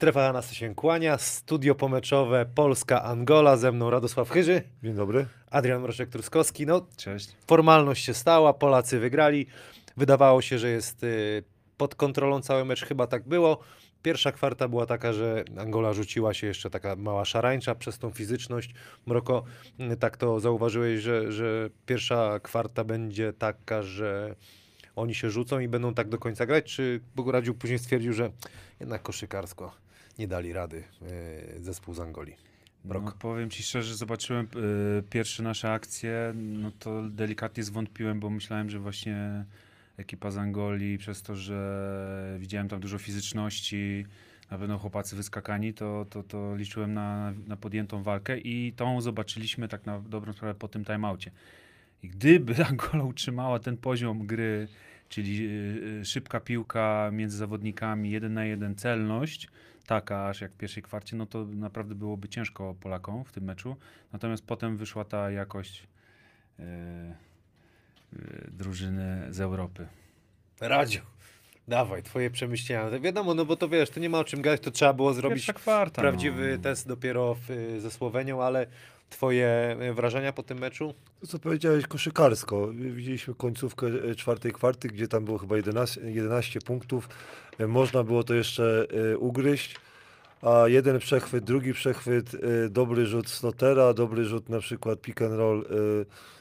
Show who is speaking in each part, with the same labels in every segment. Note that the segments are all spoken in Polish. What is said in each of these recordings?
Speaker 1: Strefa nas się kłania, studio pomeczowe Polska-Angola, ze mną Radosław Chyży,
Speaker 2: Dzień dobry.
Speaker 1: Adrian Mroczek-Truskowski. No,
Speaker 3: Cześć.
Speaker 1: formalność się stała, Polacy wygrali. Wydawało się, że jest y, pod kontrolą cały mecz, chyba tak było. Pierwsza kwarta była taka, że Angola rzuciła się jeszcze taka mała szarańcza przez tą fizyczność. Mroko, y, tak to zauważyłeś, że, że pierwsza kwarta będzie taka, że oni się rzucą i będą tak do końca grać, czy Bogoradziu później stwierdził, że jednak koszykarsko nie dali rady y, zespół z Angolii. Brok.
Speaker 3: No, powiem ci szczerze, zobaczyłem y, pierwsze nasze akcje, no to delikatnie zwątpiłem, bo myślałem, że właśnie ekipa z Angolii, przez to, że widziałem tam dużo fizyczności, na pewno chłopacy wyskakani, to, to, to liczyłem na, na podjętą walkę i tą zobaczyliśmy tak na dobrą sprawę po tym timeoutie. I gdyby Angola utrzymała ten poziom gry, czyli y, y, szybka piłka między zawodnikami, jeden na jeden, celność, taka aż jak w pierwszej kwarcie, no to naprawdę byłoby ciężko Polakom w tym meczu. Natomiast potem wyszła ta jakość y, y, drużyny z Europy.
Speaker 1: Radziu, dawaj, twoje przemyślenia. Wiadomo, no bo to wiesz, to nie ma o czym gadać, to trzeba było zrobić
Speaker 3: Pierwsza kwarta.
Speaker 1: prawdziwy
Speaker 3: no.
Speaker 1: test dopiero w, y, ze Słowenią, ale twoje y, wrażenia po tym meczu?
Speaker 2: To, co powiedziałeś koszykarsko. Widzieliśmy końcówkę e, czwartej kwarty, gdzie tam było chyba 11, 11 punktów. E, Można było to jeszcze e, ugryźć. A jeden przechwyt, drugi przechwyt, e, dobry rzut Slotera, dobry rzut na przykład pick and roll e,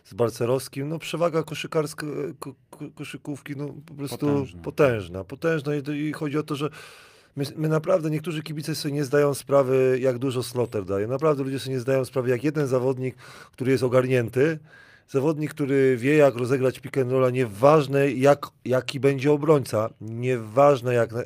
Speaker 2: z Balcerowskim. No przewaga koszykarska, e, ko, ko, koszykówki no po prostu
Speaker 3: Potężna.
Speaker 2: potężna. Potężna, i, i chodzi o to, że My, my naprawdę, niektórzy kibice sobie nie zdają sprawy, jak dużo Slotter daje. Naprawdę ludzie sobie nie zdają sprawy, jak jeden zawodnik, który jest ogarnięty, zawodnik, który wie, jak rozegrać pick and rolla, nieważne jak, jaki będzie obrońca, nieważne jak, e,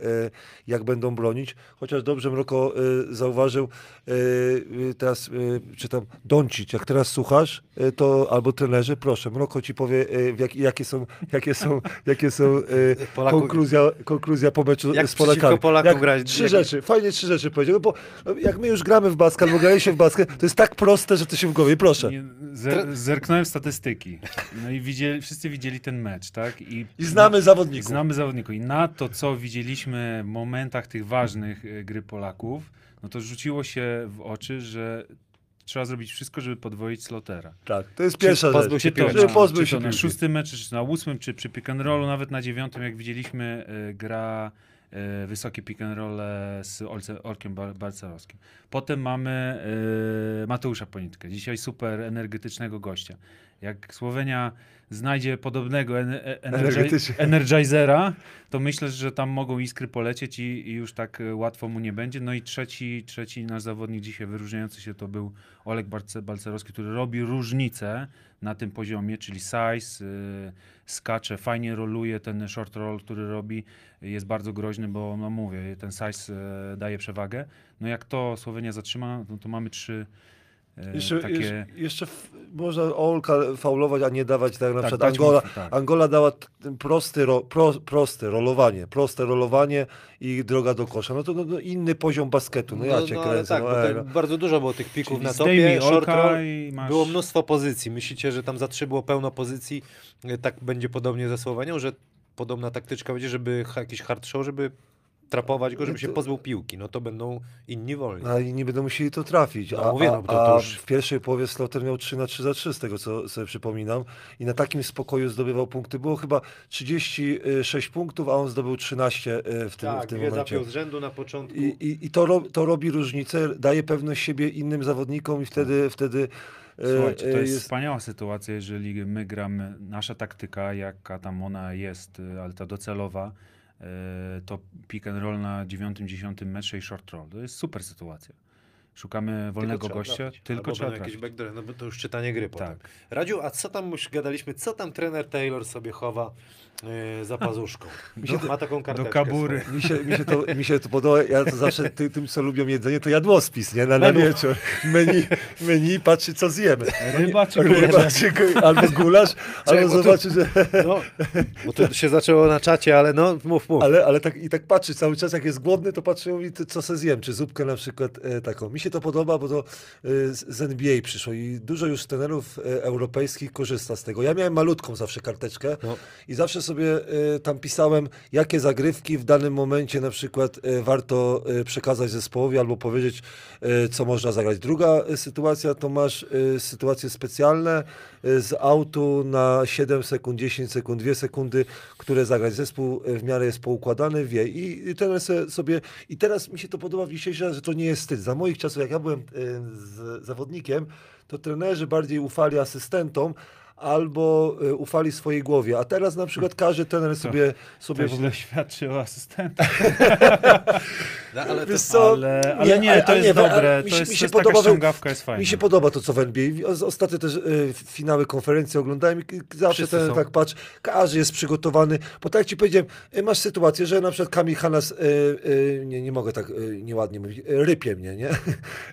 Speaker 2: jak będą bronić, chociaż dobrze Mroko e, zauważył, e, teraz czytam, Doncic, jak teraz słuchasz, to albo trenerzy, proszę, Mroko ci powie, jak, jakie są, jakie są, jakie są
Speaker 1: Polaku-
Speaker 2: konkluzja, konkluzja po meczu
Speaker 1: Jak
Speaker 2: z Polakami.
Speaker 1: Polakom
Speaker 2: jak
Speaker 1: grać?
Speaker 2: Trzy
Speaker 1: Jak-
Speaker 2: rzeczy, fajnie trzy rzeczy powiedział, no bo no, jak my już gramy w basket, albo graliśmy w basket, to jest tak proste, że to się w głowie, proszę.
Speaker 3: Zer, zerknąłem w statystyki. No i widzieli, wszyscy widzieli ten mecz, tak? I,
Speaker 2: I znamy zawodników.
Speaker 3: Znamy zawodników. I na to, co widzieliśmy w momentach tych ważnych e, gry Polaków, no to rzuciło się w oczy, że trzeba zrobić wszystko, żeby podwoić Slotera.
Speaker 2: Tak, to jest pierwsza
Speaker 1: pozbył
Speaker 2: rzecz.
Speaker 1: się
Speaker 3: Czy to, na,
Speaker 2: pozbył
Speaker 3: czy
Speaker 2: się
Speaker 3: to na szóstym meczu, czy na ósmym, czy przy pick and rollu, nawet na dziewiątym, jak widzieliśmy, e, gra e, wysokie pick and rolle z Olce, Orkiem Bar- Balcerowskim. Potem mamy e, Mateusza Ponitkę, dzisiaj super energetycznego gościa. Jak Słowenia znajdzie podobnego en, e- energi- energizera, to myślę, że tam mogą iskry polecieć i, i już tak e, łatwo mu nie będzie. No i trzeci, trzeci nasz zawodnik dzisiaj wyróżniający się to był Barce- Balcerowski, który robi różnicę na tym poziomie, czyli size, y, skacze, fajnie roluje, ten short roll, który robi jest bardzo groźny, bo no mówię, ten size y, daje przewagę. No jak to Słowenia zatrzyma, no to mamy trzy
Speaker 2: Jeszcze,
Speaker 3: takie...
Speaker 2: jeszcze, jeszcze f- można Olka faulować, a nie dawać tak na
Speaker 3: Tak,
Speaker 2: przykład Angola.
Speaker 3: tak.
Speaker 2: Angola dała prosty, ro, pro, proste rolowanie, proste rolowanie i droga do kosza. No to no, no inny poziom basketu. No, ja cię
Speaker 1: ale
Speaker 2: kręcę.
Speaker 1: tak,
Speaker 2: no, no.
Speaker 1: bardzo dużo było tych pików
Speaker 3: Czyli
Speaker 1: na topie, short
Speaker 3: Olka
Speaker 1: roll.
Speaker 3: i masz...
Speaker 1: Było mnóstwo pozycji. Myślicie, że tam za trzy było pełno pozycji? Y, Tak będzie podobnie ze Słowenią, że podobna taktyczka będzie, żeby jakiś hard show, żeby trapować go, żeby się pozbył piłki. No to będą inni wolni.
Speaker 2: A i nie będą musieli to trafić.
Speaker 1: No
Speaker 2: a,
Speaker 1: mówię, no to- to
Speaker 2: a
Speaker 1: już-
Speaker 2: w pierwszej połowie Slotter miał 3 na 3 za 3, z tego co sobie przypominam. I na takim spokoju zdobywał punkty. Było chyba 36 punktów, a on zdobył 13 e, w tym, w
Speaker 1: tak,
Speaker 2: tym
Speaker 1: dwie
Speaker 2: momencie.
Speaker 1: zapiął z rzędu na początku.
Speaker 2: I, i, i to, ro, to robi różnicę, daje pewność siebie innym zawodnikom i wtedy, wtedy e,
Speaker 3: Słuchajcie, to
Speaker 2: e,
Speaker 3: jest, wspaniała sytuacja, jeżeli my gramy, nasza taktyka, jaka tam ona jest, ale ta docelowa, to pick and roll na 9-10 metrze i short roll. To jest super sytuacja. Szukamy wolnego
Speaker 2: tak.
Speaker 3: gościa,
Speaker 1: trafić.
Speaker 3: tylko
Speaker 1: Albo
Speaker 3: trzeba
Speaker 1: będą jakieś
Speaker 3: trafić.
Speaker 1: backdoor, no bo to już czytanie gry potem.
Speaker 3: Tak.
Speaker 1: Radziu, a co tam już gadaliśmy, co tam trener Taylor sobie chowa yy, za pazuszką? Ma taką karteczkę
Speaker 3: kabury.
Speaker 1: swoją.
Speaker 2: Mi się, mi, się to, mi się to podoba, ja to zawsze ty, tym, co lubią jedzenie, to jadłospis, nie? Na, na
Speaker 1: Menu.
Speaker 2: wieczór. Menu, menu patrzy, co zjemy.
Speaker 3: Ryba czy
Speaker 2: Ryba, czy, albo gulasz, albo zobaczy, że...
Speaker 1: No, bo to się zaczęło na czacie, ale no mów, mów.
Speaker 2: Ale, ale tak, i tak patrzy cały czas, jak jest głodny, to patrzy i mówi, ty, co se zjem, czy zupkę na przykład e, taką. Mi się się to podoba, bo to y, z NBA przyszło i dużo już trenerów y, europejskich korzysta z tego. Ja miałem malutką zawsze karteczkę
Speaker 1: No.
Speaker 2: i zawsze sobie y, tam pisałem, jakie zagrywki w danym momencie na przykład y, warto y, przekazać zespołowi albo powiedzieć, co można zagrać. Druga sytuacja to masz sytuacje specjalne z autu na 7 sekund, 10 sekund, 2 sekundy, które zagrać. Zespół w miarę jest poukładany, wie i, teraz sobie, i teraz mi się to podoba w dzisiejszej, że to nie jest wstyd. Za moich czasów, jak ja byłem zawodnikiem, to trenerzy bardziej ufali asystentom, albo y, ufali swojej głowie, a teraz na przykład każdy trener sobie, sobie
Speaker 3: To źle świadczy o asystentach.
Speaker 1: No, ale to,
Speaker 2: co?
Speaker 3: Ale, ale nie,
Speaker 2: ale-
Speaker 3: to jest
Speaker 2: we-
Speaker 3: dobre.
Speaker 2: mi
Speaker 3: To jest,
Speaker 2: mi
Speaker 3: to
Speaker 2: się
Speaker 3: jest taka
Speaker 2: podoba we-
Speaker 3: ściągawka, jest fajna.
Speaker 2: Mi się podoba to, co w NBA. O- Ostatnio też y, finały konferencji oglądałem i zawsze
Speaker 1: Wszyscy
Speaker 2: ten
Speaker 1: są.
Speaker 2: tak patrz, każdy jest przygotowany, bo tak jak ci powiedziałem, y, masz sytuację, że na przykład Kamil Hanas, y, y, nie, nie mogę tak y, nieładnie mówić, y, rypie mnie, nie?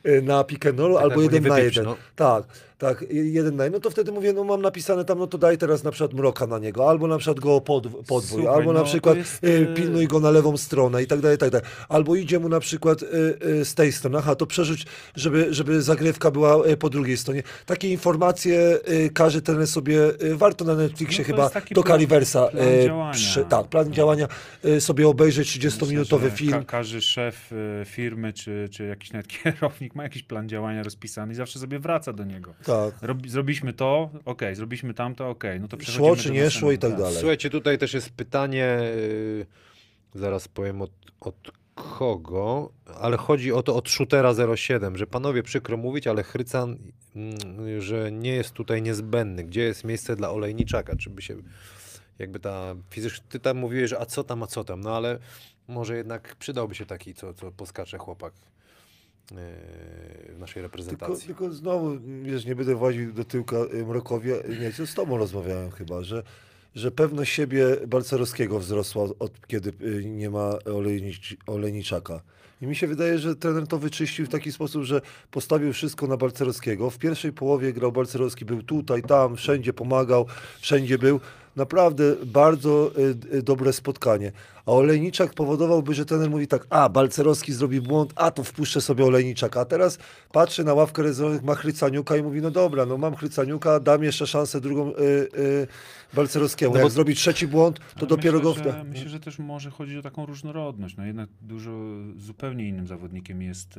Speaker 2: Y, na pick and roll,
Speaker 1: Tak,
Speaker 2: albo
Speaker 1: bo nie
Speaker 2: jeden na jeden.
Speaker 1: no.
Speaker 2: Tak, tak, jeden na. No to wtedy mówię, no mam napisane tam, no to daj teraz na przykład mroka na niego, albo na przykład go podw- podwój,
Speaker 3: Słuchaj,
Speaker 2: albo na
Speaker 3: no,
Speaker 2: przykład
Speaker 3: to jest,
Speaker 2: y,
Speaker 3: y,
Speaker 2: pilnuj go na lewą stronę i tak dalej, i tak dalej. Albo idzie mu na przykład y, z tej strony, aha, to przerzuć, żeby, żeby zagrywka była po drugiej stronie. Takie informacje każdy trener sobie, warto na Netflixie
Speaker 3: No
Speaker 2: chyba do
Speaker 3: plan-
Speaker 2: Caliversa,
Speaker 3: plan działania.
Speaker 2: przy- tak, plan działania y, sobie obejrzeć 30-minutowy
Speaker 3: Myślę, że
Speaker 2: film.
Speaker 3: Ka każdy szef firmy, czy, czy jakiś nawet kierownik ma jakiś plan działania rozpisany i zawsze sobie wraca do niego.
Speaker 2: Tak.
Speaker 3: Robi, zrobiliśmy to, okej, zrobiliśmy tamto, okej, no to
Speaker 2: Szło czy nie szło i tak dalej.
Speaker 1: Słuchajcie, tutaj też jest pytanie, yy, zaraz powiem od, od kogo, ale chodzi o to od Shootera 07, że panowie przykro mówić, ale Chrycan, mm, że nie jest tutaj niezbędny. Gdzie jest miejsce dla Olejniczaka? Czy by się jakby ta fizyczna, ty tam mówiłeś, że a co tam, a co tam, no ale może jednak przydałby się taki, co, co poskacze chłopak w naszej
Speaker 2: Tylko,
Speaker 1: reprezentacji.
Speaker 2: tylko znowu, wiesz, nie będę właził do tyłka y, Mrokowi, nie, to z tobą rozmawiałem chyba, że, że pewność siebie Balcerowskiego wzrosła od, kiedy y, nie ma Olejnicz, Olejniczaka. I mi się wydaje, że trener to wyczyścił w taki sposób, że postawił wszystko na Balcerowskiego. W pierwszej połowie grał Balcerowski, był tutaj, tam, wszędzie pomagał, wszędzie był. Naprawdę bardzo y, dobre spotkanie. A Olejniczak powodowałby, że trener mówi tak, a Balcerowski zrobi błąd, a to wpuszczę sobie Olejniczaka. A teraz patrzy na ławkę rezerwowych, ma Chrycaniuka i mówi, no dobra, no mam Chrycaniuka, dam jeszcze szansę drugą y, y, Balcerowskiemu.
Speaker 1: No
Speaker 2: Jak
Speaker 1: bo-
Speaker 2: zrobi trzeci błąd, to
Speaker 3: Ale
Speaker 2: dopiero
Speaker 3: myślę,
Speaker 2: go...
Speaker 3: Że, myślę, że też może chodzić o taką różnorodność. No jednak dużo, zupełnie innym zawodnikiem jest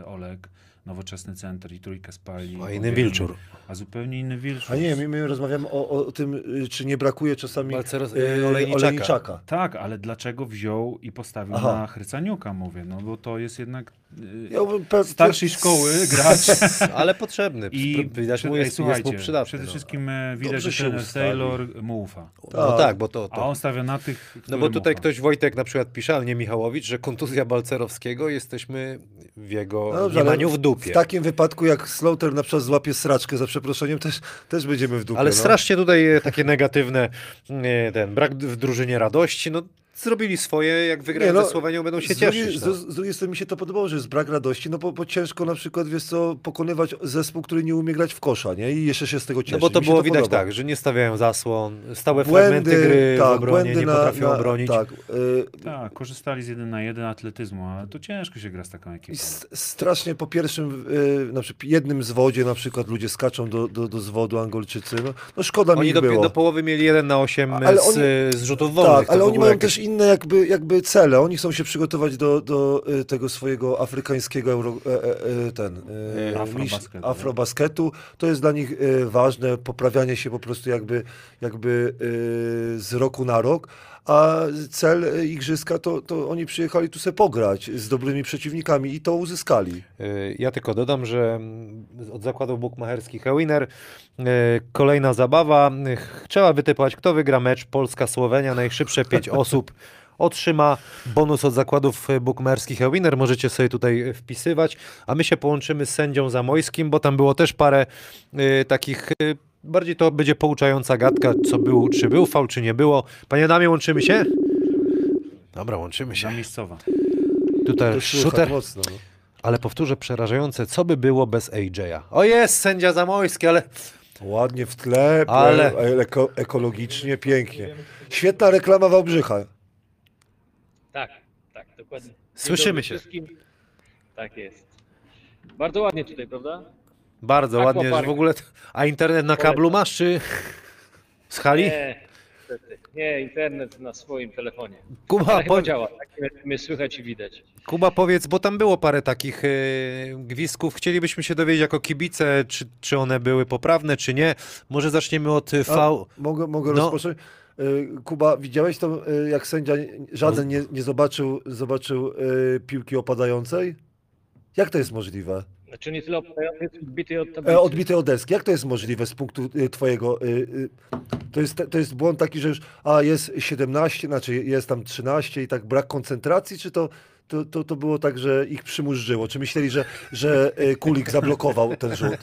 Speaker 3: e, Olek, nowoczesny center i trójkę spali.
Speaker 1: A inny Wilczur.
Speaker 3: A zupełnie inny Wilczur.
Speaker 2: A nie, my, my rozmawiamy o, o tym, y, czy nie brakuje czasami
Speaker 1: Balceros-
Speaker 2: y,
Speaker 1: y, Olejniczaka.
Speaker 2: Olejniczaka.
Speaker 3: Tak, ale dlaczego wziął i postawił
Speaker 2: Aha.
Speaker 3: na Chrycaniuka, mówię, no bo to jest jednak e,
Speaker 2: Ja
Speaker 3: starszej szkoły gracz.
Speaker 1: Ale potrzebny.
Speaker 3: I
Speaker 1: Widać mu jest,
Speaker 3: ej,
Speaker 1: jest
Speaker 3: słuchajcie,
Speaker 1: mu przydatny.
Speaker 3: przede
Speaker 1: no.
Speaker 3: wszystkim e, widać,
Speaker 2: Dobrze
Speaker 3: że
Speaker 2: ustawi.
Speaker 3: Taylor mu ufa.
Speaker 1: No tak, bo to,
Speaker 3: A
Speaker 1: to
Speaker 3: on stawia na tych,
Speaker 1: No bo tutaj
Speaker 3: ufa.
Speaker 1: ktoś, Wojtek na przykład pisze, ale nie Michałowicz, że kontuzja Balcerowskiego, jesteśmy w jego
Speaker 2: No
Speaker 1: w dupie.
Speaker 2: W takim wypadku, jak Slaughter na przykład złapie sraczkę, za przeproszeniem, też, też będziemy w dupie.
Speaker 1: Ale
Speaker 2: no.
Speaker 1: strasznie tutaj e, takie negatywne, e, ten brak w drużynie radości, no zrobili swoje, jak wygrają
Speaker 2: no,
Speaker 1: ze Słowenią, będą się
Speaker 2: z drugiej,
Speaker 1: cieszyć.
Speaker 2: Z, z drugiej strony mi się to podobało, że jest brak radości, no bo, bo ciężko na przykład, wiesz co, pokonywać zespół, który nie umie grać w kosza, nie? I jeszcze się z tego cieszy.
Speaker 1: no bo to
Speaker 2: Mi
Speaker 1: było widać
Speaker 2: podoba.
Speaker 1: tak, że nie stawiają zasłon, stałe fragmenty gry w obronie, nie potrafią obronić.
Speaker 2: Tak, y,
Speaker 3: Tak, korzystali z jeden na jeden atletyzmu, ale to ciężko się gra z taką ekipą.
Speaker 2: s- strasznie po pierwszym, y, na przykład jednym zwodzie na przykład ludzie skaczą do, do, do zwodu Angolijczycy, no, no szkoda mi
Speaker 1: Oni
Speaker 2: ich
Speaker 1: do,
Speaker 2: było.
Speaker 1: do połowy mieli 1 na 8
Speaker 2: Ale
Speaker 1: z,
Speaker 2: oni-
Speaker 1: z rzutów wolnych.
Speaker 2: Tak,
Speaker 1: to
Speaker 2: ale oni mają
Speaker 1: jakieś-
Speaker 2: też inne jakby, jakby cele. Oni chcą się przygotować do, do y, tego swojego afrykańskiego euro, e, e, e, ten,
Speaker 3: Afrobasketu,
Speaker 2: afrobasketu. To jest dla nich ważne, poprawianie się po prostu jakby, jakby e, z roku na rok. A cel e, igrzyska to, to oni przyjechali tu sobie pograć z dobrymi przeciwnikami i to uzyskali.
Speaker 1: Y, Ja tylko dodam, że od zakładów bukmacherskich Ewiner y, kolejna zabawa. Trzeba wytypować, kto wygra mecz Polska-Słowenia. Najszybsze pięć osób otrzyma bonus od zakładów bukmacherskich Ewiner. Możecie sobie tutaj wpisywać. A my się połączymy z sędzią Zamojskim, bo tam było też parę y, takich... Y, Bardziej to będzie pouczająca gadka, co był, czy był fał, czy nie było. Panie Damie, łączymy się? Dobra, łączymy się.
Speaker 3: Zamiejscowa.
Speaker 1: Tutaj shooter.
Speaker 2: mocno. No.
Speaker 1: Ale powtórzę przerażające, co by było bez AJ'a? O jest, sędzia Zamojski, ale
Speaker 2: Ładnie w tle,
Speaker 1: Ale-
Speaker 2: ale eko, ekologicznie, pięknie. Świetna reklama Wałbrzycha.
Speaker 4: Tak, tak, dokładnie.
Speaker 1: Słyszymy się.
Speaker 4: Wszystkim. Tak jest. Bardzo ładnie tutaj, prawda?
Speaker 1: Bardzo ładnie, że w
Speaker 4: Aquapark.
Speaker 1: ogóle... A internet na kablu masz, czy z hali?
Speaker 4: Nie. Nie, internet na swoim telefonie.
Speaker 1: Kuba,
Speaker 4: Ale
Speaker 1: po,
Speaker 4: działa, tak mnie, słychać i widać.
Speaker 1: Kuba, powiedz, bo tam było parę takich e, gwizdków. Chcielibyśmy się dowiedzieć jako kibice, czy, czy one były poprawne, czy nie. Może zaczniemy od e, V.
Speaker 2: Mogę, mogę
Speaker 1: No.
Speaker 2: rozpocząć? Y, Kuba, widziałeś to, y, jak sędzia żaden nie, nie zobaczył, zobaczył y, piłki opadającej? Jak to jest możliwe?
Speaker 4: Znaczy nie tyle jest odbity od tablicy.
Speaker 2: E, odbity od deski. Jak to jest możliwe z punktu y, twojego? Y, y, to, jest, to jest błąd taki, że już a jest 17, znaczy jest tam 13 i tak brak koncentracji, czy to, to, to, to było tak, że ich przymuszyło? Czy myśleli, że, że Kulik zablokował ten rzut?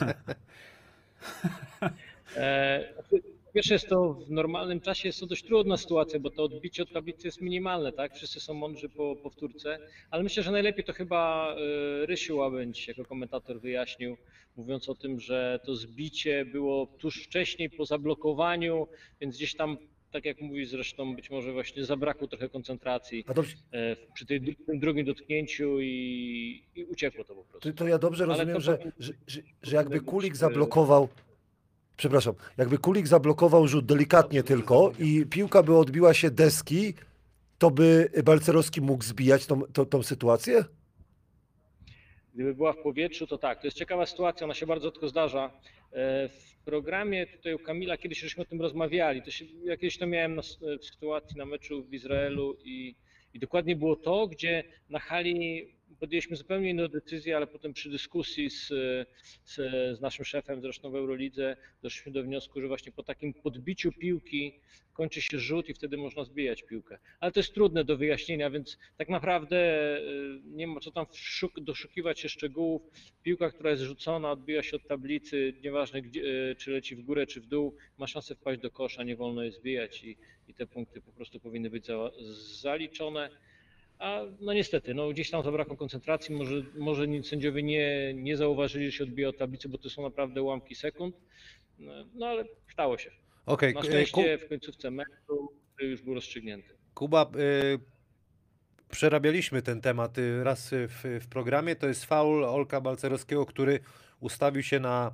Speaker 4: E, znaczy, Pierwsze jest to w normalnym czasie jest to dość trudna sytuacja, bo to odbicie od tablicy jest minimalne, tak? Wszyscy są mądrzy po powtórce, ale myślę, że najlepiej to chyba e, Rysiu Łabędź jako komentator wyjaśnił, mówiąc o tym, że to zbicie było tuż wcześniej po zablokowaniu, więc gdzieś tam, tak jak mówi zresztą, być może właśnie zabrakło trochę koncentracji e, przy tej, tym drugim dotknięciu i, i uciekło to po prostu.
Speaker 2: to, to ja dobrze rozumiem,
Speaker 4: to
Speaker 2: że, że, że, jakby Kulik zablokował. Przepraszam, jakby Kulik zablokował rzut delikatnie tylko i piłka by odbiła się deski, to by Balcerowski mógł zbijać tą, tą, tą sytuację?
Speaker 4: Gdyby była w powietrzu, to tak. To jest ciekawa sytuacja, ona się bardzo rzadko zdarza. E, W programie tutaj u Kamila kiedyś żeśmy o tym rozmawiali. To się, ja kiedyś to miałem na, w sytuacji na meczu w Izraelu i, i dokładnie było to, gdzie na hali podjęliśmy zupełnie inną decyzję, ale potem przy dyskusji z, z, z naszym szefem, zresztą w Eurolidze, doszliśmy do wniosku, że właśnie po takim podbiciu piłki kończy się rzut i wtedy można zbijać piłkę. Ale to jest trudne do wyjaśnienia, więc tak naprawdę y, nie ma co tam szuk- doszukiwać się szczegółów. Piłka, która jest rzucona, odbija się od tablicy, nieważne gdzie, y, czy leci w górę, czy w dół, ma szansę wpaść do kosza, nie wolno je zbijać i, i te punkty po prostu powinny być za, zaliczone. A no niestety, no gdzieś tam zabrakło koncentracji, może, może sędziowie nie, nie zauważyli, że się odbija od tablicy, bo to są naprawdę ułamki sekund. No, no ale stało się.
Speaker 1: Okej,
Speaker 4: Na szczęście w końcówce meczu już był rozstrzygnięty.
Speaker 1: Kuba, y, przerabialiśmy ten temat y, raz w, w programie. To jest faul Olka Balcerowskiego, który ustawił się na,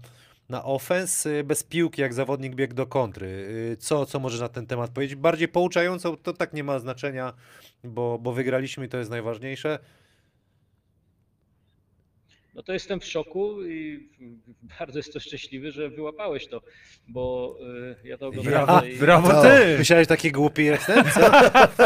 Speaker 1: na ofens y, bez piłki, jak zawodnik biegł do kontry. Y, Co, co możesz na ten temat powiedzieć? Bardziej pouczająco, to tak nie ma znaczenia, bo, bo wygraliśmy i to jest najważniejsze.
Speaker 4: No to jestem w szoku i bardzo jestem szczęśliwy, że wyłapałeś to, bo y, ja to oglądałem.
Speaker 3: Brawo,
Speaker 4: i-
Speaker 3: brawo
Speaker 2: No.
Speaker 3: ty!
Speaker 1: Myślałeś, taki głupi jestem? Co?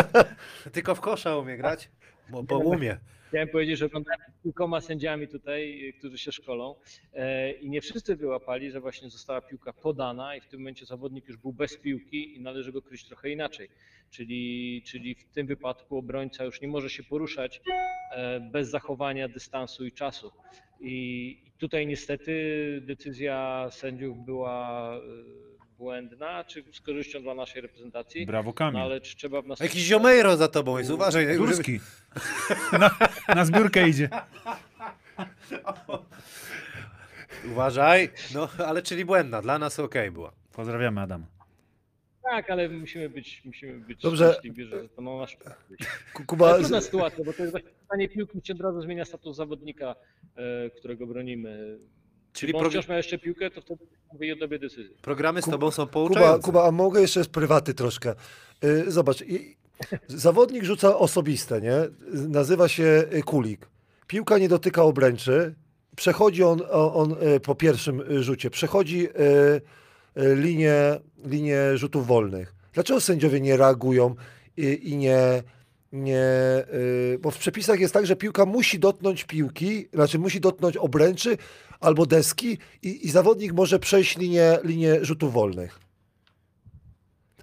Speaker 1: Tylko w kosza umie grać? Bo, bo umie.
Speaker 4: Chciałem powiedzieć, że oglądałem kilkoma sędziami tutaj, którzy się szkolą e, i nie wszyscy wyłapali, że właśnie została piłka podana i w tym momencie zawodnik już był bez piłki i należy go kryć trochę inaczej. Czyli, czyli w tym wypadku obrońca już nie może się poruszać e, bez zachowania dystansu i czasu. I tutaj niestety decyzja sędziów była e, błędna, czy z korzyścią dla naszej reprezentacji.
Speaker 3: Brawo
Speaker 4: No
Speaker 3: Kamil.
Speaker 4: ale czy trzeba w nas
Speaker 1: Jakiś ziomejro za tobą jest, uważaj.
Speaker 3: Górski. Na, na zbiórkę idzie.
Speaker 1: Uważaj. No, ale czyli błędna, dla nas okej była.
Speaker 3: Pozdrawiamy Adam.
Speaker 4: Tak, ale musimy być, musimy być
Speaker 2: Dobrze.
Speaker 4: szczęśliwi, że to no nasz
Speaker 2: Ku-
Speaker 4: To
Speaker 2: Kuba,
Speaker 4: jest trudna sytuacja, bo to jest właśnie pytanie piłki, gdzie od razu zmienia status zawodnika, e, którego bronimy.
Speaker 1: Czyli
Speaker 4: on wciąż ma jeszcze piłkę, to wtedy dobie decyzji.
Speaker 1: programy z tobą są
Speaker 2: Kuba,
Speaker 1: pouczające.
Speaker 2: Kuba, a mogę jeszcze z prywaty troszkę. Y, Zobacz, i- zawodnik rzuca osobiste, nie? Nazywa się y, Kulik. Piłka nie dotyka obręczy. Przechodzi on, o- on y, po pierwszym y, rzucie, przechodzi y, y, linię, linię rzutów wolnych. Dlaczego sędziowie nie reagują i, i nie, nie, y, bo w przepisach jest tak, że piłka musi dotknąć piłki, znaczy musi dotknąć obręczy albo deski i, i zawodnik może przejść linię, linię rzutów wolnych.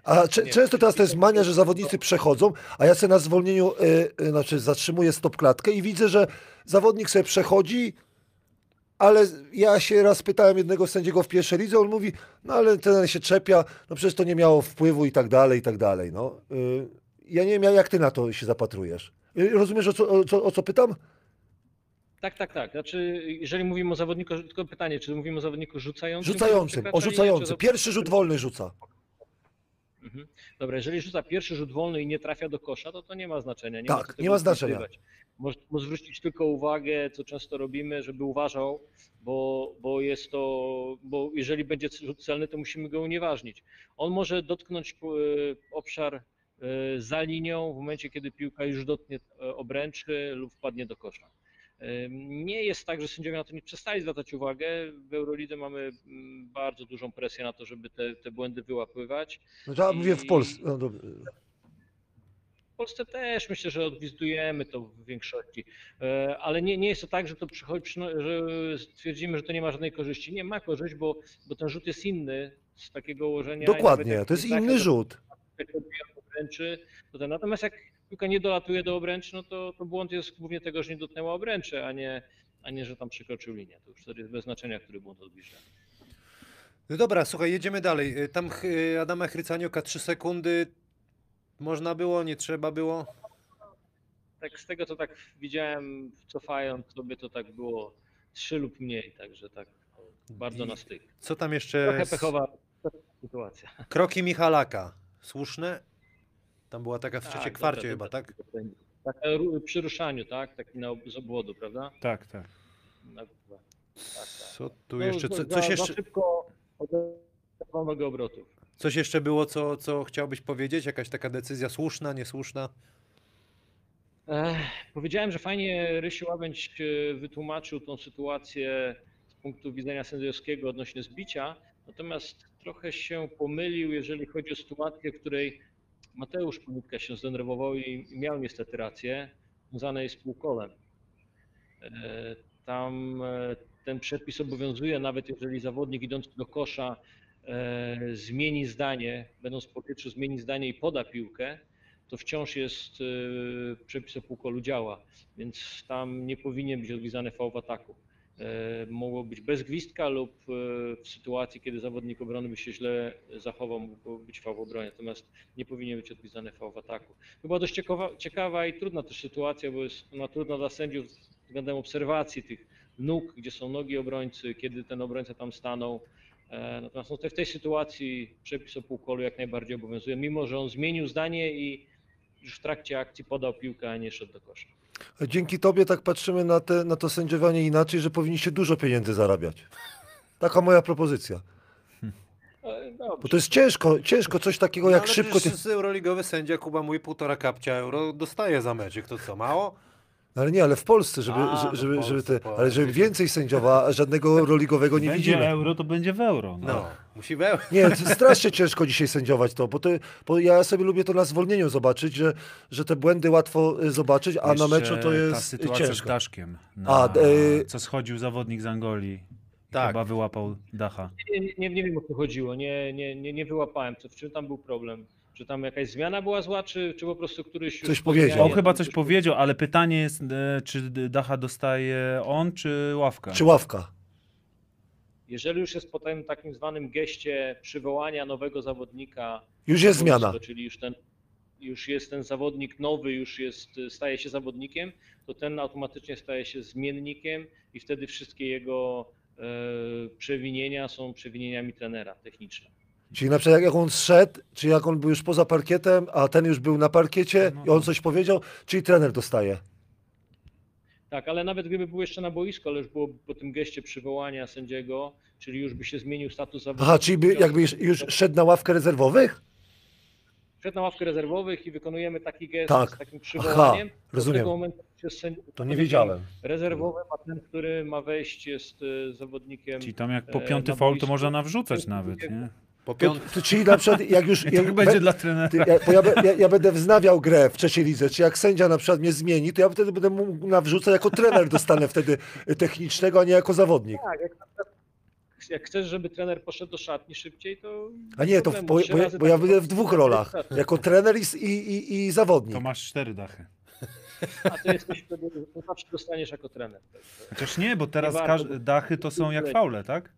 Speaker 2: A cze, często teraz to jest mania, że zawodnicy przechodzą, a ja sobie na zwolnieniu, y, y, znaczy zatrzymuję stop klatkę i widzę, że zawodnik sobie przechodzi, ale ja się raz pytałem jednego sędziego w pierwszej lidze, on mówi, no ale ten się czepia, no przecież to nie miało wpływu i tak dalej, i tak dalej. No. Y, ja nie wiem, jak ty na to się zapatrujesz. Rozumiesz, o co, o, co, o co pytam?
Speaker 4: Tak, tak, tak. Znaczy, jeżeli mówimy o zawodniku, tylko pytanie, czy mówimy o zawodniku rzucającym?
Speaker 2: Rzucającym, o
Speaker 4: linię,
Speaker 2: rzucający.
Speaker 4: czy o-
Speaker 2: Pierwszy rzut wolny rzuca.
Speaker 4: Mhm. Dobra, jeżeli rzuca pierwszy rzut wolny i nie trafia do kosza, to to nie ma znaczenia. Nie ma
Speaker 2: Tak,
Speaker 4: tego
Speaker 2: nie ma znaczenia.
Speaker 4: Może, może zwrócić tylko uwagę, co często robimy, żeby uważał, bo, bo jest to, bo jeżeli będzie rzut celny, to musimy go unieważnić. On może dotknąć e, obszar za linią w momencie, kiedy piłka już dotknie e, obręczy lub wpadnie do kosza. E, Nie jest tak, że sędziowie na to nie przestali zwracać uwagę. W Eurolidze mamy mm, bardzo dużą presję na to, żeby te, te błędy wyłapywać.
Speaker 2: Znaczy, ja mówię w
Speaker 4: I-
Speaker 2: Polsce. No.
Speaker 4: W Polsce też myślę, że odwizdujemy to w większości, ale nie, nie jest to tak, że to przychodzi, że stwierdzimy, że to nie ma żadnej korzyści. Nie ma korzyść, bo, bo ten rzut jest inny z takiego ułożenia. i
Speaker 2: Dokładnie, to jest inny rzut.
Speaker 4: Obręczy. Natomiast jak piłka nie dolatuje do obręczy, no to, to błąd jest głównie tego, że nie dotknęła obręczy, a nie, a nie, że tam przekroczył linię. To już wtedy jest bez znaczenia, który błąd odbliża.
Speaker 1: No dobra, słuchaj, jedziemy dalej. Tam Adama Chrycanioka 3 sekundy. Można było, nie trzeba było.
Speaker 4: Tak z tego, co tak widziałem, cofając sobie, to tak było trzy lub mniej, także tak bardzo
Speaker 1: I
Speaker 4: na styk.
Speaker 1: Co tam jeszcze?
Speaker 4: Trochę pechowa sytuacja.
Speaker 1: Kroki Michalaka. Słuszne? Tam była taka w trzeciej
Speaker 4: Tak,
Speaker 1: kwarcie
Speaker 4: dobra,
Speaker 1: chyba,
Speaker 4: dobra,
Speaker 1: tak?
Speaker 4: Tak, e, ru- przy ruszaniu, tak? Taki na, z obwodu, prawda?
Speaker 3: Tak, tak.
Speaker 4: Na. Tak, tak.
Speaker 1: Co tu
Speaker 4: No,
Speaker 1: jeszcze?
Speaker 4: za-
Speaker 1: Co,
Speaker 4: za-
Speaker 1: coś
Speaker 4: Za
Speaker 1: jeszcze?
Speaker 4: szybko odebrał nogę obrotów.
Speaker 1: Coś jeszcze było, co, co chciałbyś powiedzieć? Jakaś taka decyzja słuszna, niesłuszna?
Speaker 4: Ech, powiedziałem, że fajnie Rysiu Łabędź e, wytłumaczył tą sytuację z punktu widzenia sędziowskiego odnośnie zbicia, natomiast trochę się pomylił, jeżeli chodzi o sytuację, w której Mateusz Ponitka się zdenerwował i miał niestety rację, związanej z półkolem. E, Tam e, ten przepis obowiązuje, nawet jeżeli zawodnik idąc do kosza e, zmieni zdanie, będąc w powietrzu, zmieni zdanie i poda piłkę, to wciąż jest przepis o półkolu działa, więc tam nie powinien być odgwizdany fał w ataku. E, Mogło być bez gwizdka lub e, w sytuacji, kiedy zawodnik obrony by się źle zachował, mógł być fał w obronie, natomiast nie powinien być odgwizdany fał w ataku. To była dość ciekawa, ciekawa i trudna też sytuacja, bo jest ona trudna dla sędziów względem obserwacji tych nóg, gdzie są nogi obrońcy, kiedy ten obrońca tam stanął. E, Natomiast no, w tej sytuacji przepis o półkolu jak najbardziej obowiązuje, mimo że on zmienił zdanie i już w trakcie akcji podał piłkę, a nie szedł do kosza.
Speaker 2: Dzięki tobie tak patrzymy na, te, na to sędziowanie inaczej, że powinniście dużo pieniędzy zarabiać. Taka moja propozycja.
Speaker 4: E,
Speaker 2: Bo
Speaker 4: Dobrze.
Speaker 2: to jest ciężko, ciężko coś takiego jak
Speaker 1: No, ale
Speaker 2: szybko.
Speaker 1: z Euroligowy sędzia Kuba mój półtora kapcia euro dostaje za meczek. To co, mało?
Speaker 2: No Ale nie, ale w Polsce, żeby,
Speaker 1: A,
Speaker 2: żeby,
Speaker 1: no w
Speaker 2: żeby, żeby
Speaker 1: Polsce,
Speaker 2: te, ale żeby
Speaker 1: Polsce.
Speaker 2: więcej sędziowa, a żadnego roligowego nie
Speaker 3: będzie
Speaker 2: widzimy.
Speaker 3: euro, to będzie w euro. No.
Speaker 1: No, musi we...
Speaker 2: Nie, to strasznie ciężko dzisiaj sędziować to, bo, to, bo ja sobie lubię to na zwolnieniu zobaczyć, że, że te błędy łatwo y, zobaczyć, a na
Speaker 3: Jeszcze
Speaker 2: meczu to
Speaker 3: ta
Speaker 2: jest
Speaker 3: sytuacja z
Speaker 2: ciężko.
Speaker 3: Daszkiem. Na,
Speaker 2: A, e-
Speaker 3: Co schodził zawodnik z Angolii.
Speaker 1: Tak.
Speaker 3: Chyba wyłapał Dacha.
Speaker 4: Nie, nie, nie wiem o co chodziło, nie, nie, nie, nie wyłapałem, co, w czym tam był problem. Czy tam jakaś zmiana była zła, czy, czy po prostu któryś...
Speaker 2: Coś
Speaker 4: po
Speaker 2: powiedział.
Speaker 3: On chyba coś powiedział, ale pytanie jest, e, czy Dacha dostaje on, czy Ławka?
Speaker 2: Czy ławka?
Speaker 4: Jeżeli już jest po tym takim zwanym geście przywołania nowego zawodnika,
Speaker 2: Już jest zmiana.
Speaker 4: Czyli już ten, już jest ten zawodnik nowy, już jest, staje się zawodnikiem, to ten automatycznie staje się zmiennikiem i wtedy wszystkie jego e, przewinienia są przewinieniami trenera techniczne.
Speaker 2: Czyli na przykład jak on zszedł, czy jak on był już poza parkietem, a ten już był na parkiecie
Speaker 3: No,
Speaker 2: i on
Speaker 3: no.
Speaker 2: coś powiedział, czyli trener dostaje.
Speaker 4: Tak, ale nawet gdyby był jeszcze na boisku, ale już było po tym geście przywołania sędziego, czyli już by się zmienił status zawodnika.
Speaker 2: Aha, czyli by, jakby już, szedł na ławkę rezerwowych?
Speaker 4: Wszedł na ławkę rezerwowych i wykonujemy taki gest
Speaker 2: Tak.
Speaker 4: z takim przywołaniem.
Speaker 2: Aha, rozumiem. To nie wiedziałem.
Speaker 4: Rezerwowy, a ten, który ma wejść, jest e, zawodnikiem.
Speaker 3: Czyli tam jak po
Speaker 4: e,
Speaker 3: piąty faul, to można nawrzucać nawet, nie?
Speaker 1: Po
Speaker 2: To,
Speaker 1: piąt...
Speaker 2: to, czyli na przykład jak już... Jak,
Speaker 3: będzie
Speaker 2: be-
Speaker 3: dla trenera.
Speaker 2: ty, ja, bo ja, be- ja, ja będę wznawiał grę w trzeciej lidze, czy jak sędzia na przykład mnie zmieni, to ja wtedy będę mógł nawrzucać jako trener dostanę wtedy technicznego, a nie jako zawodnik.
Speaker 4: Tak, jak, jak chcesz, żeby trener poszedł do szatni szybciej, to.
Speaker 2: A nie, to w, bo, bo, bo ja
Speaker 4: tak
Speaker 2: będę w dwóch rolach.
Speaker 4: wystarczy.
Speaker 2: Jako trener i, i, i, zawodnik.
Speaker 3: To masz cztery dachy.
Speaker 4: A ty jesteś wtedy, to zawsze dostaniesz jako trener.
Speaker 3: Chociaż nie, bo teraz
Speaker 4: bo-
Speaker 3: dachy to są jak faule, tak?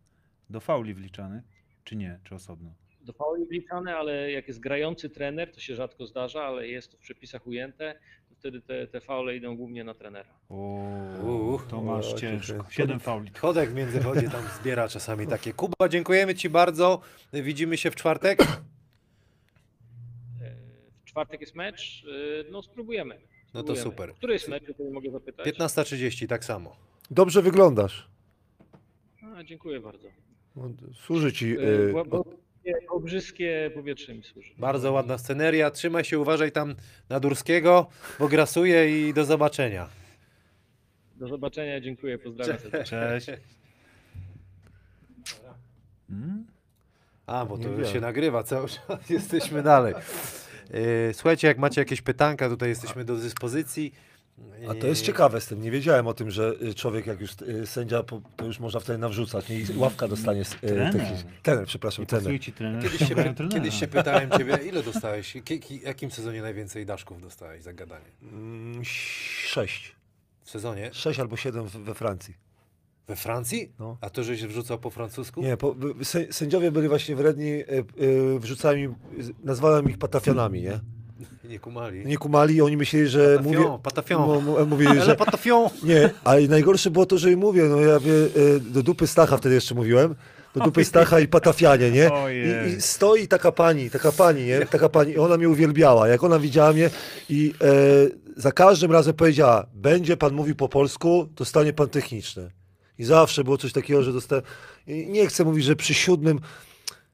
Speaker 3: Do fauli wliczane? Czy nie? Czy osobno?
Speaker 4: Do fauli wliczane, ale jak jest grający trener, to się rzadko zdarza, ale jest to w przepisach ujęte, to wtedy te, te faule idą głównie na trenera.
Speaker 3: O, to masz ciężko. Siedem fauli.
Speaker 1: Chodek w międzychodzie tam zbiera czasami takie. Kuba, dziękujemy Ci bardzo. Widzimy się w czwartek.
Speaker 4: czwartek jest mecz, y, no spróbujemy.
Speaker 1: No to
Speaker 4: spróbujemy.
Speaker 1: super.
Speaker 4: Który jest mecz, jeżeli mogę zapytać?
Speaker 1: 15.30, tak samo.
Speaker 2: Dobrze wyglądasz.
Speaker 4: A, dziękuję bardzo.
Speaker 2: No, Służy ci.
Speaker 4: Y,
Speaker 2: y,
Speaker 4: bo- bo- Obrzyskie powietrze mi służy.
Speaker 1: Bardzo ładna sceneria. Trzymaj się, uważaj tam na Durskiego, bo grasuje i do zobaczenia.
Speaker 4: Do zobaczenia, dziękuję, pozdrawiam serdecznie.
Speaker 3: Cześć. Mm?
Speaker 1: A, bo to się nagrywa cały czas. Jesteśmy dalej. Yy, Słuchajcie, jak macie jakieś pytanka, tutaj jesteśmy do dyspozycji.
Speaker 2: A to jest
Speaker 1: Yy,
Speaker 2: ciekawe z tym. Nie wiedziałem o tym, że y, człowiek jak już y, sędzia, to już można wtedy nawrzucać. Nie? I ławka dostanie. y,
Speaker 3: Trener.
Speaker 2: techniczny- Trener, przepraszam, trener.
Speaker 3: Ci trener,
Speaker 1: Kiedyś się,
Speaker 3: trenera.
Speaker 1: kiedyś się pytałem ciebie, ile dostałeś? Ki- ki- jakim sezonie najwięcej daszków dostałeś za gadanie?
Speaker 2: Mm, Sześć.
Speaker 1: W sezonie?
Speaker 2: Sześć albo siedem we Francji.
Speaker 1: We Francji?
Speaker 2: No.
Speaker 1: A to, żeś wrzucał po francusku?
Speaker 2: Nie, po, sę- sędziowie byli właśnie wredni, y, y, wrzucałem im, y, nazwałem ich patafianami, nie?
Speaker 1: Nie kumali.
Speaker 2: Nie kumali i oni myśleli, że
Speaker 1: Patafion,
Speaker 2: mówię...
Speaker 1: patafion.
Speaker 2: Mówili,
Speaker 1: Ale
Speaker 2: że...
Speaker 1: patafion!
Speaker 2: Nie, ale najgorsze było to, że im mówię, no ja wie, y, do dupy Stacha wtedy jeszcze mówiłem, do dupy Stacha i patafianie, nie? I, I stoi taka pani, taka pani, nie? Taka pani, i ona mnie uwielbiała. Jak ona widziała mnie i e, za każdym razem powiedziała, będzie pan mówił po polsku, dostanie pan techniczne. I zawsze było coś takiego, że dostałem. Nie chcę mówić, że przy siódmym,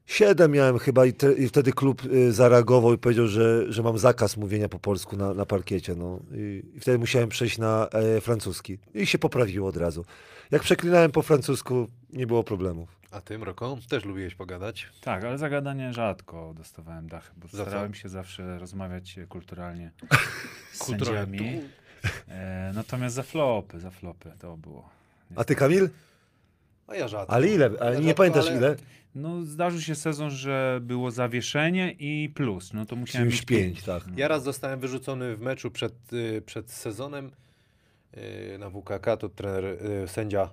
Speaker 2: siedem miałem chyba i, te, i wtedy klub y, zareagował i powiedział, że, że mam zakaz mówienia po polsku na, na parkiecie. No. I, I wtedy musiałem przejść na e, francuski. I się poprawiło od razu. Jak przeklinałem po francusku, nie było problemów.
Speaker 1: A ty, Mroko, też lubiłeś pogadać?
Speaker 3: Tak, ale zagadanie rzadko dostawałem dachy, bo
Speaker 1: Za co?
Speaker 3: starałem się zawsze rozmawiać kulturalnie z sędziami. E, natomiast za flopy, za flopy to było.
Speaker 2: A ty, Kamil?
Speaker 1: A ja rzadko.
Speaker 2: Ale ile? Ale
Speaker 1: Ja
Speaker 2: nie
Speaker 1: rzadko,
Speaker 2: pamiętasz
Speaker 1: ale-
Speaker 2: ile?
Speaker 3: No zdarzył się sezon, że było zawieszenie i plus, no to musiałem mieć
Speaker 2: pięć, tak.
Speaker 1: Ja raz zostałem wyrzucony w meczu przed, y, przed sezonem y, na WKK, to trener, y, sędzia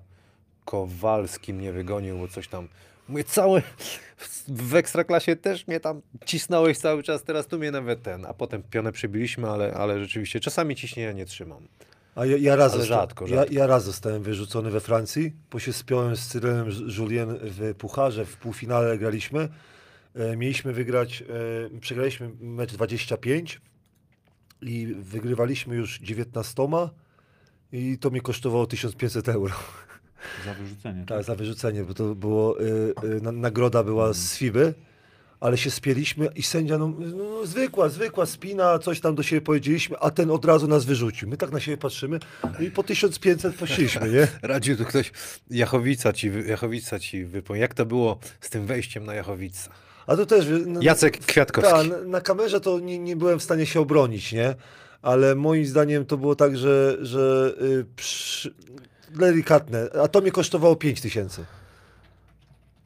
Speaker 1: Kowalski mnie wygonił, bo coś tam... Mówię, cały... W Ekstraklasie też mnie tam cisnąłeś cały czas, teraz tu mnie nawet ten... A potem pionę przybiliśmy, ale, ale rzeczywiście czasami ciśnienia nie trzymam.
Speaker 2: A ja, ja, raz
Speaker 1: Ale
Speaker 2: zosta-
Speaker 1: rzadko,
Speaker 2: ja,
Speaker 1: rzadko.
Speaker 2: ja raz zostałem wyrzucony we Francji, bo się spiąłem z Cyrilem Julien w Pucharze, w półfinale graliśmy. E, mieliśmy wygrać, e, przegraliśmy mecz 25 i wygrywaliśmy już 19 i to mnie kosztowało 1500 euro
Speaker 3: Za wyrzucenie.
Speaker 2: tak, za wyrzucenie, bo to było, e, e, na, nagroda była z FIBY, ale się spieliśmy i sędzia, no, no zwykła, zwykła spina, coś tam do siebie powiedzieliśmy, a ten od razu nas wyrzucił. My tak na siebie patrzymy no i po 1500 poszliśmy, nie?
Speaker 1: Radził tu ktoś, Jachowica ci, Jachowica ci wypomniał. Jak to było z tym wejściem na Jachowica?
Speaker 2: A to też... No,
Speaker 1: Jacek Kwiatkowski.
Speaker 2: Ta, na, na kamerze to nie, nie byłem w stanie się obronić, nie? Ale moim zdaniem to było tak, że, że y, przy, delikatne, a to mnie kosztowało 5 tysięcy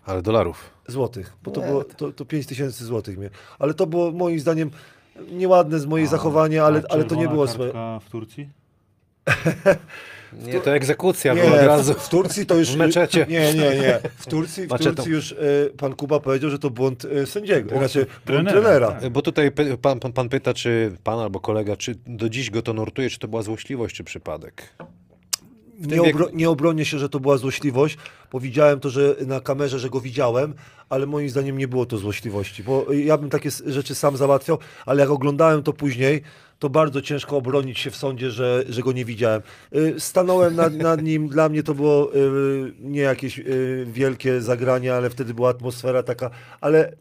Speaker 1: Ale dolarów.
Speaker 2: złotych, bo to było to, to 5 tysięcy złotych mnie. Ale to było moim zdaniem nieładne z mojej
Speaker 3: A-
Speaker 2: zachowania, ale, ale to nie było złe.
Speaker 3: w Turcji?
Speaker 1: Nie, to egzekucja
Speaker 2: Nie,
Speaker 1: była od razu.
Speaker 2: w, w Turcji to już...
Speaker 1: W meczecie.
Speaker 2: Nie, nie, nie. W Turcji, w
Speaker 1: Maczetą.
Speaker 2: Turcji już y, pan Kuba powiedział, że to błąd y, sędziego, znaczy błąd
Speaker 3: trenera, tak.
Speaker 1: Bo tutaj pan, pan, pan pyta, czy pan albo kolega, czy do dziś go to nurtuje, czy to była złośliwość, czy przypadek?
Speaker 2: Nie,
Speaker 1: wieku-
Speaker 2: obro, nie obronię się, że to była złośliwość, bo widziałem to, że na kamerze, że go widziałem, ale moim zdaniem nie było to złośliwości, bo ja bym takie rzeczy sam załatwiał, ale jak oglądałem to później, to bardzo ciężko obronić się w sądzie, że, że go nie widziałem. Y, Stanąłem nad, nad nim, dla mnie to było y, nie jakieś y, wielkie zagranie, ale wtedy była atmosfera taka, ale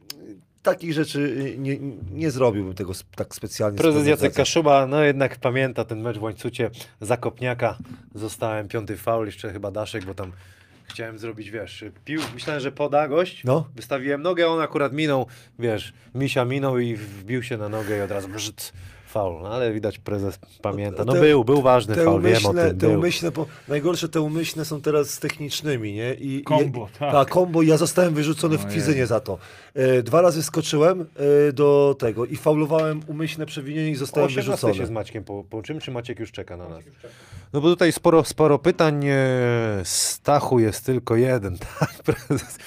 Speaker 2: takich rzeczy y, nie, nie zrobiłbym tego tak specjalnie.
Speaker 1: Prezes Jacek. Kaszuba, no jednak pamięta ten mecz w łańcucie Zakopniaka. Zostałem piąty faul, jeszcze chyba Daszek, bo tam chciałem zrobić, wiesz, pił, myślałem, że poda gość,
Speaker 2: No.
Speaker 1: wystawiłem nogę, on akurat minął, wiesz, misia minął i wbił się na nogę i od razu brzyt, faul. No, ale widać prezes pamięta. No
Speaker 2: Te-
Speaker 1: był, był ważny
Speaker 2: Te
Speaker 1: faul, wiem o
Speaker 2: umyślne,
Speaker 1: tym,
Speaker 2: te
Speaker 1: był.
Speaker 2: umyślne, bo najgorsze te umyślne są teraz z technicznymi, nie? I,
Speaker 3: Kombo,
Speaker 2: i,
Speaker 3: tak.
Speaker 2: Tak, kombo. Ja zostałem wyrzucony w
Speaker 3: Ojej.
Speaker 2: kwizynie za to. E, dwa razy skoczyłem e, do tego i faulowałem umyślne przewinienie i zostałem
Speaker 1: 18
Speaker 2: wyrzucony.
Speaker 1: się z Maćkiem po- połączymy, czy Maciek już czeka na nas? No bo tutaj sporo, sporo pytań. e, Stachu jest tylko jeden, tak? Prezes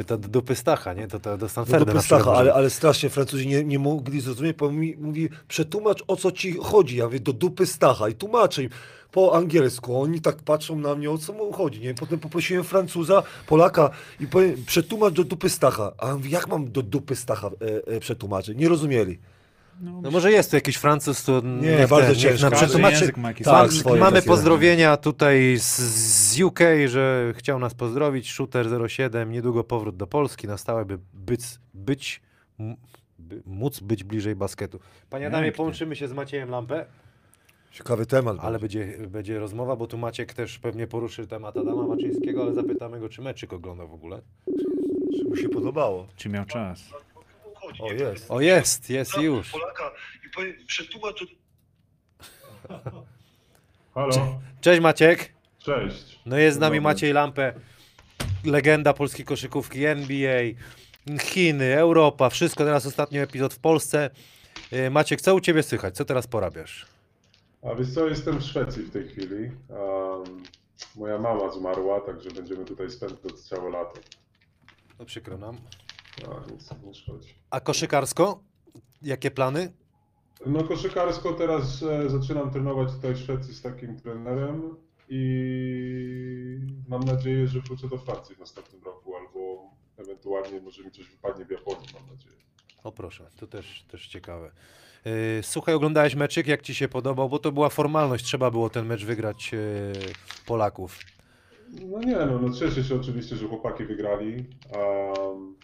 Speaker 1: pyta do dupy Stacha, nie? To, to do Stanferda może-
Speaker 2: ale, ale strasznie Francuzi nie, nie mogli zrozumieć, bo mi mówi, przetłumacz o co ci chodzi. Ja mówię, do dupy Stacha i tłumaczę im po angielsku. Oni tak patrzą na mnie, o co mu chodzi. Nie? Potem poprosiłem Francuza, Polaka i powiem, przetłumacz do dupy Stacha. A on mówi, jak mam do dupy Stacha e, e, przetłumaczyć? Nie rozumieli.
Speaker 1: No może jest tu jakiś Francuz, to niech
Speaker 2: bardzo
Speaker 1: ten,
Speaker 2: ciężko.
Speaker 1: nam przetłumaczy.
Speaker 3: język ma
Speaker 2: Tak,
Speaker 3: swoje-
Speaker 1: Mamy
Speaker 2: takie-
Speaker 1: pozdrowienia tutaj z, z UK, że chciał nas pozdrowić. Shooter07, niedługo powrót do Polski, na stałe by być, być by, móc być bliżej basketu. Panie Adamie, połączymy się z Maciejem Lampę,
Speaker 2: Ciekawy temat.
Speaker 1: ale
Speaker 2: będzie.
Speaker 1: będzie, będzie rozmowa, bo tu Maciek też pewnie poruszy temat Adama Waczyńskiego, ale zapytamy go, czy meczyk oglądał w ogóle.
Speaker 2: Czy mu się podobało?
Speaker 3: Czy miał czas?
Speaker 2: O, jest.
Speaker 1: O jest, jest i już.
Speaker 5: Polaka i powie, przetłumacz
Speaker 6: Halo,
Speaker 1: Cześć Maciek.
Speaker 6: cześć.
Speaker 1: No jest z nami
Speaker 6: Dobry.
Speaker 1: Maciej Lampę, legenda polskiej koszykówki, NBA, Chiny, Europa, wszystko. Teraz ostatni epizod w Polsce. E, Maciek, co u Ciebie słychać? Co teraz porabiasz?
Speaker 6: A wiesz co, jestem w Szwecji w tej chwili. Um, moja mama zmarła, także będziemy tutaj spędzać całe lato.
Speaker 1: No przykro nam.
Speaker 6: A, nic nie szkodzi.
Speaker 1: A koszykarsko? Jakie plany?
Speaker 6: No koszykarsko teraz e, zaczynam trenować tutaj w Szwecji z takim trenerem i mam nadzieję, że wrócę do Francji w następnym roku albo ewentualnie może mi coś wypadnie w Japonii, mam nadzieję.
Speaker 1: O proszę, to też, też ciekawe. E, Słuchaj, oglądałeś meczyk, jak Ci się podobał? Bo to była formalność, trzeba było ten mecz wygrać e, Polaków.
Speaker 6: No nie, no, no cieszę się oczywiście, że chłopaki wygrali. Um,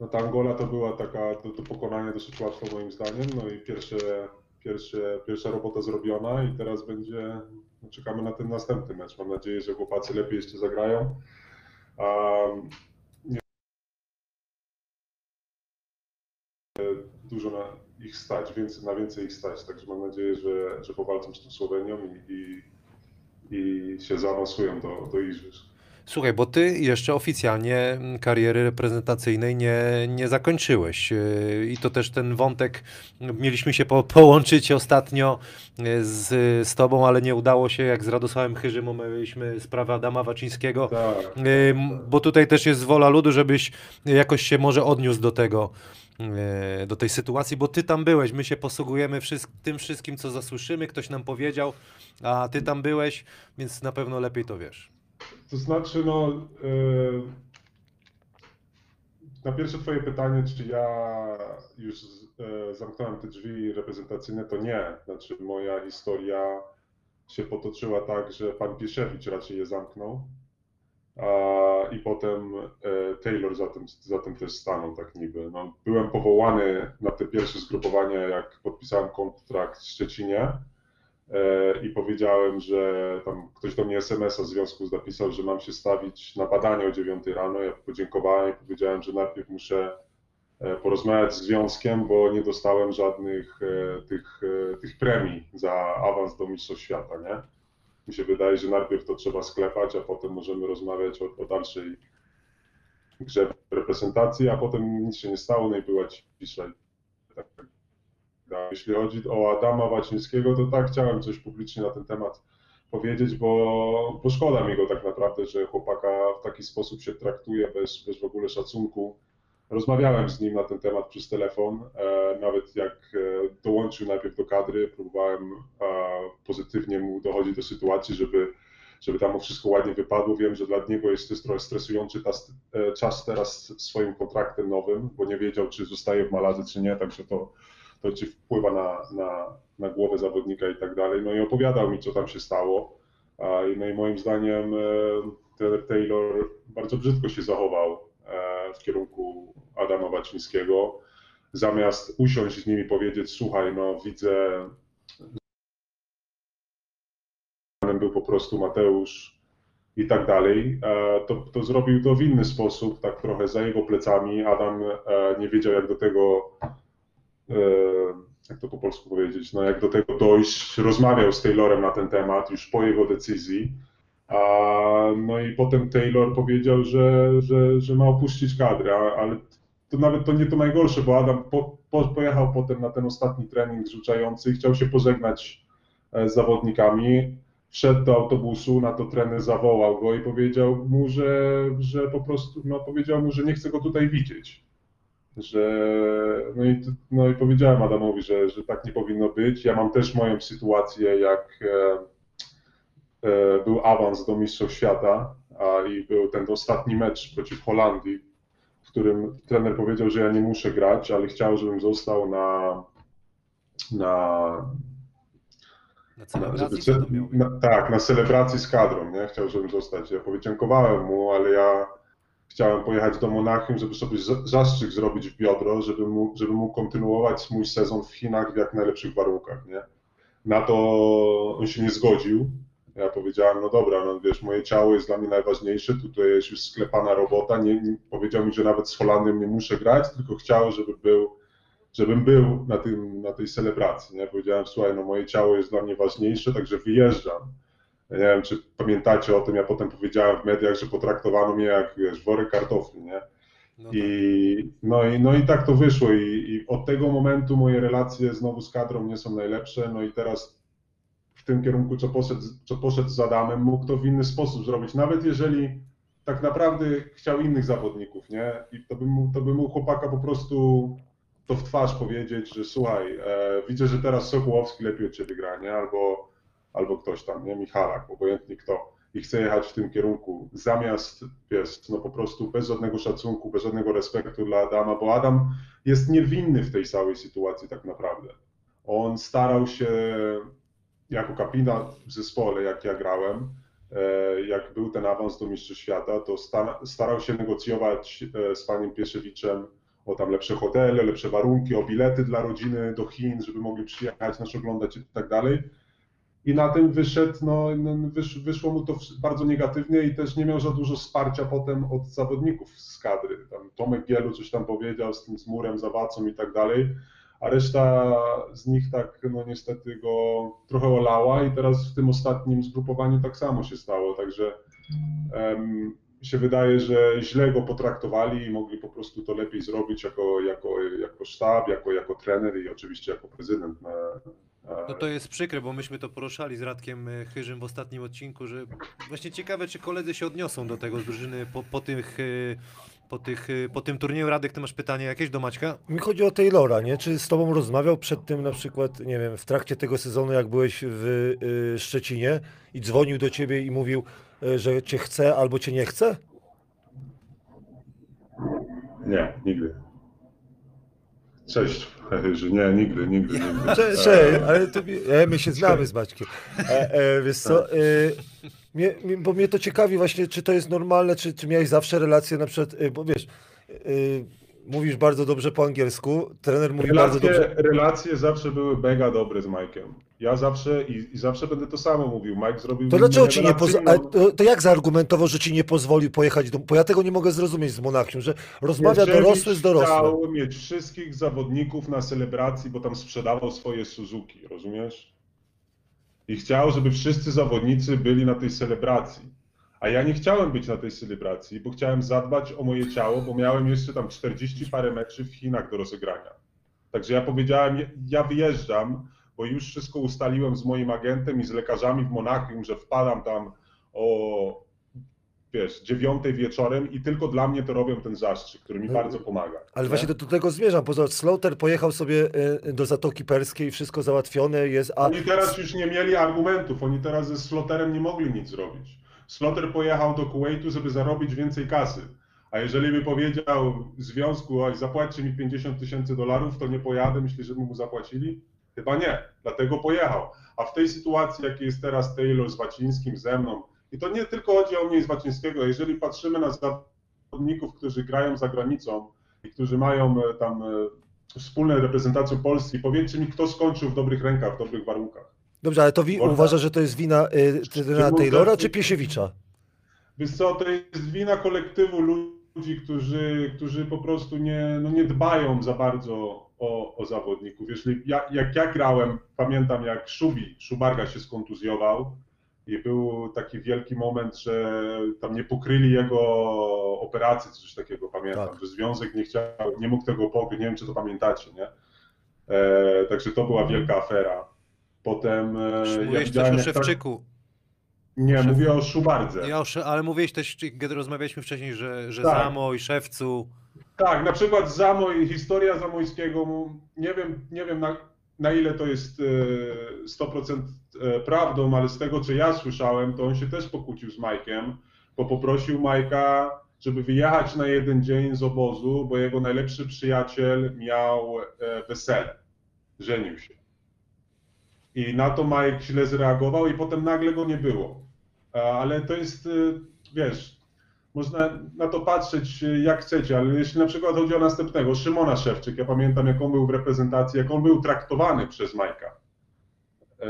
Speaker 6: no ta Angola to była taka do, do pokonania dosyć łatwo moim zdaniem. No i pierwsze, pierwsze, pierwsza robota zrobiona i teraz będzie, no czekamy na ten następny mecz. Mam nadzieję, że chłopacy lepiej jeszcze zagrają. Um, dużo na ich stać, więcej, na więcej ich stać, także mam nadzieję, że, że powalczą z tą Słowenią i, i i się zaawansują do, do igrzysk.
Speaker 1: Słuchaj, bo Ty jeszcze oficjalnie mm, kariery reprezentacyjnej nie, nie zakończyłeś. E, I to też ten wątek, m, mieliśmy się po, połączyć ostatnio e, z, z Tobą, ale nie udało się, jak z Radosławem Chyżym omawialiśmy sprawę Adama Waczyńskiego.
Speaker 6: Tak,
Speaker 1: Bo tutaj też jest wola ludu, żebyś jakoś się może odniósł do tego, e, do tej sytuacji, bo ty tam byłeś, my się posługujemy tym wszystkim, co zasłyszymy, ktoś nam powiedział, a ty tam byłeś, więc na pewno lepiej to wiesz.
Speaker 6: To znaczy no yy, na pierwsze twoje pytanie, czy ja już yy, zamknąłem te drzwi reprezentacyjne, to nie. Znaczy moja historia się potoczyła tak, że pan Pieszewicz raczej je zamknął. A, I potem e, Taylor za tym, za tym też stanął, tak niby. No, byłem powołany na te pierwsze zgrupowania, jak podpisałem kontrakt w Szczecinie e, i powiedziałem, że tam ktoś do mnie SMS-a w związku z napisał, że mam się stawić na badanie o 9 rano. Ja podziękowałem i powiedziałem, że najpierw muszę e, porozmawiać z związkiem, bo nie dostałem żadnych e, tych, e, tych premii za awans do Mistrzostw Świata, nie? Mi się wydaje, że najpierw to trzeba sklepać, a potem możemy rozmawiać o, o dalszej grze w reprezentacji, a potem nic się nie stało, no i była cisza. tak dalej. Jeśli chodzi o Adama Wacińskiego, to tak, chciałem coś publicznie na ten temat powiedzieć, bo, bo szkoda mi go tak naprawdę, że chłopaka w taki sposób się traktuje, bez, bez w ogóle szacunku. Rozmawiałem z nim na ten temat przez telefon, e, nawet jak e, dołączył najpierw do kadry, próbowałem e, pozytywnie mu dochodzić do sytuacji, żeby, żeby tam wszystko ładnie wypadło. Wiem, że dla niego jest jest trochę stresujący tas, e, czas teraz swoim kontraktem nowym, bo nie wiedział, czy zostaje w Maladze, czy nie, także to, to ci wpływa na, na, na głowę zawodnika i tak dalej. No i opowiadał mi, co tam się stało. No i moim zdaniem e, trener Taylor bardzo brzydko się zachował e, w kierunku Adama Waczyńskiego. Zamiast usiąść z nimi i powiedzieć, słuchaj, no widzę, był po prostu Mateusz i tak dalej, e, to, to zrobił to w inny sposób, tak trochę za jego plecami. Adam nie wiedział, jak do tego, jak to po polsku powiedzieć, no jak do tego dojść. Rozmawiał z Taylorem na ten temat już po jego decyzji. A, no i potem Taylor powiedział, że, że, że ma opuścić kadrę, ale to nawet to nie to najgorsze, bo Adam po, po, pojechał potem na ten ostatni trening zrzucający i chciał się pożegnać e, z zawodnikami. Wszedł do autobusu, na to trener zawołał go i powiedział mu, że, że po prostu, no powiedział mu, że nie chce go tutaj widzieć. Że, no, i, no i powiedziałem Adamowi, że, że tak nie powinno być. Ja mam też moją sytuację, jak e, e, był awans do Mistrzostw Świata a, i był ten ostatni mecz przeciw Holandii, w którym trener powiedział, że ja nie muszę grać, ale chciał, żebym został na, na,
Speaker 1: Na
Speaker 6: na,
Speaker 1: celebracji być?
Speaker 6: na, tak, na celebracji z kadrą, nie? Chciał, żebym zostać. Ja podziękowałem mu, ale ja chciałem pojechać do Monachium, żeby sobie za- zastrzyk zrobić w biodro, żeby mógł, żeby mógł kontynuować mój sezon w Chinach w jak najlepszych warunkach, nie? Na to on się nie zgodził. Ja powiedziałem, no dobra, no wiesz, moje ciało jest dla mnie najważniejsze, tutaj jest już sklepana robota, nie, nie, powiedział mi, że nawet z Holandią nie muszę grać, tylko chciał, żeby był, żebym był na, tym, na tej celebracji, nie? Powiedziałem, słuchaj, no moje ciało jest dla mnie ważniejsze, także wyjeżdżam. Nie wiem, czy pamiętacie o tym, ja potem powiedziałem w mediach, że potraktowano mnie jak, wiesz, worek kartofli, nie?
Speaker 1: No tak.
Speaker 6: I, no, i, no i tak to wyszło I, i od tego momentu moje relacje znowu z kadrą nie są najlepsze, no i teraz w tym kierunku, co poszedł, co poszedł z Adamem, mógł to w inny sposób zrobić, nawet jeżeli tak naprawdę chciał innych zawodników, nie? I to by mu, to by mu chłopaka po prostu to w twarz powiedzieć, że słuchaj, e, widzę, że teraz Sokołowski lepiej od ciebie gra, nie? Albo, albo ktoś tam, nie? Michalak, obojętnie kto i chce jechać w tym kierunku, zamiast, wiesz, no po prostu bez żadnego szacunku, bez żadnego respektu dla Adama, bo Adam jest niewinny w tej całej sytuacji tak naprawdę. On starał się jako kapitan w zespole, jak ja grałem, e, jak był ten awans do Mistrzostw Świata, to sta- starał się negocjować e, z panem Pieszewiczem o tam lepsze hotele, lepsze warunki, o bilety dla rodziny do Chin, żeby mogli przyjechać, nas oglądać i tak dalej. I na tym wyszedł, no, no wysz, wyszło mu to bardzo negatywnie i też nie miał za dużo wsparcia potem od zawodników z kadry. Tam Tomek Gielu coś tam powiedział z tym z murem, zawacą i tak dalej, a reszta z nich tak, no niestety go trochę olała i teraz w tym ostatnim zgrupowaniu tak samo się stało, także em, się wydaje, że źle go potraktowali i mogli po prostu to lepiej zrobić jako, jako, jako sztab, jako, jako trener i oczywiście jako prezydent. Na,
Speaker 1: No to jest przykre, bo myśmy to poruszali z Radkiem e, Chyżym w ostatnim odcinku, że właśnie ciekawe, czy koledzy się odniosą do tego z drużyny po, po, tych, e, po, tych, e, po tym turnieju. Radek, ty masz pytanie jakieś do Maćka?
Speaker 2: Mi chodzi o Taylora, nie? Czy z tobą rozmawiał przed tym na przykład, nie wiem, w trakcie tego sezonu, jak byłeś w y, Szczecinie i dzwonił do ciebie i mówił, y, że cię chce albo cię nie chce?
Speaker 6: Nie, nigdy. Cześć, że nie, nigdy, nigdy, nigdy.
Speaker 2: Cześć, cześć ale to, mi- e, my się znamy z Maćkiem. E, e, wiesz co, e, mnie, bo mnie to ciekawi właśnie, czy to jest normalne, czy, czy miałeś zawsze relacje na przykład, e, bo wiesz, e, mówisz bardzo dobrze po angielsku, trener mówi bardzo
Speaker 6: Relacje,
Speaker 2: dobrze.
Speaker 6: relacje zawsze były mega dobre z Mike'em. Ja zawsze i, i zawsze będę to samo mówił. Mike zrobił
Speaker 2: To dlaczego ci nie pozwolił, to, to jak zaargumentował, że ci nie pozwolił pojechać do, bo ja tego nie mogę zrozumieć z Monachium, że rozmawia
Speaker 6: Jeżeli
Speaker 2: dorosły z dorosłym.
Speaker 6: Chciał mieć wszystkich zawodników na celebracji, bo tam sprzedawał swoje Suzuki, rozumiesz? I chciał, żeby wszyscy zawodnicy byli na tej celebracji. A ja nie chciałem być na tej celebracji, bo chciałem zadbać o moje ciało, bo miałem jeszcze tam 40 parę meczów w Chinach do rozegrania. Także ja powiedziałem, ja wyjeżdżam, bo już wszystko ustaliłem z moim agentem i z lekarzami w Monachium, że wpadam tam o wiesz, dziewiątej wieczorem i tylko dla mnie to robią ten zastrzyk, który mi
Speaker 2: No,
Speaker 6: bardzo pomaga.
Speaker 2: Ale
Speaker 6: nie?
Speaker 2: właśnie do, do tego zmierzam, poza Slaughter pojechał sobie e, do Zatoki Perskiej, wszystko załatwione jest, a
Speaker 6: Oni teraz już nie mieli argumentów, oni teraz ze Slotterem nie mogli nic zrobić. Slotter pojechał do Kuwaitu, żeby zarobić więcej kasy. A jeżeli by powiedział związku, oj, zapłaćcie mi 50 tysięcy dolarów, to nie pojadę, myślisz, że by mu zapłacili? Chyba nie, dlatego pojechał. A w tej sytuacji, jakiej jest teraz Taylor z Wacińskim, ze mną, i to nie tylko chodzi o mnie i z Wacińskiego, jeżeli patrzymy na zawodników, którzy grają za granicą i którzy mają e, tam e, wspólne reprezentacją Polski, powiedzcie mi, kto skończył w dobrych rękach, w dobrych warunkach.
Speaker 2: dobrze, ale to wi- uważa, że to jest wina y, trenera
Speaker 6: Szczególnie-
Speaker 2: Taylora czy Piesiewicza?
Speaker 6: Wiesz co, to jest wina kolektywu ludzi, którzy, którzy po prostu nie, no nie dbają za bardzo o, o zawodników. Jeśli ja, jak ja grałem, pamiętam jak Szubi, Szubarga się skontuzjował i był taki wielki moment, że tam nie pokryli jego operacji, coś takiego pamiętam,
Speaker 2: Tak.
Speaker 6: że związek nie chciał, nie mógł tego pokryć, nie wiem czy to pamiętacie, nie? E, także to była wielka afera. Potem e, ja
Speaker 1: Mówiłeś coś
Speaker 6: widziałem,
Speaker 1: o
Speaker 6: jak tak-
Speaker 1: Szewczyku.
Speaker 6: Nie,
Speaker 1: Szef-
Speaker 6: mówię o Szubardze.
Speaker 1: Ja o, Sze- ale mówiłeś też, kiedy rozmawialiśmy wcześniej, że, że
Speaker 6: Tak.
Speaker 1: Zamo i Szewcu.
Speaker 6: Tak, na przykład Zamoj, historia Zamojskiego, nie wiem, nie wiem na, na ile to jest e, 100% e, prawdą, ale z tego co ja słyszałem, to on się też pokłócił z Majkiem, bo poprosił Majka, żeby wyjechać na jeden dzień z obozu, bo jego najlepszy przyjaciel miał e, wesele, żenił się. I na to Mike źle zreagował i potem nagle go nie było. E, Ale to jest, wiesz, można na to patrzeć y, jak chcecie, ale jeśli na przykład chodzi o następnego, Szymona Szewczyk, ja pamiętam jak on był w reprezentacji, jak on był traktowany przez Majka. E,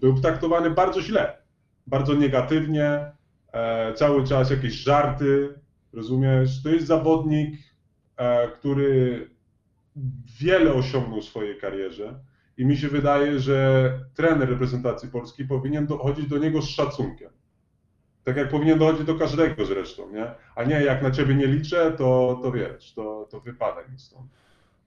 Speaker 6: Był traktowany bardzo źle, bardzo negatywnie, e, cały czas jakieś żarty, rozumiesz? To jest zawodnik, e, który wiele osiągnął w swojej karierze i mi się wydaje, że trener reprezentacji Polski powinien dochodzić do niego z szacunkiem. Tak jak powinien dochodzić do każdego zresztą, nie? A nie, jak na ciebie nie liczę, to, to wiesz, to, to wypadaj mi stąd.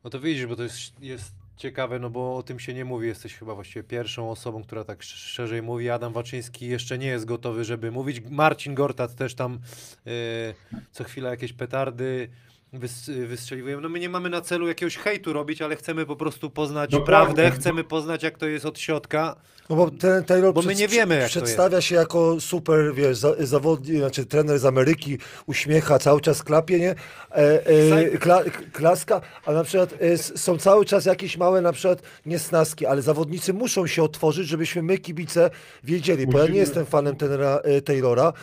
Speaker 1: No to widzisz, bo to jest, jest ciekawe, no bo o tym się nie mówi. Jesteś chyba właściwie pierwszą osobą, która tak sz- szerzej mówi. Adam Waczyński jeszcze nie jest gotowy, żeby mówić. Marcin Gortat też tam e, co chwila jakieś petardy wys, wystrzeliwują. No my nie mamy na celu jakiegoś hejtu robić, ale chcemy po prostu poznać
Speaker 6: Dokładnie.
Speaker 1: prawdę, chcemy poznać jak to jest od środka.
Speaker 2: No bo ten Taylor
Speaker 1: Bo my nie wiemy, jak to
Speaker 2: przedstawia się jako super, wiesz, za, zawodnik, znaczy trener z Ameryki, uśmiecha, cały czas klapie, nie? E, e, kla, klaska, a na przykład e, są cały czas jakieś małe na przykład niesnaski, ale zawodnicy muszą się otworzyć, żebyśmy my kibice wiedzieli, bo ja nie jestem fanem tenera, e, Taylora,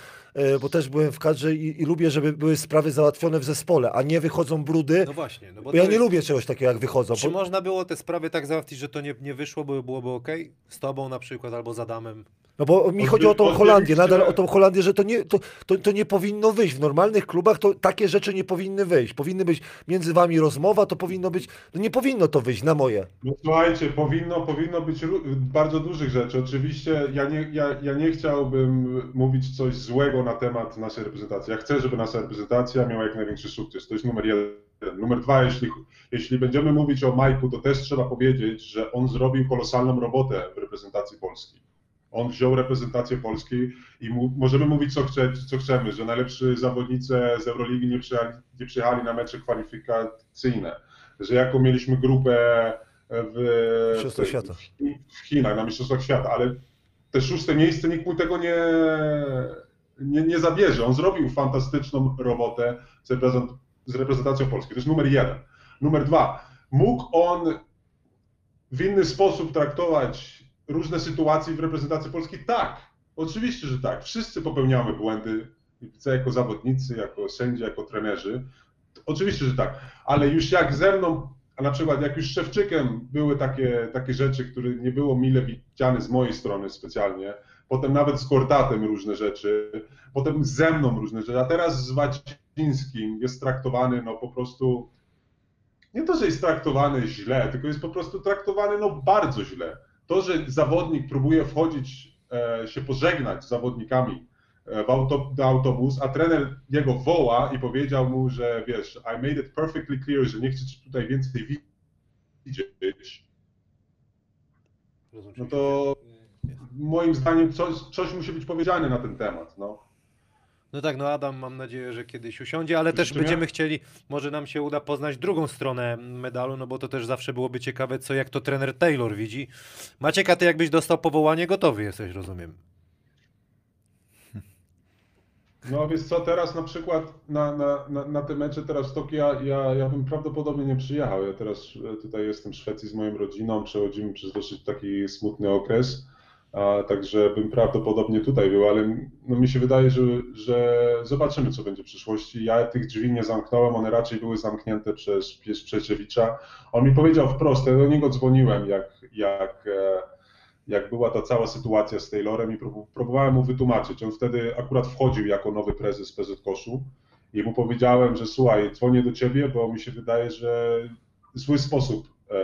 Speaker 2: bo też byłem w kadrze i, i lubię, żeby były sprawy załatwione w zespole, a nie wychodzą brudy,
Speaker 1: No właśnie. No bo
Speaker 2: bo ja nie
Speaker 1: jest-
Speaker 2: lubię czegoś takiego jak wychodzą.
Speaker 1: Czy
Speaker 2: Bo,
Speaker 1: można było te sprawy tak załatwić, że to nie, nie wyszło, bo byłoby ok? Z tobą na przykład albo z Adamem.
Speaker 2: No bo mi chodzi o tą Holandię, nadal o tą Holandię, że to nie, to, to, to nie powinno wyjść. W normalnych klubach to takie rzeczy nie powinny wyjść. Powinny być między wami rozmowa, to powinno być, no nie powinno to wyjść na moje.
Speaker 6: No słuchajcie, powinno, powinno być bardzo dużych rzeczy. Oczywiście ja nie, ja, ja nie chciałbym mówić coś złego na temat naszej reprezentacji. Ja chcę, żeby nasza reprezentacja miała jak największy sukces. To jest numer jeden. Numer dwa, jeśli, jeśli będziemy mówić o Majku, to też trzeba powiedzieć, że on zrobił kolosalną robotę w reprezentacji Polski. On wziął reprezentację Polski i mu, możemy mówić co, chce, co chcemy, że najlepsi zawodnicy z Euroligi nie przyjechali, nie przyjechali na mecze kwalifikacyjne, że jaką mieliśmy grupę w,
Speaker 2: Mistrzostwach świata.
Speaker 6: w Chinach, na Mistrzostwach Świata, ale te szóste miejsce nikt mu tego nie, nie, nie zabierze. On zrobił fantastyczną robotę z, reprezent, z reprezentacją Polski. To jest numer jeden. Numer dwa, mógł on w inny sposób traktować różne sytuacje w reprezentacji Polski? Tak, oczywiście, że tak. Wszyscy popełniamy błędy, jako zawodnicy, jako sędzia, jako trenerzy. Oczywiście, że tak, ale już jak ze mną, a na przykład jak już z Szewczykiem były takie, takie rzeczy, które nie było mile widziane z mojej strony specjalnie, potem nawet z Kortatem różne rzeczy, potem ze mną różne rzeczy, a teraz z Wacińskim jest traktowany no po prostu, nie to, że jest traktowany źle, tylko jest po prostu traktowany no bardzo źle. To, że zawodnik próbuje wchodzić, e, się pożegnać z zawodnikami e, w auto, do autobus, a trener jego woła i powiedział mu, że wiesz, I made it perfectly clear, że nie chcę cię tutaj więcej widzieć. No to moim zdaniem coś, coś musi być powiedziane na ten temat. No.
Speaker 1: No tak, no Adam mam nadzieję, że kiedyś usiądzie, ale też będziemy chcieli, może nam się uda poznać drugą stronę medalu, no bo to też zawsze byłoby ciekawe, co jak to trener Taylor widzi. Maciek, a ty jakbyś dostał powołanie, gotowy jesteś, rozumiem.
Speaker 6: No więc co, teraz na przykład na, na, na, na te mecze teraz w Tokio ja, ja, ja bym prawdopodobnie nie przyjechał. Ja teraz e, tutaj jestem w Szwecji z moją rodziną, przechodzimy przez dosyć taki smutny okres, a, także bym prawdopodobnie tutaj był, ale no, mi się wydaje, że, że zobaczymy, co będzie w przyszłości. Ja tych drzwi nie zamknąłem, one raczej były zamknięte przez pies Przeciewicza. On mi powiedział wprost, ja do niego dzwoniłem, jak, jak, e, jak była ta cała sytuacja z Taylorem i prób- próbowałem mu wytłumaczyć. On wtedy akurat wchodził jako nowy prezes PZ Koszu i mu powiedziałem, że słuchaj, dzwonię do ciebie, bo mi się wydaje, że zły sposób e,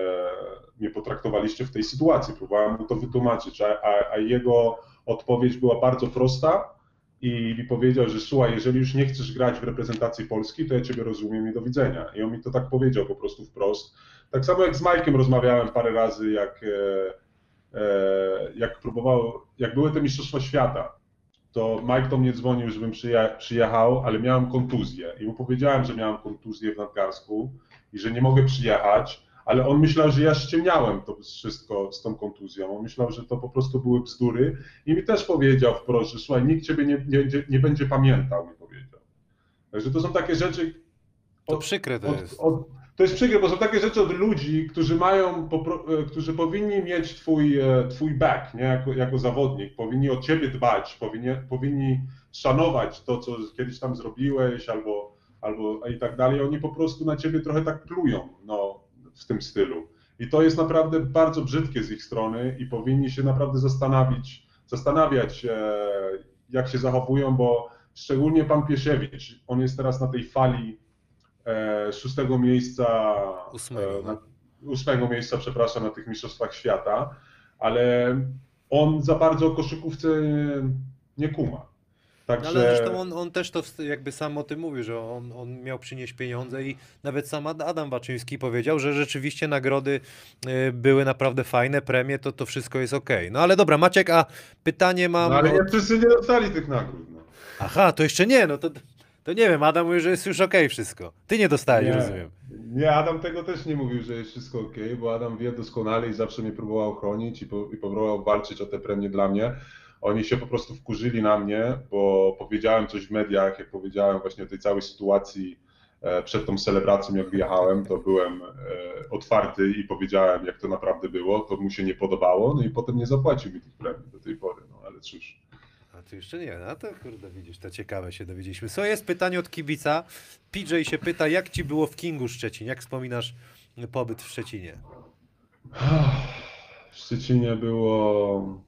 Speaker 6: mnie potraktowaliście w tej sytuacji. Próbowałem mu to wytłumaczyć, a, a, a jego odpowiedź była bardzo prosta i mi powiedział, że słuchaj, jeżeli już nie chcesz grać w reprezentacji Polski, to ja ciebie rozumiem i do widzenia. I on mi to tak powiedział po prostu wprost. Tak samo jak z Majkiem rozmawiałem parę razy, jak, e, e, jak próbował, jak były te Mistrzostwa Świata, to Mike do mnie dzwonił, żebym przyje, przyjechał, ale miałem kontuzję i mu powiedziałem, że miałem kontuzję w nadgarsku i że nie mogę przyjechać, ale on myślał, że ja ściemniałem to wszystko z tą kontuzją. On myślał, że to po prostu były bzdury i mi też powiedział wprost, że słuchaj, nikt ciebie nie, nie, nie będzie pamiętał, mi powiedział. Także to są takie rzeczy,
Speaker 1: To
Speaker 6: od-
Speaker 1: przykre to
Speaker 6: od,
Speaker 1: jest.
Speaker 6: od, to jest przykre, bo są takie rzeczy od ludzi, którzy mają, e, którzy powinni mieć twój, e, twój back, nie? Jako, jako zawodnik, powinni o ciebie dbać, powinni, powinni szanować to, co kiedyś tam zrobiłeś, albo, albo i tak dalej. Oni po prostu na ciebie trochę tak plują, no, w tym stylu. I to jest naprawdę bardzo brzydkie z ich strony i powinni się naprawdę zastanowić, zastanawiać, jak się zachowują, bo szczególnie pan Piesiewicz, on jest teraz na tej fali e, szóstego miejsca,
Speaker 1: Ósmego,
Speaker 6: e,
Speaker 1: no.
Speaker 6: ósmego miejsca, przepraszam, na tych mistrzostwach świata, ale on za bardzo o koszykówce nie kuma.
Speaker 1: No
Speaker 6: Także
Speaker 1: ale zresztą on, on też to jakby sam o tym mówił, że on, on miał przynieść pieniądze i nawet sam Ad- Adam Baczyński powiedział, że rzeczywiście nagrody y, były naprawdę fajne, premie, to, to wszystko jest okej. No ale dobra, Maciek, a pytanie mam...
Speaker 6: no, ale
Speaker 1: od-
Speaker 6: nie wszyscy nie dostali tych nagród. No.
Speaker 1: Aha, to jeszcze nie, no to, to nie wiem, Adam mówi, że jest już okej wszystko. Ty nie dostałeś,
Speaker 6: Nie.
Speaker 1: rozumiem.
Speaker 6: Nie, Adam tego też nie mówił, że jest wszystko ok, bo Adam wie doskonale i zawsze mnie próbował chronić i, po, i próbował walczyć o te premie dla mnie. Oni się po prostu wkurzyli na mnie, bo powiedziałem coś w mediach, jak powiedziałem właśnie o tej całej sytuacji e, przed tą celebracją, jak wyjechałem, to byłem e, otwarty i powiedziałem, jak to naprawdę było, to mu się nie podobało, no i potem nie zapłacił mi tych premii do tej pory, no ale cóż.
Speaker 1: A ty jeszcze nie, no to kurde widzisz, to ciekawe się dowiedzieliśmy. Co jest pytanie od kibica? PJ się pyta, jak ci było w Kingu Szczecin? Jak wspominasz pobyt w Szczecinie?
Speaker 6: W Szczecinie było.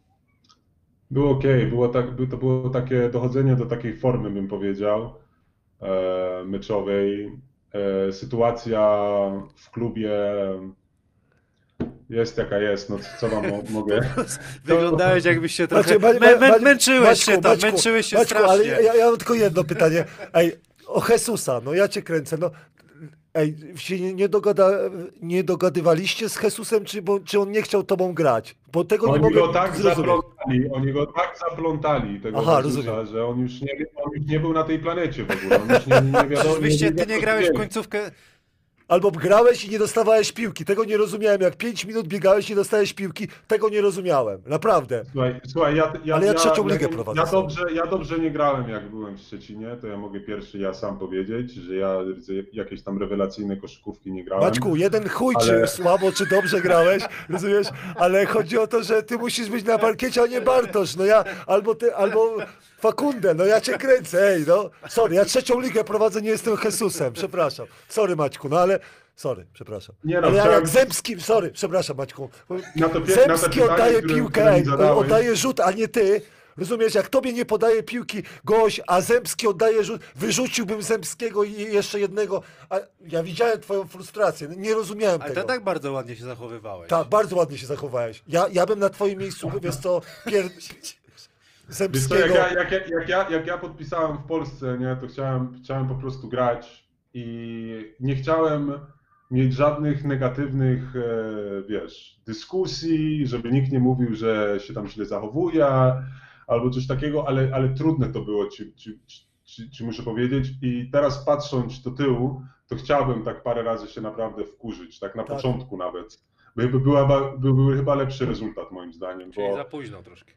Speaker 6: Było ok, było tak, to było takie dochodzenie do takiej formy, bym powiedział, e, meczowej. E, sytuacja w klubie jest jaka jest, no co wam mo- mogę.
Speaker 1: Wyglądałeś jakbyś się trochę...
Speaker 2: Macie- ma-
Speaker 1: mę, mę, męczyłeś
Speaker 2: Maćku,
Speaker 1: się tam,
Speaker 2: Maćku,
Speaker 1: męczyłeś się
Speaker 2: Maćku,
Speaker 1: strasznie.
Speaker 2: ale ja, ja mam tylko jedno pytanie. Ej, o Jesusa, no ja cię kręcę, no. Ej, się nie, nie, dogada, nie dogadywaliście z Jesusem, czy, bo, czy on nie chciał tobą grać? Bo tego nie
Speaker 6: Oni
Speaker 2: mogę
Speaker 6: go tak
Speaker 2: zrozumieć.
Speaker 6: zaplątali, oni go tak zaplątali, tego
Speaker 2: Aha,
Speaker 6: Jezusa, że on już, nie, on już nie był na tej planecie w ogóle. On już nie, nie wiadomo,
Speaker 1: wyście, ty nie grałeś w końcówkę...
Speaker 2: Albo grałeś i nie dostawałeś piłki. Tego nie rozumiałem. Jak 5 minut biegałeś i nie dostałeś piłki, tego nie rozumiałem. Naprawdę.
Speaker 6: Słuchaj, słuchaj ja, ja,
Speaker 2: Ale ja trzecią ligę
Speaker 6: ja,
Speaker 2: prowadzę
Speaker 6: Ja dobrze, ja dobrze nie grałem, jak byłem w Szczecinie, to ja mogę pierwszy ja sam powiedzieć, że ja jakieś tam rewelacyjne koszykówki nie grałem.
Speaker 2: Maćku, jeden chuj,
Speaker 6: Ale-
Speaker 2: czy słabo, czy dobrze grałeś, rozumiesz? Ale chodzi o to, że ty musisz być na parkiecie, a nie Bartosz. No ja, albo ty, albo Fakundę, no ja cię kręcę, ej, no. Sorry, ja trzecią ligę prowadzę, nie jestem Jesusem, przepraszam. Sorry, Maćku, no ale... Sorry, przepraszam.
Speaker 6: Nie no,
Speaker 2: ale ja
Speaker 6: chciałem-
Speaker 2: jak Zemski, sorry, przepraszam Maćku.
Speaker 6: Na to pie- na to
Speaker 2: Zemski
Speaker 6: pytanie,
Speaker 2: oddaje piłkę, ej, oddaje rzut, a nie ty. Rozumiesz, jak tobie nie podaje piłki gość, a Zemski oddaje rzut, wyrzuciłbym Zemskiego i jeszcze jednego. A ja widziałem twoją frustrację, nie rozumiałem
Speaker 1: Ale
Speaker 2: tego.
Speaker 1: to tak bardzo ładnie się zachowywałeś.
Speaker 2: Tak, bardzo ładnie się zachowałeś. Ja, ja bym na twoim miejscu, wiesz co, pier...
Speaker 6: Wiesz co, jak ja, jak, ja, jak, ja, jak ja podpisałem w Polsce, nie, to chciałem, chciałem po prostu grać i nie chciałem mieć żadnych negatywnych, e, wiesz, dyskusji, żeby nikt nie mówił, że się tam źle zachowuje albo coś takiego, ale, ale trudne to było, ci, ci, ci, ci muszę powiedzieć i teraz patrząc do tyłu, to chciałbym tak parę razy się naprawdę wkurzyć, tak na
Speaker 2: Tak.
Speaker 6: początku nawet. By, by, była, by był chyba lepszy rezultat moim zdaniem,
Speaker 1: Czyli
Speaker 6: bo...
Speaker 1: za późno troszkę.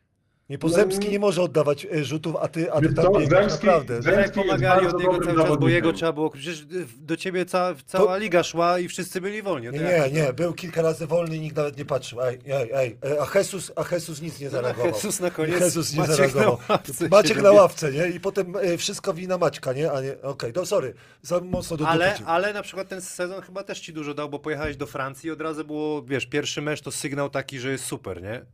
Speaker 2: Nie, bo Zemski nie może oddawać e, rzutów, a ty, a ty tam biegasz,
Speaker 6: Zemski-
Speaker 2: naprawdę.
Speaker 6: Zemski-
Speaker 1: Tak pomagali od niego cały czas, bo jego trzeba było... Przecież do ciebie ca, cała liga szła i wszyscy byli wolni. No
Speaker 2: Nie,
Speaker 1: to
Speaker 2: nie, nie, był kilka razy wolny i nikt nawet nie patrzył. Ej, ej, ej, e, a Jesus, a Jesus nic nie zareagował.
Speaker 1: Jezus na koniec,
Speaker 2: Jezus nie
Speaker 1: Maciek
Speaker 2: zareagował.
Speaker 1: na ławce
Speaker 2: Maciek na ławce, nie? I potem e, wszystko wina Maćka, nie? A nie, okej, no sorry, za mocno do
Speaker 1: Ale, ale na przykład ten sezon chyba też ci dużo dał, bo pojechałeś do Francji i od razu było, wiesz, pierwszy mecz to sygnał taki, że jest super, nie?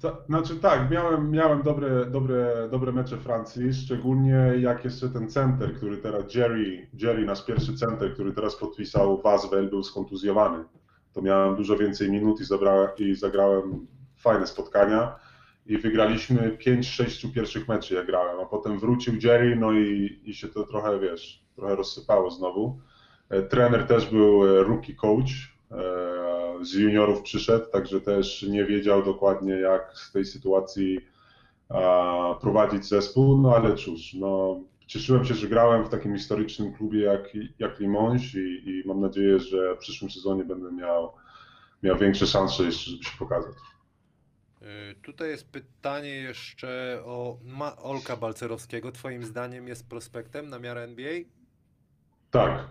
Speaker 6: To, znaczy tak, miałem, miałem dobre, dobre, dobre mecze Francji, szczególnie jak jeszcze ten center, który teraz, Jerry, Jerry, nasz pierwszy center, który teraz podpisał Waswell, był skontuzjowany. To miałem dużo więcej minut i, zabrałem, i zagrałem fajne spotkania i wygraliśmy 5-6 pierwszych meczy, jak grałem, a potem wrócił Jerry, no i, i się to trochę, wiesz, trochę rozsypało znowu. E, Trener też był e, rookie coach, e, z juniorów przyszedł, także też nie wiedział dokładnie jak z tej sytuacji prowadzić zespół, no ale cóż, no, cieszyłem się, że grałem w takim historycznym klubie jak, jak Limoges i, i mam nadzieję, że w przyszłym sezonie będę miał, miał większe szanse jeszcze, żeby się pokazać.
Speaker 1: Y, Tutaj jest pytanie jeszcze o Olka Balcerowskiego. Twoim zdaniem jest prospektem na miarę NBA?
Speaker 6: Tak,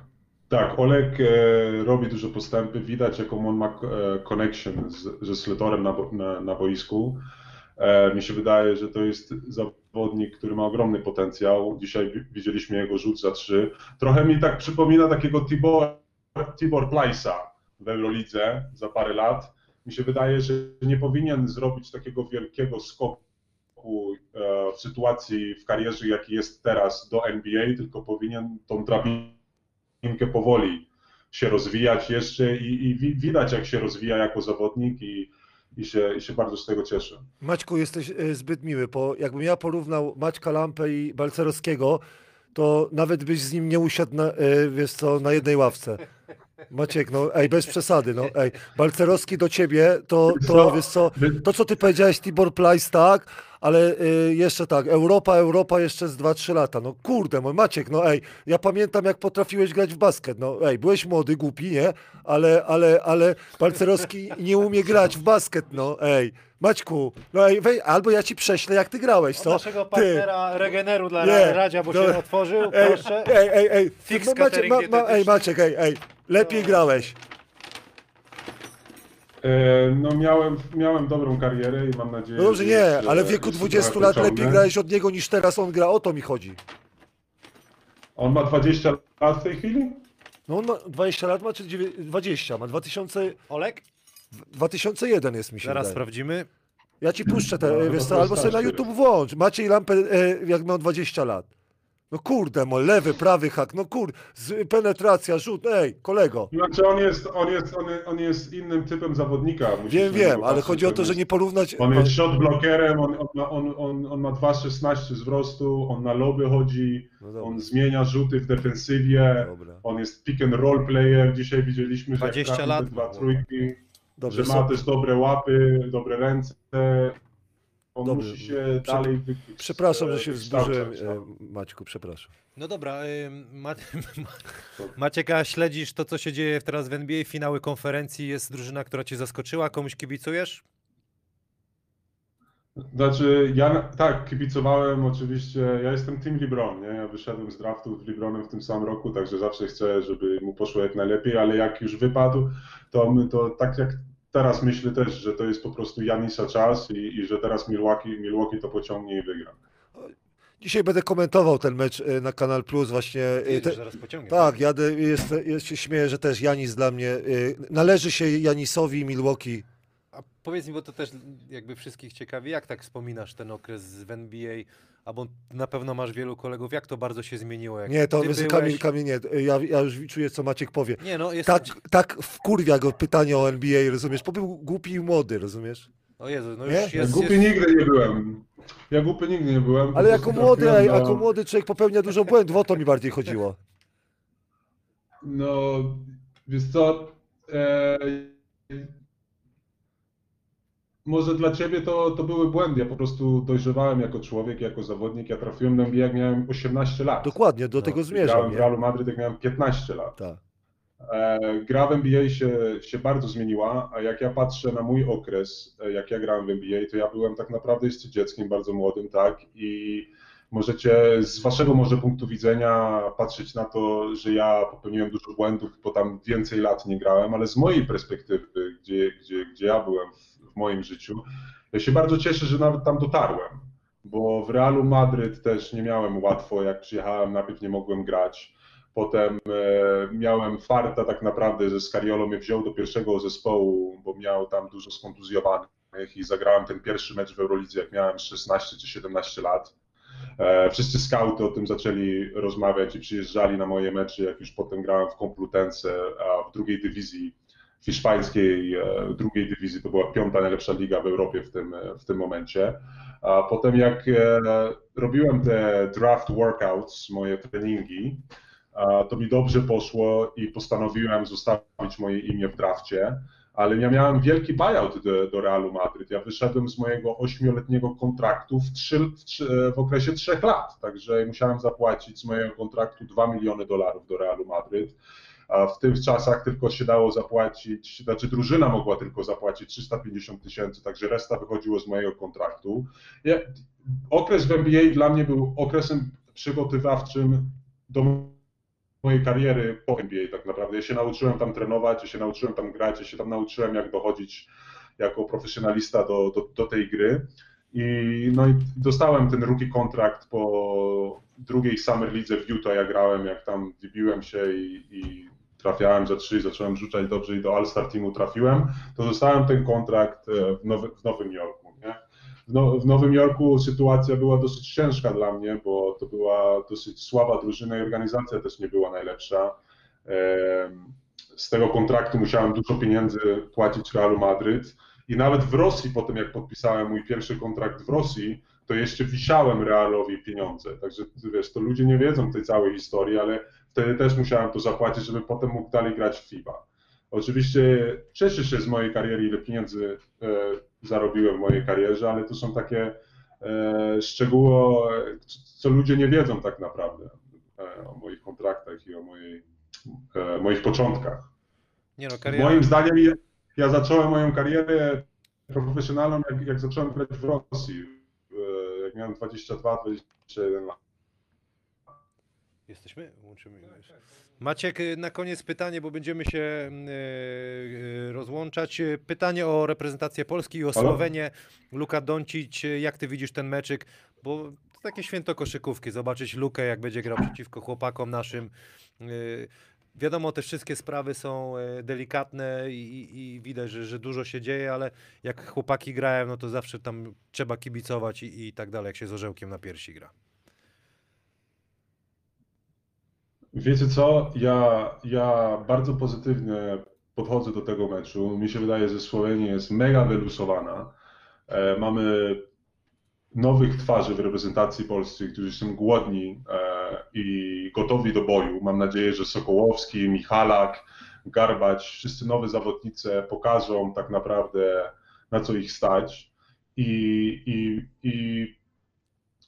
Speaker 6: Tak, Olek e, robi dużo postępy. Widać, jaką on ma e, connection z, ze Sletorem na, na, na boisku. E, mi się wydaje, że to jest zawodnik, który ma ogromny potencjał. Dzisiaj wi- widzieliśmy jego rzut za trzy. Trochę mi tak przypomina takiego Tibor, Tibor Plajsa w Eurolidze za parę lat. Mi się wydaje, że nie powinien zrobić takiego wielkiego skoku e, w sytuacji w karierze, jaki jest teraz do NBA, tylko powinien tą drabinkę powoli się rozwijać jeszcze i, i wi- widać, jak się rozwija jako zawodnik i, i, się, i się bardzo z tego cieszę.
Speaker 2: Maćku, jesteś e, zbyt miły, bo jakbym ja porównał Maćka Lampę i Balcerowskiego, to nawet byś z nim nie usiadł na, e, wiesz co, na jednej ławce. Maciek, no ej, bez przesady, no ej. Balcerowski do ciebie, to, to
Speaker 6: Co?
Speaker 2: wiesz co, to co ty powiedziałeś, Tibor Plajs, tak, ale y, jeszcze tak, Europa, Europa jeszcze z 2-3 lata, no kurde, mój Maciek, no ej, ja pamiętam jak potrafiłeś grać w basket, no ej, byłeś młody, głupi, nie, ale, ale, ale Balcerowski nie umie grać w basket, no ej, Maćku, no ej, wej, albo ja ci prześlę jak ty grałeś,
Speaker 1: Od
Speaker 2: co?
Speaker 1: naszego partnera Regeneru dla
Speaker 2: Nie,
Speaker 1: Radzia, bo
Speaker 2: dobra.
Speaker 1: się otworzył,
Speaker 2: Ej,
Speaker 1: proszę.
Speaker 2: ej, ej, ej,
Speaker 1: Fix
Speaker 2: no, Maciek, ma, ma, ej. Maciek, ej, ej, lepiej
Speaker 1: No.
Speaker 2: grałeś.
Speaker 6: E, No miałem, miałem dobrą karierę i mam nadzieję,
Speaker 2: No dobrze,
Speaker 6: że
Speaker 2: nie,
Speaker 6: jeszcze-
Speaker 2: ale w wieku
Speaker 6: jeszcze
Speaker 2: 20
Speaker 6: trochę
Speaker 2: lat lepiej grałeś od niego niż teraz on gra, o to mi chodzi.
Speaker 6: On ma 20 lat w tej chwili?
Speaker 2: No on ma 20 lat, ma czy dziewię- 20, ma 2000,
Speaker 1: Olek,
Speaker 2: 2001 jest mi się
Speaker 1: zaraz
Speaker 2: wydaje.
Speaker 1: sprawdzimy.
Speaker 2: Ja ci puszczę te,
Speaker 6: No,
Speaker 2: wiesz
Speaker 6: no
Speaker 2: albo sobie na. YouTube włącz. Maciej Lampę, e, jak miał 20 lat. No kurde, mo, lewy, prawy hak, no kurde, penetracja, rzut, ej, kolego.
Speaker 6: Znaczy on jest, on jest, on, on jest innym typem zawodnika.
Speaker 2: Wiem, wiem, ale chodzi o to, że
Speaker 6: jest-
Speaker 2: nie porównać...
Speaker 6: On jest shot blokerem, on, on, ma, on, on, on ma 2,16 wzrostu, on na loby chodzi,
Speaker 2: No
Speaker 6: on zmienia rzuty w defensywie,
Speaker 2: dobra.
Speaker 6: on jest pick and roll player. Dzisiaj widzieliśmy, że
Speaker 1: 20
Speaker 6: jak trafił
Speaker 1: lat
Speaker 6: dwa
Speaker 1: ma.
Speaker 6: trójki,
Speaker 2: Dobrze,
Speaker 6: że ma też dobre łapy, dobre ręce. On
Speaker 2: Dobrze.
Speaker 6: musi się
Speaker 2: Prze-
Speaker 6: dalej wy-
Speaker 2: przepraszam, że
Speaker 6: e,
Speaker 2: się wzburzyłem,
Speaker 6: no.
Speaker 2: e, Maćku, przepraszam.
Speaker 1: No dobra, ym, Ma... Macieka, śledzisz to, co się dzieje teraz w NBA, finały konferencji, jest drużyna, która cię zaskoczyła, komuś kibicujesz?
Speaker 6: Znaczy, ja tak, kibicowałem oczywiście. Ja jestem Team LeBron, nie? Ja wyszedłem z draftu z LeBronem w tym samym roku, także zawsze chcę, żeby mu poszło jak najlepiej, ale jak już wypadł, to, my- to tak jak teraz myślę też, że to jest po prostu Janisa czas i, i że teraz Milwaukee, Milwaukee to pociągnie i wygra.
Speaker 2: Dzisiaj będę komentował ten mecz e, na Kanal Plus właśnie. e, te-
Speaker 1: zaraz pociągnie.
Speaker 2: Tak, jadę, jest, jest, się śmieję, że też Janis dla mnie, y, należy się Janisowi i Milwaukee.
Speaker 1: A powiedz mi, bo to też jakby wszystkich ciekawi, jak tak wspominasz ten okres w NBA, albo na pewno masz wielu kolegów, jak to bardzo się zmieniło? Jak
Speaker 2: Nie, to
Speaker 1: ty
Speaker 2: wiesz,
Speaker 1: byłeś-
Speaker 2: Kamil, Kamil, nie, ja, ja już czuję, co Maciek powie.
Speaker 1: Nie, no jest...
Speaker 2: Tak, tak wkurwia go pytanie o NBA, rozumiesz? Bo był głupi i młody, rozumiesz?
Speaker 1: O Jezu, no
Speaker 2: Nie?
Speaker 1: już jest...
Speaker 6: głupy
Speaker 1: jest...
Speaker 6: nigdy nie byłem. Ja głupy nigdy nie byłem.
Speaker 2: Ale jako młody, jako młody człowiek popełnia dużo błędów, o to mi bardziej chodziło.
Speaker 6: No, wiesz co, e, może dla ciebie to, to były błędy. Ja po prostu dojrzewałem jako człowiek, jako zawodnik. Ja trafiłem na NBA jak miałem 18 lat.
Speaker 2: Dokładnie, do
Speaker 1: No,
Speaker 2: tego
Speaker 6: Grałem
Speaker 2: zmierzam,
Speaker 6: w
Speaker 2: nie?
Speaker 6: Realu Madryt jak miałem 15 lat.
Speaker 2: Tak.
Speaker 6: E, gra w NBA się, się bardzo zmieniła, a jak ja patrzę na mój okres, e, jak ja grałem w NBA, to ja byłem tak naprawdę jeszcze dzieckiem bardzo młodym, tak? I możecie z waszego może punktu widzenia patrzeć na to, że ja popełniłem dużo błędów, bo tam więcej lat nie grałem, ale z mojej perspektywy, gdzie, gdzie, gdzie ja byłem w, w moim życiu, ja się bardzo cieszę, że nawet tam dotarłem, bo w Realu Madryt też nie miałem łatwo, jak przyjechałem, najpierw nie mogłem grać, Potem e, miałem farta tak naprawdę, że Scariolo mnie wziął do pierwszego zespołu, bo miał tam dużo skontuzjowanych i zagrałem ten pierwszy mecz w Eurolidze, jak miałem 16 czy 17 lat. E, wszyscy skauty o tym zaczęli rozmawiać i przyjeżdżali na moje mecze, jak już potem grałem w Komplutence, a w drugiej dywizji hiszpańskiej, e, drugiej dywizji, to była piąta najlepsza liga w Europie w tym, w tym momencie. A potem jak e, robiłem te draft workouts, moje treningi, to mi dobrze poszło i postanowiłem zostawić moje imię w drafcie, ale ja miałem wielki buyout do, do Realu Madryt. Ja wyszedłem z mojego ośmioletniego kontraktu w, trzy, w, w okresie trzech lat, także musiałem zapłacić z mojego kontraktu 2 miliony dolarów do Realu Madryt. W tych czasach tylko się dało zapłacić, znaczy drużyna mogła tylko zapłacić 350 tysięcy, także reszta wychodziło z mojego kontraktu. Ja, okres w NBA dla mnie był okresem przygotowawczym do mojej kariery po NBA tak naprawdę. Ja się nauczyłem tam trenować, ja się nauczyłem tam grać, ja się tam nauczyłem jak dochodzić jako profesjonalista do, do, do tej gry. I, no i dostałem ten rookie kontrakt po drugiej Summer Lidze w Utah, ja grałem, jak tam wybiłem się i, i trafiałem za trzy, zacząłem rzucać dobrze i do All-Star Teamu trafiłem, to dostałem ten kontrakt e, w, Nowy, w Nowym Jorku. Nie? W, no, w Nowym Jorku sytuacja była dosyć ciężka dla mnie, bo to była dosyć słaba drużyna i organizacja też nie była najlepsza. Z tego kontraktu musiałem dużo pieniędzy płacić Realu Madryt i nawet w Rosji, po tym jak podpisałem mój pierwszy kontrakt w Rosji, to jeszcze wisiałem Realowi pieniądze. Także wiesz, to ludzie nie wiedzą tej całej historii, ale wtedy też musiałem to zapłacić, żeby potem mógł dalej grać w FIBA. Oczywiście cieszę się z mojej kariery, ile pieniędzy e, zarobiłem w mojej karierze, ale to są takie e, szczegóły, co ludzie nie wiedzą tak naprawdę e, o moich kontraktach i o mojej, e, moich początkach.
Speaker 1: Nie no, kariera...
Speaker 6: Moim zdaniem ja, ja zacząłem moją karierę profesjonalną, jak, jak zacząłem grać w Rosji, e, jak miałem 22-21 lat.
Speaker 1: Jesteśmy? Łączymy. już. Maciek, y, na koniec pytanie, bo będziemy się y, y, rozłączać. Pytanie o reprezentację Polski i o? Słowenię. Luka Doncic, jak ty widzisz ten meczyk? Bo to takie święto koszykówki, zobaczyć Lukę, jak będzie grał przeciwko chłopakom naszym. Wiadomo, te wszystkie sprawy są y, delikatne i, i, i widać, że, że dużo się dzieje, ale jak chłopaki grają, no to zawsze tam trzeba kibicować i, i tak dalej, jak się z orzełkiem na piersi gra.
Speaker 6: Wiecie co? Ja, ja bardzo pozytywnie podchodzę do tego meczu. Mi się wydaje, że Słowenia jest mega wylusowana. E, mamy nowych twarzy w reprezentacji polskiej, którzy są głodni e, i gotowi do boju. Mam nadzieję, że Sokołowski, Michalak, Garbać, wszyscy nowe zawodnicy pokażą tak naprawdę na co ich stać. I, i, i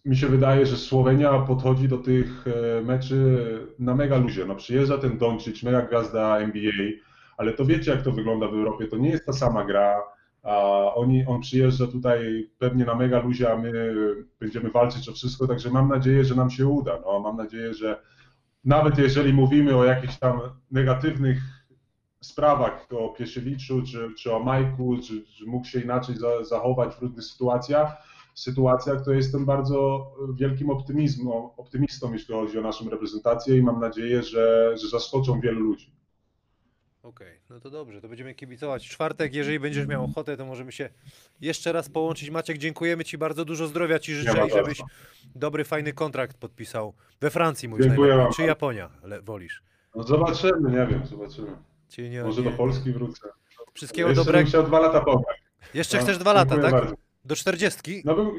Speaker 6: mi się wydaje, że Słowenia podchodzi do tych e, meczy na mega luzie. No przyjeżdża ten Doncic, mega gwiazda NBA, ale to wiecie jak to wygląda w Europie, to nie jest ta sama gra. A oni, on przyjeżdża tutaj pewnie na mega luzie, a my będziemy walczyć o wszystko, także mam nadzieję, że nam się uda. No, mam nadzieję, że nawet jeżeli mówimy o jakichś tam negatywnych sprawach, o Piesiewiczu, czy, czy o Majku, czy, czy mógł się inaczej za, zachować w różnych sytuacjach, sytuacjach, to jestem bardzo wielkim optymistą, jeśli chodzi o naszą reprezentację i mam nadzieję, że, że zaskoczą wielu ludzi.
Speaker 1: Okej, no to dobrze, to będziemy kibicować. Czwartek, jeżeli będziesz miał ochotę, to możemy się jeszcze raz połączyć. Maciek, dziękujemy Ci bardzo, dużo zdrowia Ci życzę i żebyś dobry, fajny kontrakt podpisał. We Francji mówisz
Speaker 6: Dziękuję
Speaker 1: Czy. Japonia le, wolisz?
Speaker 6: No zobaczymy, nie wiem, zobaczymy.
Speaker 1: Czy nie,
Speaker 6: Może
Speaker 1: nie.
Speaker 6: do Polski wrócę.
Speaker 1: Wszystkiego
Speaker 6: Jeszcze
Speaker 1: dobrego.
Speaker 6: bym chciał dwa lata pograć.
Speaker 1: Jeszcze
Speaker 6: No,
Speaker 1: chcesz dwa lata, tak?
Speaker 6: bardzo.
Speaker 1: Do 40?
Speaker 6: No bym...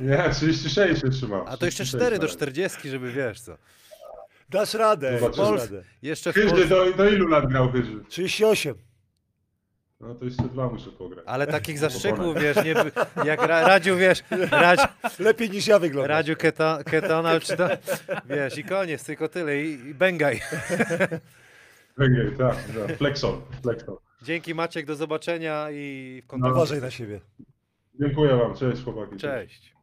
Speaker 6: Nie, 36 się trzymam.
Speaker 1: A to jeszcze
Speaker 6: 36
Speaker 1: 4 do
Speaker 6: nawet.
Speaker 1: 40, żeby wiesz co.
Speaker 2: Dasz radę,
Speaker 6: Zobaczymy.
Speaker 2: dasz
Speaker 1: Pols-
Speaker 2: radę.
Speaker 1: Jeszcze w
Speaker 6: Chyży,
Speaker 1: Polsce.
Speaker 6: do, do ilu lat grał Chyży?
Speaker 2: 38.
Speaker 6: No to jeszcze dwa muszę pograć.
Speaker 1: Ale takich zastrzyków, wiesz, nie, jak ra, Radziu, wiesz, Radź,
Speaker 2: Lepiej niż ja wyglądam.
Speaker 1: Radziu Ketonal, czy to, wiesz, i koniec, tylko tyle i, i bęgaj.
Speaker 6: Węgiel, tak, tak. Flexon, Flexon.
Speaker 1: Dzięki Maciek, do zobaczenia i w kontakcie.
Speaker 2: Uważaj na siebie.
Speaker 6: Dziękuję wam, cześć chłopaki.
Speaker 1: Cześć.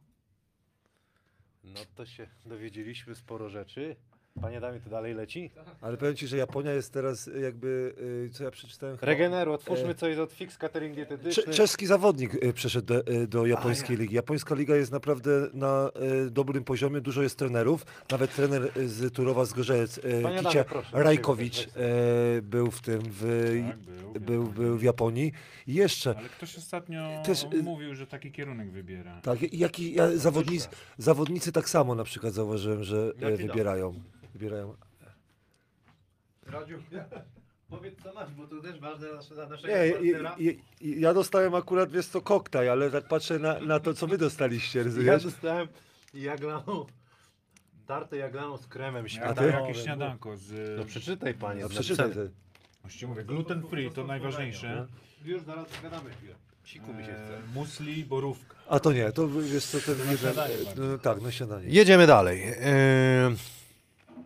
Speaker 1: No to się dowiedzieliśmy sporo rzeczy. Panie Damie, to dalej leci?
Speaker 2: Ale powiem ci, że Japonia jest teraz jakby, y, co ja przeczytałem? chyba-
Speaker 1: Regeneru, otwórzmy
Speaker 2: E,
Speaker 1: coś od Fix Catering
Speaker 2: Cze-
Speaker 1: Dietetyczny.
Speaker 2: czeski zawodnik y, przeszedł do, y, do japońskiej ligi. Japońska liga jest naprawdę na y, dobrym poziomie, dużo jest trenerów. Nawet trener y, z Turowa Zgorzelec, y,
Speaker 1: Panie
Speaker 2: Kicia
Speaker 1: proszę,
Speaker 2: Rajkowicz y, był w tym, w,
Speaker 3: Tak, był.
Speaker 2: był, był w Japonii. I jeszcze,
Speaker 3: Ale ktoś ostatnio
Speaker 2: Też, y-
Speaker 3: mówił, że taki kierunek wybiera.
Speaker 2: tak, i jak i ja, zawodnicy, zawodnicy tak samo na przykład zauważyłem, że e,
Speaker 1: Jaki dom?
Speaker 2: wybierają. Wybierają.
Speaker 1: Radziu, powiedz co masz, bo to też ważne dla naszego
Speaker 2: Nie, i, i, i, ja dostałem akurat, wiesz co, koktajl, ale tak patrzę na, na to, co wy dostaliście,
Speaker 1: Ja
Speaker 2: rozumiesz?
Speaker 1: dostałem jaglaną, tartę jaglaną z kremem
Speaker 3: Ja
Speaker 2: ty?
Speaker 3: jakieś śniadanko z...
Speaker 1: No przeczytaj panie.
Speaker 2: No
Speaker 1: z
Speaker 2: przeczytaj
Speaker 1: napisem.
Speaker 3: mówię, gluten free to najważniejsze.
Speaker 1: Już zaraz zgadamy chwilę. Siku mi się chce.
Speaker 3: E, musli, borówka.
Speaker 2: A to nie, to wiesz co, ten jeden,
Speaker 3: śniadanie bardziej.
Speaker 2: no, tak, na śniadanie.
Speaker 1: Jedziemy dalej. Yy,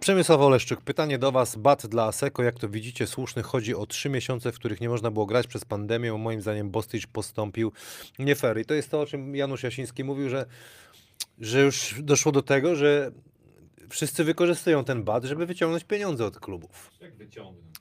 Speaker 1: Przemysław Oleszczyk, pytanie do Was. Bat dla Aseko, jak to widzicie, słuszny. Chodzi o trzy miesiące, w których nie można było grać przez pandemię. Moim zdaniem Bostycz postąpił nie fair. I to jest to, o czym Janusz Jasiński mówił, że, że już doszło do tego, że wszyscy wykorzystują ten bat, żeby wyciągnąć pieniądze od klubów.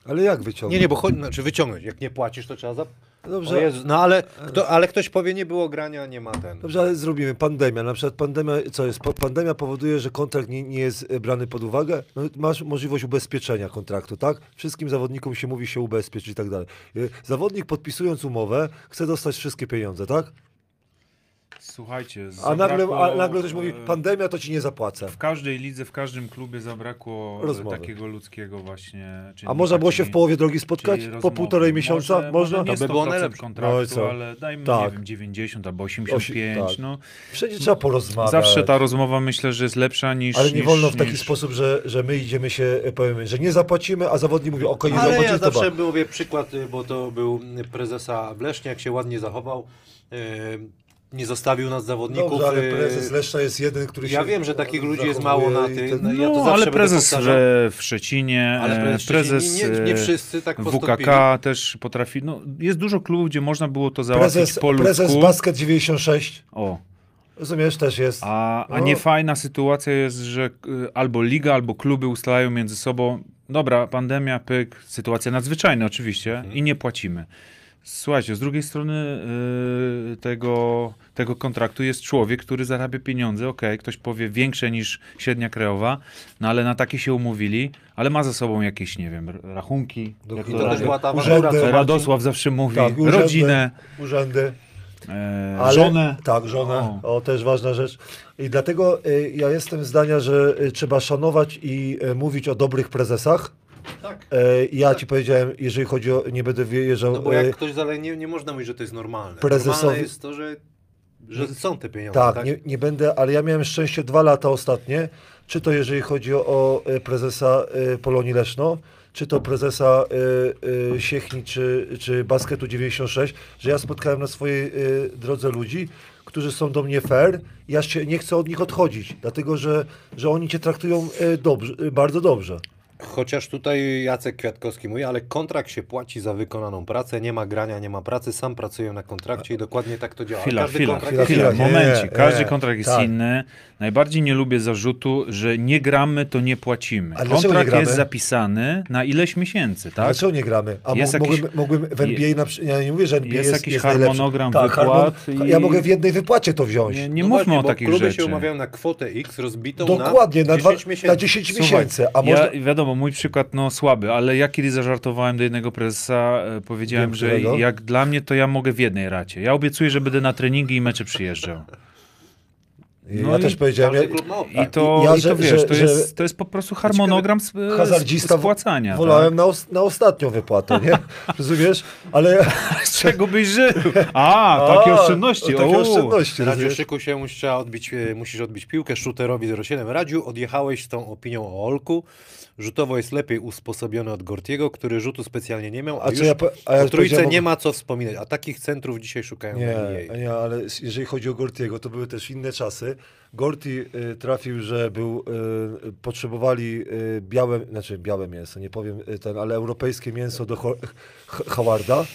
Speaker 2: Ale jak wyciągnąć?
Speaker 1: Nie, nie, bo chodzi, znaczy wyciągnąć. Jak nie płacisz, to trzeba za...
Speaker 2: Dobrze,
Speaker 1: Jezu, no ale, kto, ale ktoś powie, nie było grania, nie ma ten.
Speaker 2: Dobrze, ale zrobimy pandemia. Na przykład pandemia, co jest? Pa- Pandemia powoduje, że kontrakt nie, nie jest e, brany pod uwagę. No, masz możliwość ubezpieczenia kontraktu, tak? Wszystkim zawodnikom się mówi się ubezpiecz i tak dalej. E, Zawodnik podpisując umowę chce dostać wszystkie pieniądze, tak?
Speaker 3: Słuchajcie,
Speaker 2: A nagle, a nagle ktoś mówi,
Speaker 3: e,
Speaker 2: pandemia to ci nie zapłacę.
Speaker 3: W każdej lidze, w każdym klubie zabrakło e,
Speaker 2: Rozmowy.
Speaker 3: takiego ludzkiego właśnie.
Speaker 2: A można było się w połowie drogi spotkać? Po półtorej miesiąca?
Speaker 3: Może,
Speaker 2: Można?
Speaker 3: Może nie
Speaker 1: To by było
Speaker 3: 100%
Speaker 1: najlepsze.
Speaker 3: kontraktu,
Speaker 2: No
Speaker 3: ale dajmy,
Speaker 2: Tak.
Speaker 3: nie wiem, 90 albo 85,
Speaker 2: tak.
Speaker 3: no.
Speaker 2: Wszędzie trzeba porozmawiać.
Speaker 3: Zawsze ta rozmowa myślę, że jest lepsza niż...
Speaker 2: Ale nie
Speaker 3: niż,
Speaker 2: wolno w taki
Speaker 3: niż...
Speaker 2: sposób, że, że my idziemy się, e, powiemy, że nie zapłacimy, a zawodnik mówi, okej, nie
Speaker 1: Ale
Speaker 2: zapłacimy,
Speaker 1: ja
Speaker 2: to
Speaker 1: zawsze mówię przykład, bo to był prezesa w Lesznie, jak się ładnie zachował. y, Nie zostawił nas zawodników.
Speaker 2: Dobrze, ale
Speaker 1: y,
Speaker 2: prezes Leszcza jest jeden, który się
Speaker 1: Ja wiem, że takich ludzi jest mało na
Speaker 2: i
Speaker 1: ty-
Speaker 2: ten-
Speaker 1: no ja to
Speaker 3: No, ale prezes
Speaker 1: powtarzał.
Speaker 3: w, Szczecinie,
Speaker 1: Ale
Speaker 3: e,
Speaker 1: prezes,
Speaker 3: prezes
Speaker 1: nie, nie, nie
Speaker 3: e,
Speaker 1: wszyscy tak.
Speaker 3: WKK też potrafi, no jest dużo klubów, gdzie można było to załatwić
Speaker 2: Prezes,
Speaker 3: po ludzku.
Speaker 2: prezes Basket 96,
Speaker 3: O,
Speaker 2: rozumiesz, też jest.
Speaker 3: a, a
Speaker 2: No.
Speaker 3: niefajna sytuacja jest, że y, albo liga, albo kluby ustalają między sobą, dobra, pandemia, pyk, sytuacja nadzwyczajna oczywiście
Speaker 1: Mhm.
Speaker 3: i nie płacimy. Słuchajcie, z drugiej strony y, tego, tego kontraktu jest człowiek, który zarabia pieniądze, okej, ktoś powie większe niż średnia krajowa, no ale na takie się umówili, ale ma za sobą jakieś, nie wiem, rachunki.
Speaker 2: Do-
Speaker 3: jak
Speaker 1: I
Speaker 3: to
Speaker 1: to też była ta
Speaker 2: Urzędy.
Speaker 3: Radosław zawsze mówi,
Speaker 2: Tak, urzędy.
Speaker 3: rodzinę,
Speaker 2: Urzędy.
Speaker 3: e,
Speaker 2: Ale,
Speaker 3: żonę.
Speaker 2: Tak, żonę.
Speaker 3: O.
Speaker 2: O. też ważna rzecz. I dlatego y, ja jestem zdania, że y, trzeba szanować i y, mówić o dobrych prezesach.
Speaker 1: Tak.
Speaker 2: Y, ja ci powiedziałem, jeżeli chodzi o, nie będę wyjeżdżał,
Speaker 1: No bo
Speaker 2: y,
Speaker 1: jak ktoś dalej nie, nie można mówić, że to jest normalne.
Speaker 2: Prezesowi-
Speaker 1: Normalne jest to, że, że są te pieniądze.
Speaker 2: Tak,
Speaker 1: Tak,
Speaker 2: Nie, nie będę, ale ja miałem szczęście dwa lata ostatnie, czy to jeżeli chodzi o, o e, prezesa e, Polonii Leszno, czy to prezesa e, e, Siechni, czy, czy Basketu 96, że ja spotkałem na swojej e, drodze ludzi, którzy są do mnie fair, ja się nie chcę od nich odchodzić, dlatego że, że oni cię traktują e, dobrze, e, bardzo dobrze.
Speaker 1: Chociaż tutaj Jacek Kwiatkowski mówi, ale kontrakt się płaci za wykonaną pracę, nie ma grania, nie ma pracy, sam pracuję na kontrakcie i dokładnie tak to działa.
Speaker 3: Chwila,
Speaker 1: Każdy
Speaker 3: chwila,
Speaker 1: kontrakt
Speaker 3: chwila,
Speaker 1: jest
Speaker 2: chwila, nie,
Speaker 3: momencik. Każdy
Speaker 2: nie,
Speaker 3: kontrakt jest
Speaker 2: tak.
Speaker 3: inny. Najbardziej nie lubię zarzutu, że nie gramy, to nie płacimy.
Speaker 2: Ale nie
Speaker 3: Kontrakt
Speaker 2: gramy?
Speaker 3: jest zapisany na ileś miesięcy, tak?
Speaker 2: Dlaczego nie gramy? A
Speaker 3: Jest
Speaker 2: mo-
Speaker 3: jakiś-
Speaker 2: mogłem, mogłem w NBA, na, ja nie mówię, że NBA
Speaker 3: jest
Speaker 2: jest,
Speaker 3: jakiś
Speaker 2: jest najlepszy.
Speaker 3: harmonogram
Speaker 2: tak,
Speaker 3: wypłat
Speaker 2: harmon-
Speaker 3: i-
Speaker 2: Ja mogę w jednej wypłacie to wziąć.
Speaker 3: Nie, nie
Speaker 1: No
Speaker 3: mówmy
Speaker 1: właśnie,
Speaker 3: o takich
Speaker 1: kluby
Speaker 3: rzeczy.
Speaker 1: się umawiają na kwotę X rozbitą
Speaker 2: Dokładnie,
Speaker 1: na
Speaker 2: na, dwa,
Speaker 1: 10 miesięcy.
Speaker 2: na 10
Speaker 3: Słuchaj,
Speaker 2: miesięcy. A można...
Speaker 3: Ja, mój przykład no słaby, ale ja kiedyś zażartowałem do jednego prezesa, e, powiedziałem,
Speaker 2: Wiem,
Speaker 3: że
Speaker 2: którego.
Speaker 3: jak dla mnie, to ja mogę w jednej racie. Ja obiecuję, że będę na treningi i mecze przyjeżdżał.
Speaker 2: ja
Speaker 3: no
Speaker 2: też
Speaker 3: i
Speaker 2: powiedziałem, ja,
Speaker 3: I to,
Speaker 2: Ja,
Speaker 3: i
Speaker 2: że-
Speaker 3: to wiesz,
Speaker 2: że-
Speaker 3: to,
Speaker 2: że-
Speaker 3: jest, to jest po prostu harmonogram z, z,
Speaker 2: hazardzista
Speaker 3: spłacania.
Speaker 2: wolałem na, os, na ostatnią wypłatę, nie? Rozumiesz? Ale...
Speaker 3: Z czego byś żył? A, takie
Speaker 2: A,
Speaker 3: oszczędności.
Speaker 2: o, Takie
Speaker 3: o.
Speaker 2: oszczędności.
Speaker 1: Radziu, szykuj się, musisz, odbić, e, musisz odbić piłkę shooterowi 07. Radziu, odjechałeś z tą opinią o Olku. Rzutowo jest lepiej usposobiony od Gortiego, który rzutu specjalnie nie miał, a,
Speaker 2: A
Speaker 1: już
Speaker 2: ja, po- a ja
Speaker 1: o trójce nie ma co wspominać, a takich centrów dzisiaj szukają
Speaker 2: Nie, nie, ale jeżeli chodzi o Gortiego, to były też inne czasy. Gorti y, trafił, że był, y, potrzebowali y, białe, znaczy białe mięso, nie powiem y, ten, ale europejskie mięso do Howarda.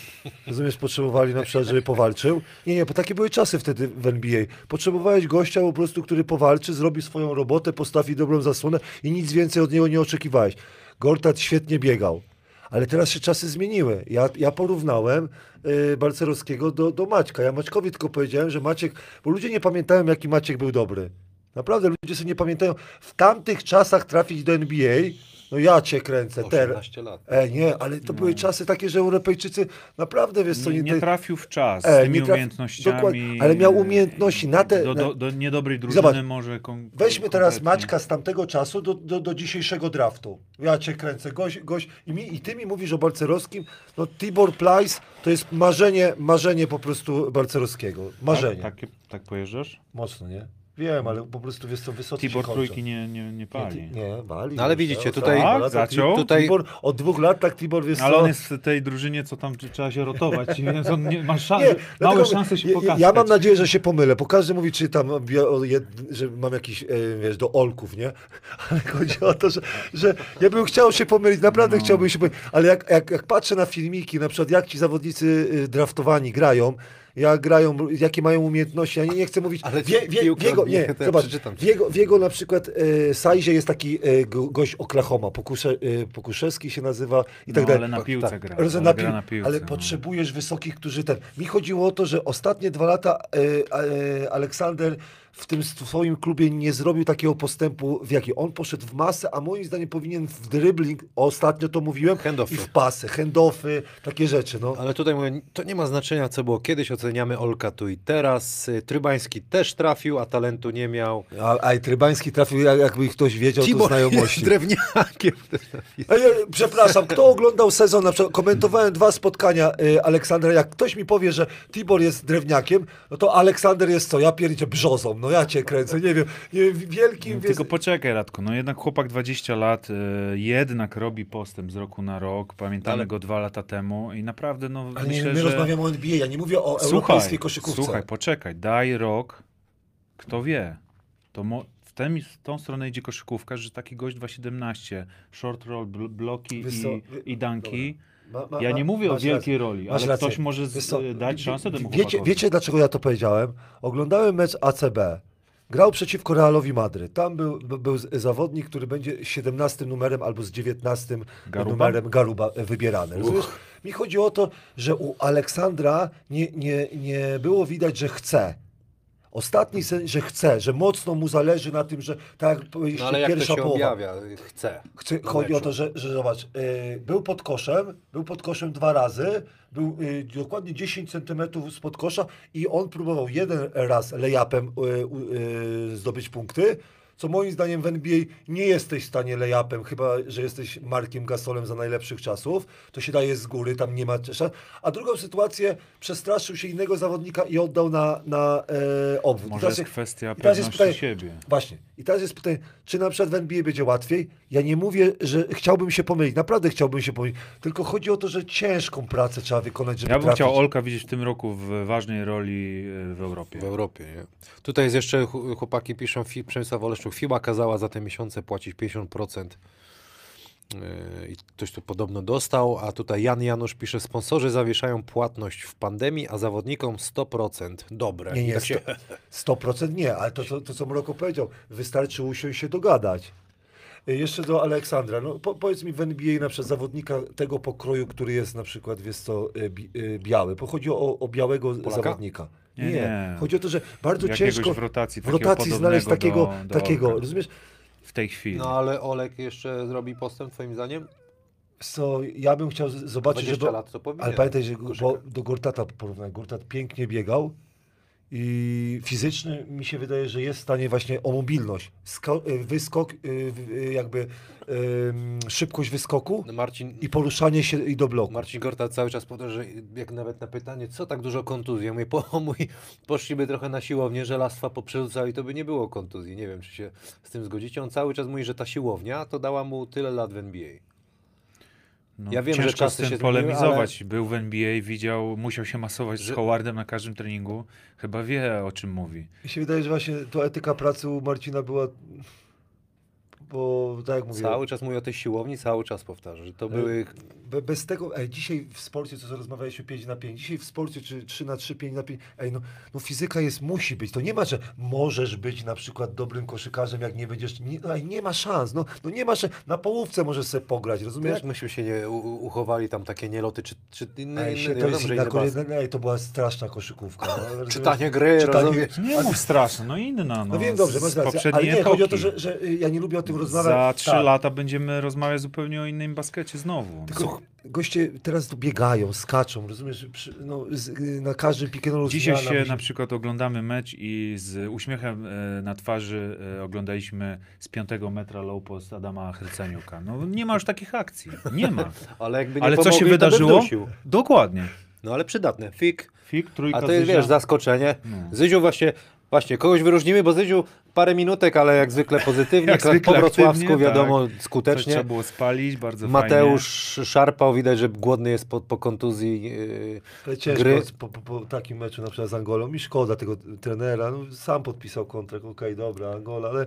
Speaker 2: Rozumiesz, potrzebowali na przykład, żeby powalczył. Nie, nie, bo takie były czasy wtedy w NBA. Potrzebowałeś gościa po prostu, który powalczy, zrobi swoją robotę, postawi dobrą zasłonę i nic więcej od niego nie oczekiwałeś. Gortat świetnie biegał. Ale teraz się czasy zmieniły. Ja, ja porównałem y, Balcerowskiego do, do Maćka. Ja Maćkowi tylko powiedziałem, że Maciek, bo ludzie nie pamiętają, jaki Maciek był dobry. Naprawdę ludzie sobie nie pamiętają. W tamtych czasach trafić do NBA, no ja cię kręcę. Ter...
Speaker 1: 18 lat.
Speaker 2: E, nie, ale to były czasy takie, że Europejczycy naprawdę, wiesz co,
Speaker 3: Nie, nie trafił w czas
Speaker 2: E,
Speaker 3: z tymi
Speaker 2: nie traf-
Speaker 3: umiejętnościami.
Speaker 2: dokładnie, ale miał umiejętności na te-
Speaker 3: Do, do, do niedobrej drużyny
Speaker 2: Zobacz,
Speaker 3: może kon,
Speaker 2: Weźmy teraz. Maćka z tamtego czasu do, do, do dzisiejszego draftu. Ja cię kręcę, gość, gość i, mi, i ty mi mówisz o Balcerowskim, no Tibor Plajs to jest marzenie, marzenie po prostu Balcerowskiego. Marzenie.
Speaker 3: Tak, tak, tak pojeżdżasz?
Speaker 2: Mocno, nie? Wiem, ale po prostu wiesz co, wysocy
Speaker 3: Tibor
Speaker 2: się
Speaker 3: trójki nie, nie, nie pali.
Speaker 2: Nie, nie, wali.
Speaker 1: No ale widzicie, tutaj-
Speaker 3: Tak,
Speaker 2: lata
Speaker 3: zaczął?
Speaker 1: Tutaj-
Speaker 2: Tibor, od dwóch lat tak Tibor, wiesz
Speaker 3: Ale
Speaker 2: co,
Speaker 3: on jest w tej drużynie, co tam trzeba się rotować, więc on nie ma szans,
Speaker 2: Nie,
Speaker 3: małe
Speaker 2: dlatego
Speaker 3: szanse się pokazać.
Speaker 2: Ja mam nadzieję, że się pomylę, bo każdy mówi, czy tam, że mam jakiś, e, wiesz, do Olków, nie? Ale chodzi o to, że, że ja bym chciał się pomylić, naprawdę chciałbym się pomylić, ale jak, jak, jak patrzę na filmiki, na przykład jak ci zawodnicy y, draftowani grają, jak grają, jakie mają umiejętności. Ja nie, nie chcę mówić.
Speaker 1: Ale
Speaker 2: wie, wie, w jego, nie,
Speaker 1: to ja
Speaker 2: zobacz,
Speaker 1: przeczytam
Speaker 2: w jego, w jego na przykład e, sajzie jest taki e, go, gość Oklahoma, Pokusze, e, Pokuszewski się nazywa i tak
Speaker 3: no,
Speaker 2: dalej.
Speaker 3: ale na piłce
Speaker 1: tak.
Speaker 3: gra. Ale
Speaker 2: na
Speaker 3: gra
Speaker 2: pił-
Speaker 3: na piłce.
Speaker 2: ale
Speaker 3: no.
Speaker 2: potrzebujesz wysokich, którzy ten. Mi chodziło o to, że ostatnie dwa lata e, e, Aleksander w tym swoim klubie nie zrobił takiego postępu, w jaki on poszedł w masę, a moim zdaniem powinien w dribbling, ostatnio to mówiłem,
Speaker 1: Handoffy.
Speaker 2: i w pasy, handoffy, takie rzeczy. No.
Speaker 1: Ale tutaj mówię, to nie ma znaczenia, co było kiedyś, oceniamy Olka tu i teraz. Trybański też trafił, a talentu nie miał.
Speaker 2: A, a i Trybański trafił, jak- jakby ktoś wiedział, to
Speaker 1: Tibor
Speaker 2: znajomości.
Speaker 1: jest drewniakiem.
Speaker 2: Ej, przepraszam, kto oglądał sezon, na przykład komentowałem dwa spotkania y, Aleksandra, jak ktoś mi powie, że Tibor jest drewniakiem, no to Aleksander jest co, ja pierdzie brzozą, no ja cię kręcę, nie wiem, nie wielkim...
Speaker 3: No, tylko poczekaj, Radko. No jednak chłopak 20 lat e, jednak robi postęp z roku na rok. Pamiętamy
Speaker 1: Ale-
Speaker 3: go dwa lata temu i naprawdę no
Speaker 2: Ale nie,
Speaker 3: myślę,
Speaker 2: my
Speaker 3: że...
Speaker 2: rozmawiamy o NBA, ja nie mówię o
Speaker 3: Słuchaj,
Speaker 2: europejskiej koszykówce.
Speaker 3: słuchaj, poczekaj, daj rok, kto wie. To mo- w, tem, w tą stronę idzie koszykówka, że taki gość 2.17, short roll, bl- bloki i, i danki.
Speaker 2: Ma- ma-
Speaker 3: Ja nie mówię o wielkiej
Speaker 2: rację.
Speaker 3: roli,
Speaker 2: Masz
Speaker 3: ale
Speaker 2: rację.
Speaker 3: ktoś może z, dać szansę temu
Speaker 2: wiecie,
Speaker 3: chłopakowi.
Speaker 2: wiecie, dlaczego ja to powiedziałem? Oglądałem mecz ACB. Grał przeciwko Realowi Madryt. Tam był, był, zawodnik, który będzie 17 numerem albo z 19
Speaker 3: Garuba?
Speaker 2: numerem Garuba e, wybierany. Mi chodzi o to, że u Aleksandra nie, nie, nie było widać, że chce. Ostatni sen, że chce, że mocno mu zależy na tym, że tak jak
Speaker 1: No ale jak to się
Speaker 2: połowa.
Speaker 1: objawia? Chce.
Speaker 2: Chce, chodzi o to, że, że zobacz, y, był pod koszem, był pod koszem dwa razy, był y, dokładnie 10 centymetrów spod kosza i on próbował jeden raz layupem y, y, zdobyć punkty, co moim zdaniem w NBA nie jesteś w stanie layupem, chyba, że jesteś Markiem Gasolem za najlepszych czasów, to się daje z góry, tam nie ma szans. A drugą sytuację, przestraszył się innego zawodnika i oddał na, na e, obwód.
Speaker 3: Może jest kwestia
Speaker 2: i teraz jest
Speaker 3: pewności
Speaker 2: pytanie-
Speaker 3: siebie.
Speaker 2: Właśnie. I teraz jest pytanie, czy na przykład w NBA będzie łatwiej? Ja nie mówię, że chciałbym się pomylić, naprawdę chciałbym się pomylić, tylko chodzi o to, że ciężką pracę trzeba wykonać, żeby
Speaker 3: Ja bym
Speaker 2: trafić.
Speaker 3: chciał Olka widzieć w tym roku w ważnej roli e, w Europie.
Speaker 1: W Europie, nie? Tutaj jest jeszcze, ch- chłopaki piszą, Fi- Przemysław Oleszczuk, FIBA kazała za te miesiące płacić 50%. Yy, I ktoś tu podobno dostał, a tutaj Jan Janusz pisze, sponsorzy zawieszają płatność w pandemii, a zawodnikom 100%. Dobre.
Speaker 2: Nie, nie,
Speaker 1: tak się...
Speaker 2: 100% nie, ale to, to, to co Mroko powiedział, wystarczy usiąść się dogadać. Y, Jeszcze do Aleksandra. No, po, powiedz mi w NBA na przykład zawodnika tego pokroju, który jest na przykład, wiesz co, y, bi, y, biały. Bo chodzi o, o białego
Speaker 1: Polaka?
Speaker 2: zawodnika.
Speaker 3: Nie, nie.
Speaker 2: Chodzi o to, że bardzo
Speaker 3: Jakiegoś
Speaker 2: ciężko
Speaker 3: w rotacji,
Speaker 2: w rotacji znaleźć takiego,
Speaker 3: do- do
Speaker 2: takiego rozumiesz?
Speaker 3: W tej chwili.
Speaker 1: No ale Olek jeszcze zrobi postęp, twoim zdaniem?
Speaker 2: Co, ja bym chciał zobaczyć,
Speaker 1: 20
Speaker 2: żeby...
Speaker 1: lat to powinien.
Speaker 2: Ale pamiętaj, że bo, do Gortata porównaj. Gortat pięknie biegał i fizyczny mi się wydaje, że jest w stanie właśnie o mobilność. Sko- y, wyskok, y, y, jakby szybkość wyskoku
Speaker 1: No Marcin,
Speaker 2: i poruszanie się i do bloku.
Speaker 1: Marcin Gorta cały czas powtarza, że jak nawet na pytanie, co tak dużo kontuzji, ja mówię, po mój, poszliby trochę na siłownię, żelastwa poprzerzucali, to by nie było kontuzji. Nie wiem, czy się z tym zgodzicie. On cały czas mówi, że ta siłownia to dała mu tyle lat w NBA.
Speaker 3: No,
Speaker 1: Ja wiem, że
Speaker 3: ciężko
Speaker 1: czasy
Speaker 3: z tym
Speaker 1: się zmieniły,
Speaker 3: polemizować. Był w NBA, widział, musiał się masować
Speaker 1: Że-
Speaker 3: z Howardem na każdym treningu. Chyba wie, o czym mówi.
Speaker 2: Mi się wydaje, że właśnie to etyka pracy u Marcina była, bo tak jak mówię,
Speaker 1: Cały czas mówi o tej siłowni, cały czas powtarza, że to były...
Speaker 2: Be, bez tego, ej, dzisiaj w sporcie, co rozmawialiśmy 5 na 5, dzisiaj w sporcie czy 3 na 3, 5 na 5, ej, no, no fizyka jest, musi być, to nie ma, że możesz być na przykład dobrym koszykarzem, jak nie będziesz, nie, no, ej, nie ma szans, no, no nie ma szans, na połówce możesz sobie pograć, rozumiesz?
Speaker 1: Jak myśmy się nie u- uchowali tam takie nieloty, czy, czy inne,
Speaker 2: Ej, się, to jest inna, ej, to była straszna koszykówka. No?
Speaker 1: Czytanie gry,
Speaker 2: Czytanie-
Speaker 1: rozumiesz?
Speaker 3: Nie mów straszne, no inna. No,
Speaker 2: No wiem, dobrze, masz
Speaker 3: z
Speaker 2: rację, ale nie, chodzi o to, że, że y, ja nie lubię o tym rozmawiać.
Speaker 3: Za trzy
Speaker 2: Tak.
Speaker 3: lata będziemy rozmawiać zupełnie o innym baskecie znowu.
Speaker 2: Tylko goście teraz tu biegają, skaczą, rozumiesz? Przy, no, z, na każdym pick and
Speaker 3: Dzisiaj się
Speaker 2: musi-
Speaker 3: na przykład oglądamy mecz i z uśmiechem e, na twarzy e, oglądaliśmy z piątego metra low post Adama Hryceniuka. No nie ma już takich akcji. Nie ma.
Speaker 1: Ale jakby nie
Speaker 3: Ale co się
Speaker 1: pomogli, to by
Speaker 3: wydarzyło? Dokładnie.
Speaker 1: No ale przydatne. Fik,
Speaker 3: Fik, trójka
Speaker 1: A to jest,
Speaker 3: Zyzia.
Speaker 1: wiesz, zaskoczenie.
Speaker 3: No.
Speaker 1: Zyziu właśnie, właśnie, kogoś wyróżnimy, bo Zyziu parę minutek, ale jak zwykle pozytywnie,
Speaker 3: Jak
Speaker 1: po
Speaker 3: zwykle
Speaker 1: wrocławsku
Speaker 3: aktywnie,
Speaker 1: wiadomo,
Speaker 3: Coś
Speaker 1: skutecznie.
Speaker 3: trzeba było spalić, bardzo
Speaker 1: Mateusz szarpał, widać, że głodny jest po, po kontuzji. Yy,
Speaker 2: Ale ciężko
Speaker 1: gry.
Speaker 2: po, po, po takim meczu na przykład z Angolą. Mi szkoda tego trenera. No, sam podpisał kontrakt, okej, dobra, Angola, ale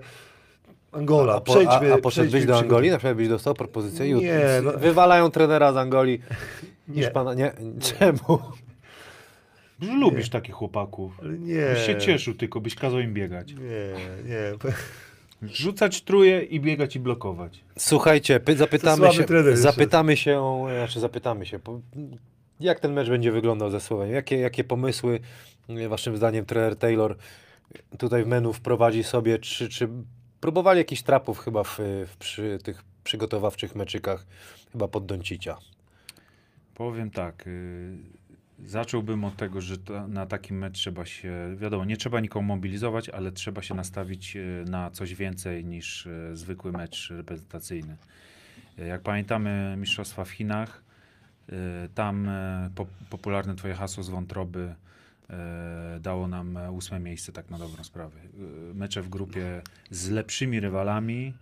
Speaker 2: Angola,
Speaker 1: a, po,
Speaker 2: przejdźmy.
Speaker 1: a, a poszedłbyś do Angolii, na przykład byś dostał propozycję i
Speaker 2: Nie, no.
Speaker 1: wywalają trenera z Angolii.
Speaker 2: Nie.
Speaker 1: Niż pana, nie, czemu?
Speaker 3: Że lubisz takich chłopaków.
Speaker 2: Ale nie.
Speaker 3: Byś się cieszył tylko, byś kazał im biegać.
Speaker 2: Nie, nie.
Speaker 3: Rzucać truje i biegać i blokować.
Speaker 1: Słuchajcie, py, zapytamy
Speaker 2: słaby
Speaker 1: się,
Speaker 2: trener
Speaker 1: zapytamy się, znaczy zapytamy się, po- jak ten mecz będzie wyglądał ze Słowenią? Jakie, jakie pomysły, y, waszym zdaniem, trener Taylor tutaj w menu wprowadzi sobie, czy, czy próbowali jakichś trapów chyba w, w, przy tych przygotowawczych meczykach, chyba pod Doncicia?
Speaker 3: Powiem tak. y, Zacząłbym od tego, że na takim mecz trzeba się, wiadomo, nie trzeba nikogo mobilizować, ale trzeba się nastawić y, na coś więcej niż y, zwykły mecz reprezentacyjny. Y, Jak pamiętamy Mistrzostwa w Chinach, tam po, popularne twoje hasło z wątroby dało nam e, ósme miejsce, tak na dobrą sprawę. Y, Mecze w grupie z lepszymi rywalami,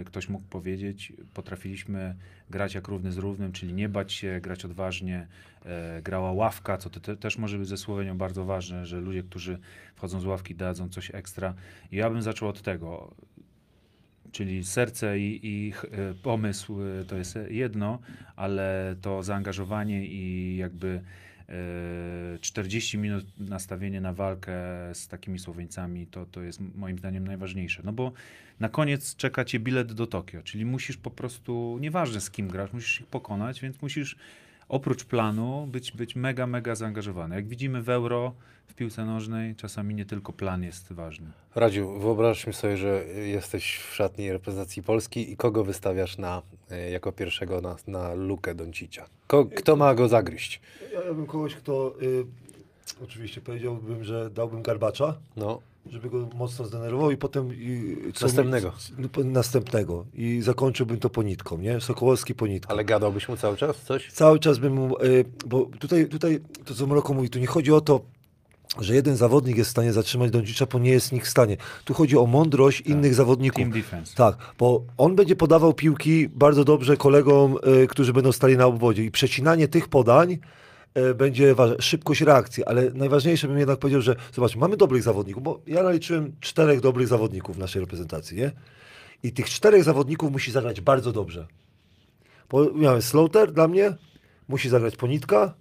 Speaker 3: y, ktoś mógł powiedzieć, potrafiliśmy grać jak równy z równym, czyli nie bać się, grać odważnie. E, grała ławka, co te, też może być ze Słowenią bardzo ważne, że ludzie, którzy wchodzą z ławki, dadzą coś ekstra. I ja bym zaczął od tego. Czyli serce i, i e, pomysł e, to jest jedno, ale to zaangażowanie i jakby e, 40 minut nastawienie na walkę z takimi Słoweńcami, to, to jest moim zdaniem najważniejsze. No bo na koniec czeka cię bilet do Tokio, czyli musisz po prostu, nieważne z kim grasz, musisz ich pokonać, więc musisz oprócz planu być, być mega, mega zaangażowany. Jak widzimy w euro, w piłce nożnej, czasami nie tylko plan jest ważny.
Speaker 1: Radziu, wyobraźmy sobie, że jesteś w szatni reprezentacji Polski i kogo wystawiasz na, y, jako pierwszego na, na lukę Doncicia? Ko, kto ma go zagryźć?
Speaker 2: Ja, ja bym kogoś, kto y, oczywiście powiedziałbym, że dałbym garbacza,
Speaker 1: No,
Speaker 2: żeby go mocno zdenerwował i potem i, co
Speaker 1: Następnego.
Speaker 2: Mi, c- po- następnego. I zakończyłbym to ponitką, nie? Sokołowski ponitką.
Speaker 1: ale gadałbyś mu cały czas coś?
Speaker 2: Cały czas bym mu, y, bo tutaj, tutaj to co Mroko mówi, tu nie chodzi o to, że jeden zawodnik jest w stanie zatrzymać Doncicza, bo nie jest nikt w stanie. Tu chodzi o mądrość innych zawodników.
Speaker 3: Team defense.
Speaker 2: Tak, bo on będzie podawał piłki bardzo dobrze kolegom, y, którzy będą stali na obwodzie i przecinanie tych podań będzie ważne. Szybkość reakcji, ale najważniejsze bym jednak powiedział, że zobacz, mamy dobrych zawodników, bo ja naliczyłem czterech dobrych zawodników w naszej reprezentacji, nie? I tych czterech zawodników musi zagrać bardzo dobrze. Bo miałem Slaughter dla mnie, musi zagrać Ponitka,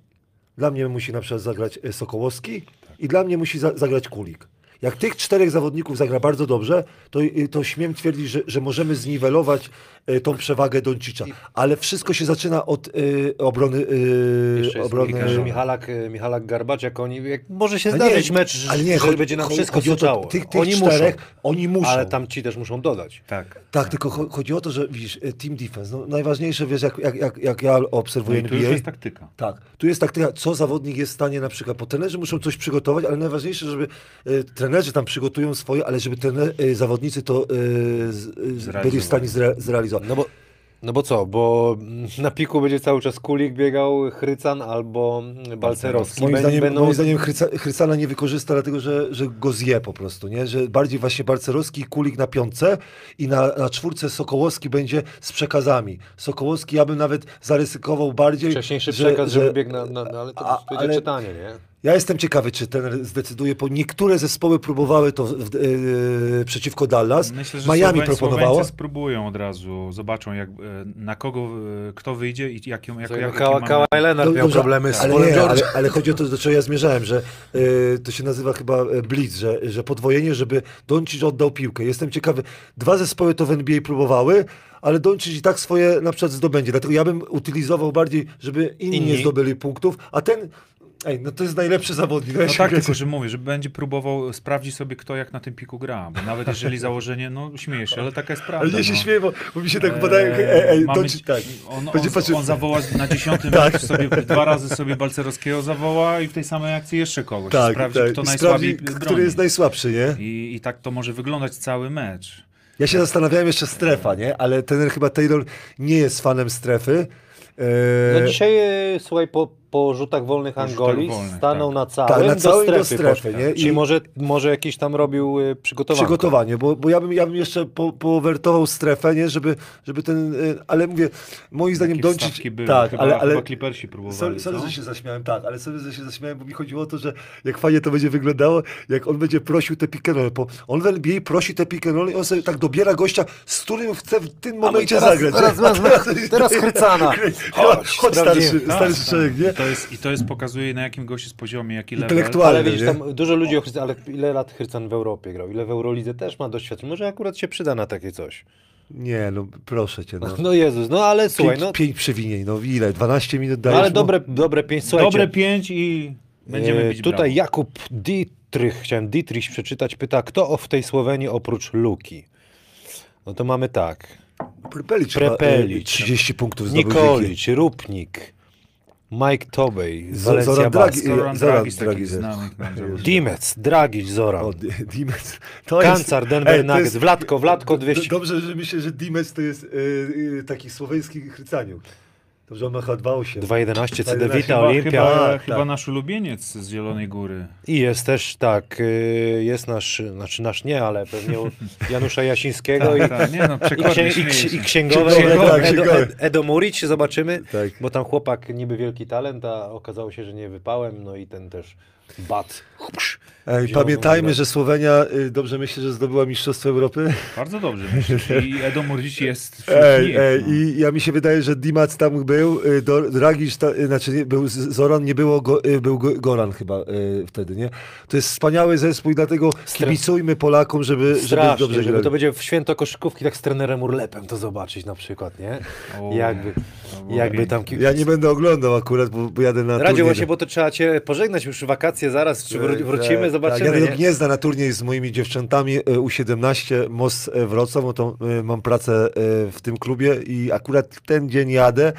Speaker 2: dla mnie musi na przykład zagrać e, Sokołowski i dla mnie musi za, zagrać Kulik. Jak tych czterech zawodników zagra bardzo dobrze, to, y, to śmiem twierdzić, że, że możemy zniwelować y, tą przewagę Doncicza. Ale wszystko się zaczyna od y, obrony. Y, obrony
Speaker 1: obrony... Michalak, y, Michalak Garbacz, jak oni, jak może się zdarzyć mecz,
Speaker 2: ale nie,
Speaker 1: że
Speaker 2: chodzi-
Speaker 1: będzie nam
Speaker 2: chodzi-
Speaker 1: wszystko
Speaker 2: chodzi o to,
Speaker 1: syczało.
Speaker 2: Tych, tych
Speaker 1: oni
Speaker 2: czterech,
Speaker 1: muszą,
Speaker 2: oni muszą.
Speaker 1: ale tam ci też muszą dodać.
Speaker 3: Tak.
Speaker 2: Tak, tylko cho- chodzi o to, że widzisz, y, team defense, no, najważniejsze, wiesz, jak, jak, jak, jak ja
Speaker 3: No
Speaker 2: obserwuję
Speaker 3: i tu
Speaker 2: NBA,
Speaker 3: już jest taktyka.
Speaker 2: Tak, tu jest taktyka, co zawodnik jest w stanie na przykład, bo trenerzy muszą coś przygotować, ale najważniejsze, żeby e, trenerzy tam przygotują swoje, ale żeby trener, e, zawodnicy to e, e, byli w stanie zre, zrealizować.
Speaker 1: No bo, no bo co, bo na piku będzie cały czas Kulik biegał, Chrycan albo Balcerowski.
Speaker 2: Moim zdaniem,
Speaker 1: będą-
Speaker 2: moim zdaniem Chryca, Chrycana nie wykorzysta, dlatego że, że go zje po prostu, nie? Że bardziej właśnie Barcerowski i Kulik na piątce i na, na czwórce Sokołowski będzie z przekazami. Sokołowski ja bym nawet zaryzykował bardziej,
Speaker 1: Wcześniejszy
Speaker 2: że-
Speaker 1: przekaz,
Speaker 2: że-
Speaker 1: żeby biegł na, na, na ale to
Speaker 2: A-
Speaker 1: będzie
Speaker 2: ale-
Speaker 1: czytanie, nie?
Speaker 2: Ja jestem ciekawy, czy ten zdecyduje, bo niektóre zespoły próbowały to w, e, przeciwko Dallas.
Speaker 3: Myślę, że
Speaker 2: Miami
Speaker 3: Słoweń-
Speaker 2: proponowało.
Speaker 3: Słoweńcy spróbują od razu, zobaczą jak, e, na kogo, e, kto wyjdzie i jak, jak, jak,
Speaker 1: Kała Leonard
Speaker 2: No
Speaker 1: miał
Speaker 2: dobrze,
Speaker 1: problemy z
Speaker 2: ale, nie,
Speaker 1: George.
Speaker 2: ale, ale chodzi o to, do czego ja zmierzałem, że e, to się nazywa chyba blitz, że, że podwojenie, żeby Doncic oddał piłkę. Jestem ciekawy, dwa zespoły to w NBA próbowały, ale Doncic i tak swoje na przykład zdobędzie. Dlatego ja bym utylizował bardziej, żeby inni, nie
Speaker 1: Inni.
Speaker 2: zdobyli punktów, a ten, ej, no to jest najlepszy zawodnik.
Speaker 3: No tak, tylko że mówię, że będzie próbował sprawdzić sobie kto jak na tym piku gra, bo nawet jeżeli założenie, no śmieję się, ale taka jest prawda.
Speaker 2: Ale nie się
Speaker 3: no.
Speaker 2: śmieję, bo, bo mi się tak
Speaker 3: Eee,
Speaker 2: podaje, ej, ej,
Speaker 3: mamy-
Speaker 2: Doncic, tak.
Speaker 3: On, on,
Speaker 2: patrzył-
Speaker 3: on zawoła na dziesiątym
Speaker 2: Tak.
Speaker 3: meczu sobie dwa razy sobie Balcerowskiego zawoła i w tej samej akcji jeszcze kogoś.
Speaker 2: Tak,
Speaker 3: sprawdzi,
Speaker 2: tak.
Speaker 3: kto najsłabiej
Speaker 2: sprawdzi, który jest najsłabszy, nie?
Speaker 3: I, I tak to może wyglądać cały mecz.
Speaker 2: Ja się zastanawiałem jeszcze strefa, nie? Ale ten chyba Taylor nie jest fanem strefy. Eee,
Speaker 1: No dzisiaj, e, słuchaj, po, po rzutach wolnych
Speaker 3: Po rzutach
Speaker 1: Angolii
Speaker 3: wolnych,
Speaker 1: stanął
Speaker 3: tak.
Speaker 1: na całym,
Speaker 2: Tak, na
Speaker 1: do
Speaker 2: całym do
Speaker 1: strefy,
Speaker 2: strefy,
Speaker 1: poszedł.
Speaker 2: nie?
Speaker 1: Czyli
Speaker 2: I-
Speaker 1: może, może jakiś tam robił e, przygotowanie.
Speaker 2: Przygotowanie, bo, bo ja, bym, ja bym jeszcze po, powertował strefę, nie? Żeby, żeby ten, y, ale mówię, moim zdaniem
Speaker 3: Takie
Speaker 2: Doncic,
Speaker 3: były.
Speaker 2: tak,
Speaker 3: chyba,
Speaker 2: ale, ale
Speaker 3: chyba Clippersi próbowali.
Speaker 2: sorry, że się zaśmiałem, tak, ale sorry, że się zaśmiałem, bo mi chodziło o to, że jak fajnie to będzie wyglądało, jak on będzie prosił te pick and roll, bo on w NBA prosi te pick and roll i on sobie tak dobiera gościa, z którym chce w tym momencie
Speaker 1: teraz-
Speaker 2: zagrać.
Speaker 1: teraz wezmę- teraz Chrycana.
Speaker 2: Chodź,
Speaker 1: Chodź,
Speaker 2: starszy, starszy człowiek, nie?
Speaker 3: To jest, I to jest pokazuje na jakim gość jest poziomie, jaki level.
Speaker 2: Intelektualny.
Speaker 1: Ale widzisz, tam dużo ludzi o Chrycan, ale ile lat Chrycan w Europie grał? Ile w Eurolidze też ma doświadczenie? Może akurat się przyda na takie coś.
Speaker 2: Nie, no proszę cię, no.
Speaker 1: No Jezus, no ale słuchaj,
Speaker 2: pięć,
Speaker 1: no,
Speaker 2: pięć przewinień, no ile? 12 minut
Speaker 1: no
Speaker 2: dajesz
Speaker 1: ale
Speaker 2: mu?
Speaker 1: dobre, dobre pięć, słuchajcie.
Speaker 3: Dobre pięć i będziemy
Speaker 1: e,
Speaker 3: bić
Speaker 1: Tutaj
Speaker 3: brawo.
Speaker 1: Jakub Dietrich, chciałem Dietrich przeczytać, pyta, kto w tej Słowenii oprócz Luki? No to mamy tak.
Speaker 2: Ma, e, 30 punktów zdobył
Speaker 1: Nikolic, Rupnik, Mike Tobey, Valencia
Speaker 2: Dragi-
Speaker 1: Basket,
Speaker 3: Zoran
Speaker 2: Zoran
Speaker 3: Dragi z
Speaker 2: Dragi
Speaker 3: takich
Speaker 2: ze-
Speaker 3: znanych nam zawodników.
Speaker 1: Dimec, Dragic, Zoran,
Speaker 2: O, Di- Dimec. To
Speaker 1: Kancar, Denver
Speaker 2: Ej,
Speaker 1: Nuggets,
Speaker 2: jest-
Speaker 1: Wlatko
Speaker 2: D-
Speaker 1: 200.
Speaker 2: Dobrze, że myślę, że Dimec to jest y, y, taki słoweński chrycaniuk. Dobrze, on ma chyba 2,8.
Speaker 1: 2.11 CD
Speaker 2: 2.11,
Speaker 1: Vita
Speaker 3: Chyba,
Speaker 1: Olimpia.
Speaker 3: chyba,
Speaker 2: Tak,
Speaker 3: chyba
Speaker 2: tak.
Speaker 3: nasz ulubieniec z Zielonej Góry.
Speaker 1: I jest też tak, y, jest nasz, znaczy nasz nie, ale pewnie u Janusza Jasińskiego i,
Speaker 3: Tak, tak, nie no,
Speaker 1: i,
Speaker 3: przekornie
Speaker 1: księ, i,
Speaker 3: się.
Speaker 1: księgowe
Speaker 2: Księgowe,
Speaker 1: Edo,
Speaker 2: tak,
Speaker 1: Edo,
Speaker 2: księgowe.
Speaker 1: Ed- Edo Muric, zobaczymy,
Speaker 2: Tak.
Speaker 1: bo tam chłopak niby wielki talent, a okazało się, że nie wypałem, no i ten też bat.
Speaker 2: Ej, pamiętajmy, że Słowenia, y, dobrze myślę, że zdobyła Mistrzostwo Europy.
Speaker 3: Bardzo dobrze myślę. I Edo Murdzic jest
Speaker 2: Ej,
Speaker 3: nich,
Speaker 2: ej,
Speaker 3: no.
Speaker 2: I ja mi się wydaje, że Dimac tam był, y, do, Dragic, ta, y, znaczy nie, był Zoran, nie było, go, był Go- Goran chyba y, wtedy, nie? To jest wspaniały zespół i dlatego kibicujmy Polakom, żeby, żeby
Speaker 1: Strasznie,
Speaker 2: dobrze
Speaker 1: żeby
Speaker 2: grali.
Speaker 1: to będzie w święto koszykówki tak z trenerem Urlepem to zobaczyć na przykład, nie?
Speaker 3: O,
Speaker 1: Jakby, jakby tam...
Speaker 2: Ja nie będę oglądał akurat, bo, bo jadę na
Speaker 1: Radziu
Speaker 2: turniej.
Speaker 1: właśnie, bo to trzeba cię pożegnać już wakacje zaraz, czy wró-
Speaker 2: Tak,
Speaker 1: wrócimy,
Speaker 2: tak,
Speaker 1: zobaczymy,
Speaker 2: Tak, jadę do
Speaker 1: nie?
Speaker 2: Gniezna na turniej z moimi dziewczętami e, U17 Most e, Wrocław, bo to e, mam pracę w tym klubie i akurat ten dzień jadę,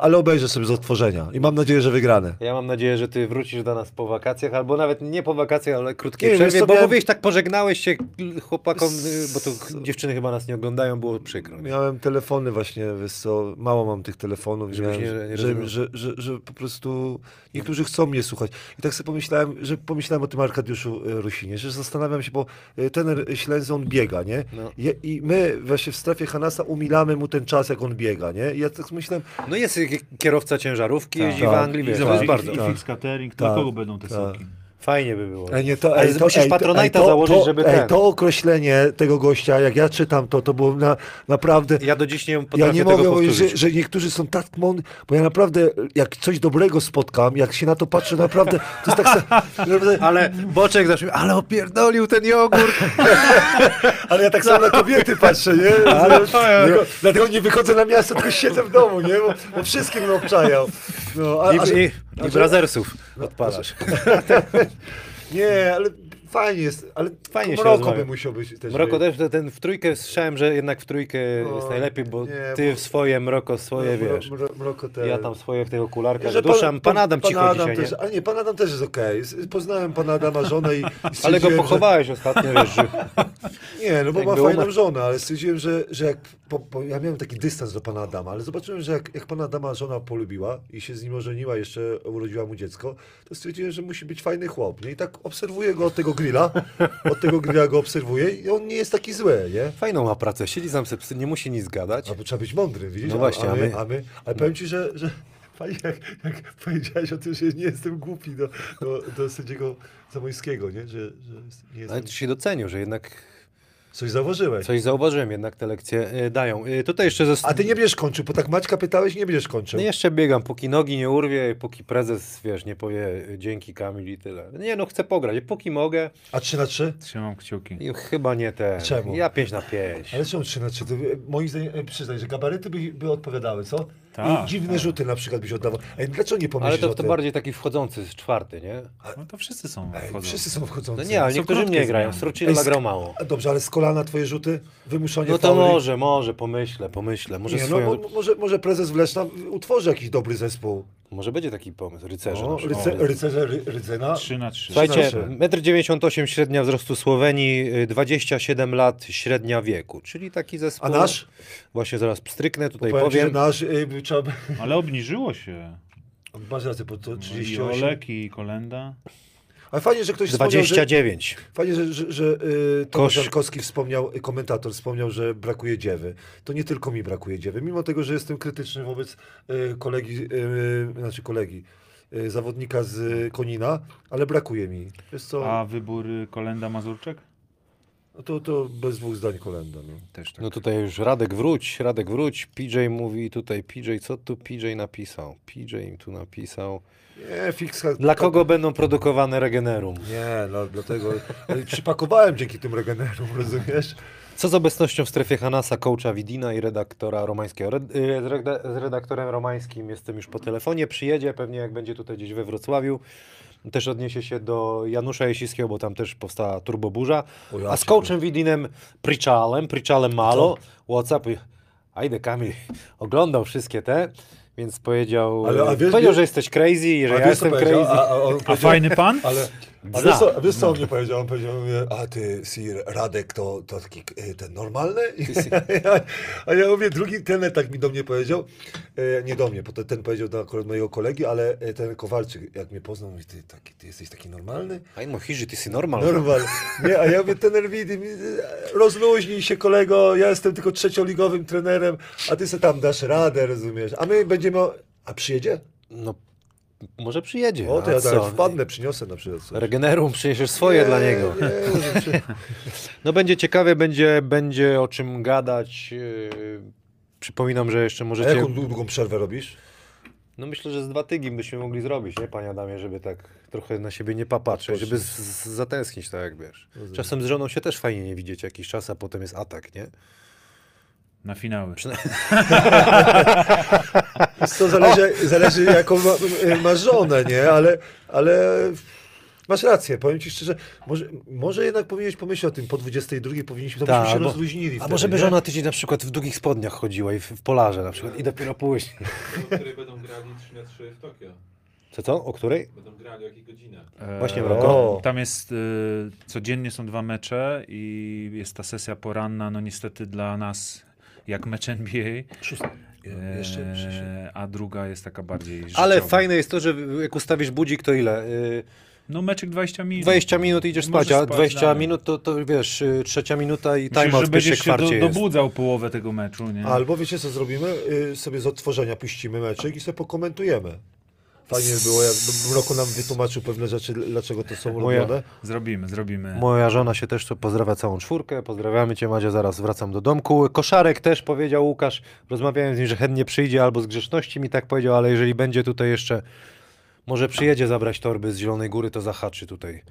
Speaker 2: ale obejrzę sobie z odtworzenia i mam nadzieję, że wygrane.
Speaker 1: Ja mam nadzieję, że ty wrócisz do nas po wakacjach, albo nawet nie po wakacjach, ale krótkiej
Speaker 2: Nie,
Speaker 1: przerwie, bo mówiłeś, tak pożegnałeś się chłopakom, y, bo to dziewczyny chyba nas nie oglądają, było przykro. Nie?
Speaker 2: Miałem telefony właśnie, wiesz co, mało mam tych telefonów,
Speaker 1: Żebyś
Speaker 2: miałem,
Speaker 1: nie-
Speaker 2: że,
Speaker 1: nie
Speaker 2: że, że, że, że po prostu niektórzy chcą mnie słuchać. I tak sobie pomyślałem, że pomyślałem o tym Arkadiuszu e, Rusinie, że zastanawiam się, bo e, ten Ślęzy, on biega, nie?
Speaker 1: No.
Speaker 2: I my właśnie w strefie Hanasa umilamy mu ten czas, jak on biega, nie? I ja tak myślałem,
Speaker 1: No jest kierowca ciężarówki,
Speaker 3: Tak.
Speaker 1: jeździ w
Speaker 2: Tak.
Speaker 1: Anglii,
Speaker 3: I
Speaker 1: wiesz, to
Speaker 3: zobacz,
Speaker 1: jest
Speaker 3: i,
Speaker 1: bardzo...
Speaker 3: i
Speaker 2: tak.
Speaker 3: fix catering, dla
Speaker 2: Tak,
Speaker 3: kogo będą te
Speaker 2: tak.
Speaker 3: soki?
Speaker 1: Fajnie by było.
Speaker 2: Ej, nie, to,
Speaker 1: Ale
Speaker 2: ej, to,
Speaker 1: musisz
Speaker 2: ej,
Speaker 1: Patronite'a
Speaker 2: to-
Speaker 1: założyć,
Speaker 2: to,
Speaker 1: żeby
Speaker 2: ej,
Speaker 1: ten.
Speaker 2: To określenie tego gościa, jak ja czytam to, to było na, naprawdę...
Speaker 1: Ja do dziś nie
Speaker 2: Ja
Speaker 1: potrafię
Speaker 2: nie
Speaker 1: tego
Speaker 2: mogę
Speaker 1: powtórzyć.
Speaker 2: że, że niektórzy są tak mądrzy, bo ja naprawdę, jak coś dobrego spotkam, jak się na to patrzę, naprawdę, to jest tak...
Speaker 1: Ale Boczek zawsze, ale opierdolił ten jogurt.
Speaker 2: ale ja tak samo na kobiety patrzę, nie?
Speaker 1: Ale to-
Speaker 2: dlatego, nie wychodzę na miasto, tylko siedzę w domu, nie? Bo, bo wszystkim obczajał. No, a,
Speaker 1: I,
Speaker 2: a,
Speaker 1: i, i brazersów odpalasz.
Speaker 2: Nie, ale fajnie jest, ale
Speaker 1: Fajnie się
Speaker 2: Mroko
Speaker 1: rozmawia.
Speaker 2: by musiał być też.
Speaker 1: Mroko też, to ten w trójkę słyszałem, że jednak w trójkę
Speaker 2: O,
Speaker 1: jest najlepiej, bo
Speaker 2: nie,
Speaker 1: ty
Speaker 2: bo-
Speaker 1: w swoje, Mroko swoje,
Speaker 2: Mro-
Speaker 1: wiesz.
Speaker 2: Mro- Mroko też.
Speaker 1: Ja tam swoje w tych okularkach
Speaker 2: Że
Speaker 1: duszam. Pan Adam
Speaker 2: pan
Speaker 1: cicho
Speaker 2: Adam
Speaker 1: dzisiaj,
Speaker 2: też,
Speaker 1: nie?
Speaker 2: Ale nie, pan Adam też jest okej. Poznałem pana Adama żonę i, i
Speaker 1: Ale go
Speaker 2: stwierdziłem, że-
Speaker 1: pochowałeś ostatnio, wiesz, że...
Speaker 2: Nie, no bo ma fajną żonę, ale stwierdziłem, że, że jak. Po, po, ja miałem taki dystans do pana Adama, ale zobaczyłem, że jak, jak pana Adama żona polubiła i się z nim ożeniła, jeszcze urodziła mu dziecko, to stwierdziłem, że musi być fajny chłop. Nie? I tak obserwuję go od tego grilla, od tego grilla go obserwuję i on nie jest taki zły, nie?
Speaker 1: Fajną ma pracę, siedzi sam se psy, nie musi nic gadać.
Speaker 2: A bo trzeba być mądry, widzisz?
Speaker 1: No właśnie,
Speaker 2: a,
Speaker 1: a
Speaker 2: my,
Speaker 1: my-
Speaker 2: a my, ale powiem ci, że, że fajnie, jak, jak powiedziałeś o tym, że nie jestem głupi do, do, do sędziego Zamojskiego, nie? Że, że jest- nie
Speaker 1: Ale
Speaker 2: jestem...
Speaker 1: to się docenił, że jednak
Speaker 2: Coś zauważyłeś.
Speaker 1: coś zauważyłem, jednak te lekcje y, dają. Y, Tutaj jeszcze zost...
Speaker 2: A ty nie będziesz kończył, bo tak Maćka pytałeś, nie będziesz kończył.
Speaker 1: No jeszcze biegam, póki nogi nie urwie, póki prezes, wiesz, nie powie y, dzięki Kamil i tyle. Nie no, chcę pograć, póki mogę
Speaker 2: A 3 na 3?
Speaker 3: Trzymam kciuki.
Speaker 1: i chyba nie te.
Speaker 2: Czemu?
Speaker 1: Ja 5 na 5.
Speaker 2: Ale czemu 3 na 3? To, e, moim zdaniem, e, przyznaj, że gabaryty by, by odpowiadały, co?
Speaker 3: Tak,
Speaker 2: I dziwne
Speaker 3: tak.
Speaker 2: rzuty na przykład byś oddawał. Ej, dlaczego nie pomyślisz
Speaker 1: Ale to, to bardziej taki wchodzący, czwarty, nie?
Speaker 3: No to wszyscy są
Speaker 2: Ej,
Speaker 3: wchodzący.
Speaker 2: wszyscy są wchodzący.
Speaker 1: No nie, ale
Speaker 3: Są
Speaker 1: niektórzy nie grają. Strucilla
Speaker 2: Ej,
Speaker 1: grał mało.
Speaker 2: Dobrze, ale z kolana twoje rzuty? Wymuszanie
Speaker 1: No to
Speaker 2: fauli?
Speaker 1: może, może, pomyślę, pomyślę. Może,
Speaker 2: Nie, no,
Speaker 1: swoją...
Speaker 2: mo- może, może prezes Wleszna utworzy jakiś dobry zespół.
Speaker 1: Może będzie taki pomysł, rycerze.
Speaker 2: No,
Speaker 1: na przykład.
Speaker 2: ryce, rycerze ry, Rydzyna.
Speaker 3: 3 na 3.
Speaker 1: Słuchajcie,
Speaker 2: Znaczy-
Speaker 1: 1,98 m średnia wzrostu Słowenii, y, 27 lat średnia wieku, czyli taki zespół.
Speaker 2: A nasz?
Speaker 1: Właśnie zaraz pstryknę, tutaj
Speaker 2: Powiem, ci, że
Speaker 1: powiem.
Speaker 2: nasz y, trzeba...
Speaker 3: Ale obniżyło się.
Speaker 2: Masz rację, bo to
Speaker 3: No I
Speaker 2: 38.
Speaker 3: Olek i Kolenda.
Speaker 2: Ale fajnie, że ktoś wspomniał, że...
Speaker 1: 29.
Speaker 2: Fajnie, że, że, że y, Tomasz Jankowski wspomniał, y, komentator wspomniał, że brakuje dziewy. To nie tylko mi brakuje dziewy. Mimo tego, że jestem krytyczny wobec y, kolegi, y, znaczy kolegi, y, zawodnika z Konina, ale brakuje mi.
Speaker 3: A wybór y, Kolenda Mazurczek?
Speaker 2: No to, to bez dwóch zdań kolenda. No.
Speaker 3: Też tak.
Speaker 1: No tutaj już Radek wróć, Radek wróć. PJ mówi tutaj, PJ, co tu PJ napisał? PJ im tu napisał.
Speaker 2: Nie, fikska.
Speaker 1: Dla kogo będą produkowane Regenerum?
Speaker 2: Nie, no, dlatego. Przypakowałem dzięki tym regenerom, rozumiesz?
Speaker 1: Co z obecnością w strefie Hanasa, coacha Widina i redaktora Romańskiego? Red, y, z redaktorem Romańskim jestem już po telefonie, przyjedzie pewnie jak będzie tutaj gdzieś we Wrocławiu. Też odniesie się do Janusza Jesińskiego, bo tam też powstała turboburza.
Speaker 2: Ja
Speaker 1: A z coachem Widinem Pritchalem, Pritchalem Malo, Whatsapp, ajde Kamil, oglądał wszystkie te, więc powiedział,
Speaker 2: Ale, a wiesz-
Speaker 1: powiedział,
Speaker 2: wiesz-
Speaker 1: że jesteś crazy i że ja jestem crazy.
Speaker 2: A, a,
Speaker 3: A fajny pan?
Speaker 2: Ale a wiesz, co, wiesz co on mi powiedział? On powiedział mi, a ty Sir Radek to, to taki y, ten normalny? a ja mówię, drugi ten tak mi do mnie powiedział, e, nie do mnie, bo ten, powiedział do akurat mojego kolegi, ale e, ten Kowalczyk jak mnie poznał, mówi, ty, taki, ty jesteś taki normalny?
Speaker 1: Aj, no hiży, ty jsi normal.
Speaker 2: Normal. Nie, a ja mówię, ten Widy, rozluźnij się kolego, ja jestem tylko trzecioligowym trenerem, a ty se tam dasz radę, rozumiesz? A my będziemy, a przyjedzie?
Speaker 1: No, może przyjedzie.
Speaker 2: O, to
Speaker 1: a
Speaker 2: ja
Speaker 1: co?
Speaker 2: tak wpadnę, przyniosę na przykład coś.
Speaker 1: Regenerum przyniesiesz swoje
Speaker 2: Nie,
Speaker 1: dla niego.
Speaker 2: Nie.
Speaker 1: No będzie ciekawie, będzie, będzie o czym gadać. Yy, Przypominam, że jeszcze
Speaker 2: A
Speaker 1: możecie...
Speaker 2: jaką długą przerwę robisz?
Speaker 1: No myślę, że z dwa tygi byśmy mogli zrobić, nie, panie Adamie, żeby tak trochę na siebie nie papatrzeć, żeby z, z, zatęsknić, tak jak wiesz. Czasem z żoną się też fajnie nie widzieć jakiś czas, a potem jest atak, nie?
Speaker 3: Na finały.
Speaker 2: To zależy, zależy jaką ma, masz żonę, nie? Ale, ale masz rację, powiem ci szczerze, może, może jednak powinieneś pomyśleć o tym, po 22 powinniśmy, to
Speaker 1: Tak,
Speaker 2: byśmy się
Speaker 1: albo-
Speaker 2: rozluźnili
Speaker 1: A może by żona tydzień na przykład w długich spodniach chodziła i w, w polarze na przykład i dopiero później.
Speaker 7: o której będą grali 3 na 3 w Tokio.
Speaker 1: Co, co? O której?
Speaker 7: Będą grali o jakiej godzinę.
Speaker 3: E,
Speaker 1: Właśnie,
Speaker 2: Mroko.
Speaker 3: Tam jest, y, codziennie są dwa mecze i jest ta sesja poranna, no niestety dla nas jak mecz NBA,
Speaker 2: Szósty.
Speaker 3: e,
Speaker 2: Jeszcze przyszedł.
Speaker 3: a druga jest taka bardziej
Speaker 1: Ale
Speaker 3: życiowa.
Speaker 1: fajne jest to, że jak ustawisz budzik, to ile? Yy,
Speaker 3: No meczek 20 minut.
Speaker 1: 20 minut idziesz spać, a 20
Speaker 3: dalej.
Speaker 1: minut to, to wiesz, yy, trzecia minuta i timeout
Speaker 3: że
Speaker 1: w pierwszej
Speaker 3: będziesz się do,
Speaker 1: kwarcie jest.
Speaker 3: dobudzał połowę tego meczu, nie?
Speaker 2: Albo wiecie co zrobimy? Y, sobie z odtworzenia puścimy meczek i sobie pokomentujemy. Fajnie by było, jakby Mroko nam wytłumaczył pewne rzeczy, dlaczego to są
Speaker 1: Moja-
Speaker 2: robione.
Speaker 3: Zrobimy, zrobimy.
Speaker 1: Moja żona się też tu pozdrawia całą czwórkę. Pozdrawiamy cię, Madzia, zaraz wracam do domku. Koszarek też powiedział Łukasz, rozmawiałem z nim, że chętnie przyjdzie albo z grzeczności mi tak powiedział, ale jeżeli będzie tutaj jeszcze, może przyjedzie zabrać torby z Zielonej Góry, to zahaczy tutaj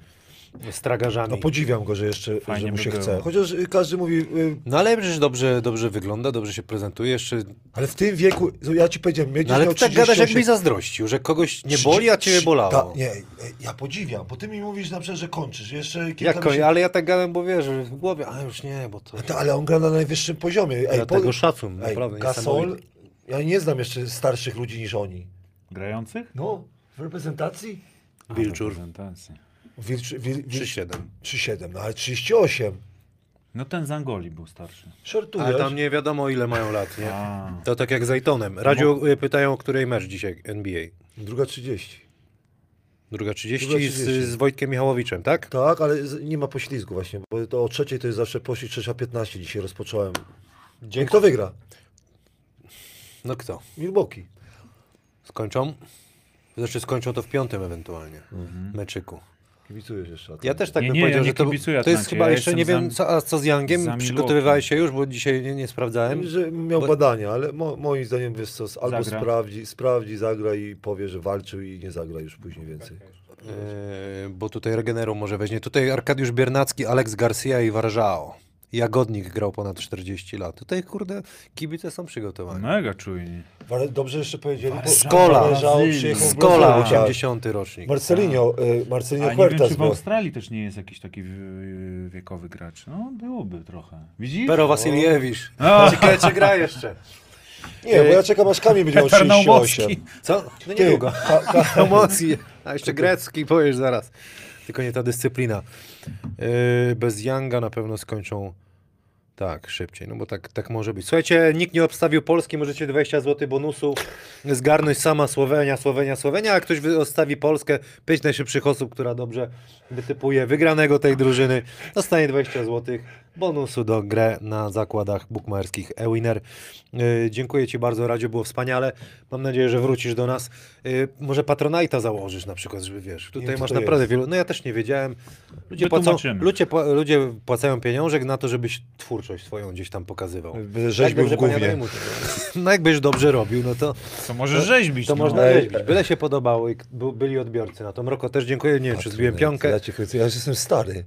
Speaker 1: z tragarzami.
Speaker 2: No podziwiam go, że jeszcze
Speaker 3: Fajnie
Speaker 2: że mu
Speaker 3: by
Speaker 2: się
Speaker 3: było.
Speaker 2: chce. Chociaż y, każdy mówi, y,
Speaker 1: No ale przecież dobrze, dobrze wygląda, dobrze się prezentuje jeszcze.
Speaker 2: ale w tym wieku, ja ci powiedziałem, będziesz
Speaker 1: No ale
Speaker 2: miał
Speaker 1: ty tak gadasz,
Speaker 2: 38.
Speaker 1: jakbyś zazdrościł, że kogoś nie boli, a ciebie bolało.
Speaker 2: Ta, nie, e, ja podziwiam, bo ty mi mówisz na przykład, że kończysz. Jeszcze kilka
Speaker 1: Jak koń,
Speaker 2: miesięcy-
Speaker 1: ale ja tak gadam, bo wiesz, że w głowie, a już nie, bo to...
Speaker 2: A to- Ale on gra na najwyższym poziomie. Ej,
Speaker 1: Dlatego szacun, naprawdę,
Speaker 2: Gasol,
Speaker 1: niesamowity.
Speaker 2: ja nie znam jeszcze starszych ludzi niż oni.
Speaker 3: Grających?
Speaker 2: No, w reprezentacji?
Speaker 1: Wilczur.
Speaker 3: Reprezentacji.
Speaker 2: Wilcz, wil, wil,
Speaker 1: 3-7.
Speaker 2: 3-7, no ale 38.
Speaker 3: No ten z Angolii był starszy.
Speaker 2: Shortujesz.
Speaker 1: Ale tam nie wiadomo ile mają lat, nie?
Speaker 3: A,
Speaker 1: To tak jak z Aytonem. Radziu y, pytają, o której mecz dzisiaj NBA.
Speaker 2: Druga 30.
Speaker 1: Druga 30,
Speaker 2: Druga
Speaker 1: z,
Speaker 2: 30.
Speaker 1: z Wojtkiem Michałowiczem, tak?
Speaker 2: Tak, ale z- nie ma poślizgu właśnie, bo to o trzeciej to jest zawsze poślizg, trzecia 15 dzisiaj rozpocząłem.
Speaker 1: Dzięki.
Speaker 2: Kto wygra?
Speaker 1: No kto?
Speaker 2: Milwaukee.
Speaker 1: Skończą? Znaczy skończą to w piątym ewentualnie meczyku.
Speaker 2: Kibicujesz jeszcze.
Speaker 1: Ja też tak
Speaker 3: Nie,
Speaker 1: bym
Speaker 3: nie,
Speaker 1: powiedział,
Speaker 3: ja nie
Speaker 1: że to,
Speaker 3: kibicuję
Speaker 1: to jest chyba
Speaker 3: ja
Speaker 1: jeszcze, nie wiem,
Speaker 3: za-
Speaker 1: co, a co z Youngiem? Przygotowywałeś się już, bo dzisiaj nie, nie sprawdzałem.
Speaker 2: Że miał
Speaker 1: Bo-
Speaker 2: badania, ale mo, moim zdaniem wiesz co, albo
Speaker 3: Zagra.
Speaker 2: sprawdzi, sprawdzi, zagra i powie, że walczył i nie zagra już później więcej.
Speaker 1: Yy, bo tutaj Regeneru może weźmie. Tutaj Arkadiusz Biernacki, Alex Garcia i Warżao. Jagodnik grał ponad 40 lat. Tutaj, kurde, kibice są przygotowani.
Speaker 3: mega czujni.
Speaker 2: Ale dobrze jeszcze powiedzieli. bo-
Speaker 1: Skola. Skola,
Speaker 2: Brazylii, tak.
Speaker 1: 80 rocznik.
Speaker 2: Marcelinho, y, Marcelinho
Speaker 3: A nie wiem, czy w. Australii też nie jest jakiś taki w- wiekowy gracz. No, byłoby trochę. Widzisz?
Speaker 1: Pero Wasiliewicz. Ciekawe, czy gra jeszcze.
Speaker 2: Nie, bo ja czekam aż Kamil będzie miał
Speaker 3: Petar
Speaker 2: 38.
Speaker 3: Naumowski.
Speaker 1: Co? No niedługo.
Speaker 2: ka, ka,
Speaker 1: Emocji. A jeszcze grecki powiesz zaraz. Tylko nie ta dyscyplina. Yy, bez Younga na pewno skończą tak, szybciej, no bo tak, tak może być. Słuchajcie, nikt nie obstawił Polski, możecie 20 zł bonusu zgarnąć sama Słowenia, Słowenia, Słowenia, a ktoś odstawi Polskę, pięć najszybszych osób, która dobrze wytypuje wygranego tej drużyny, dostanie 20 zł bonusu do grę na zakładach bukmacherskich eWinner. Yy, dziękuję Ci bardzo, Radziu, było wspaniale. Mam nadzieję, że wrócisz do nas. Yy, może Patronite'a założysz na przykład, żeby wiesz. Tutaj
Speaker 2: wiem,
Speaker 1: masz naprawdę
Speaker 2: jest.
Speaker 1: wielu. No ja też nie wiedziałem. Ludzie płacą, ludzie, ludzie płacają pieniążek na to, żebyś twórczość swoją gdzieś tam pokazywał.
Speaker 2: Rzeźbił w głowie.
Speaker 1: pamiętam, No jakbyś dobrze robił, no to,
Speaker 3: To może rzeźbić.
Speaker 1: to
Speaker 3: no.
Speaker 1: można rzeźbić. Byle się podobało i byli odbiorcy na to. Mroko też dziękuję, nie wiem czy zbiłem piąnkę.
Speaker 2: Ja cię ja już jestem stary.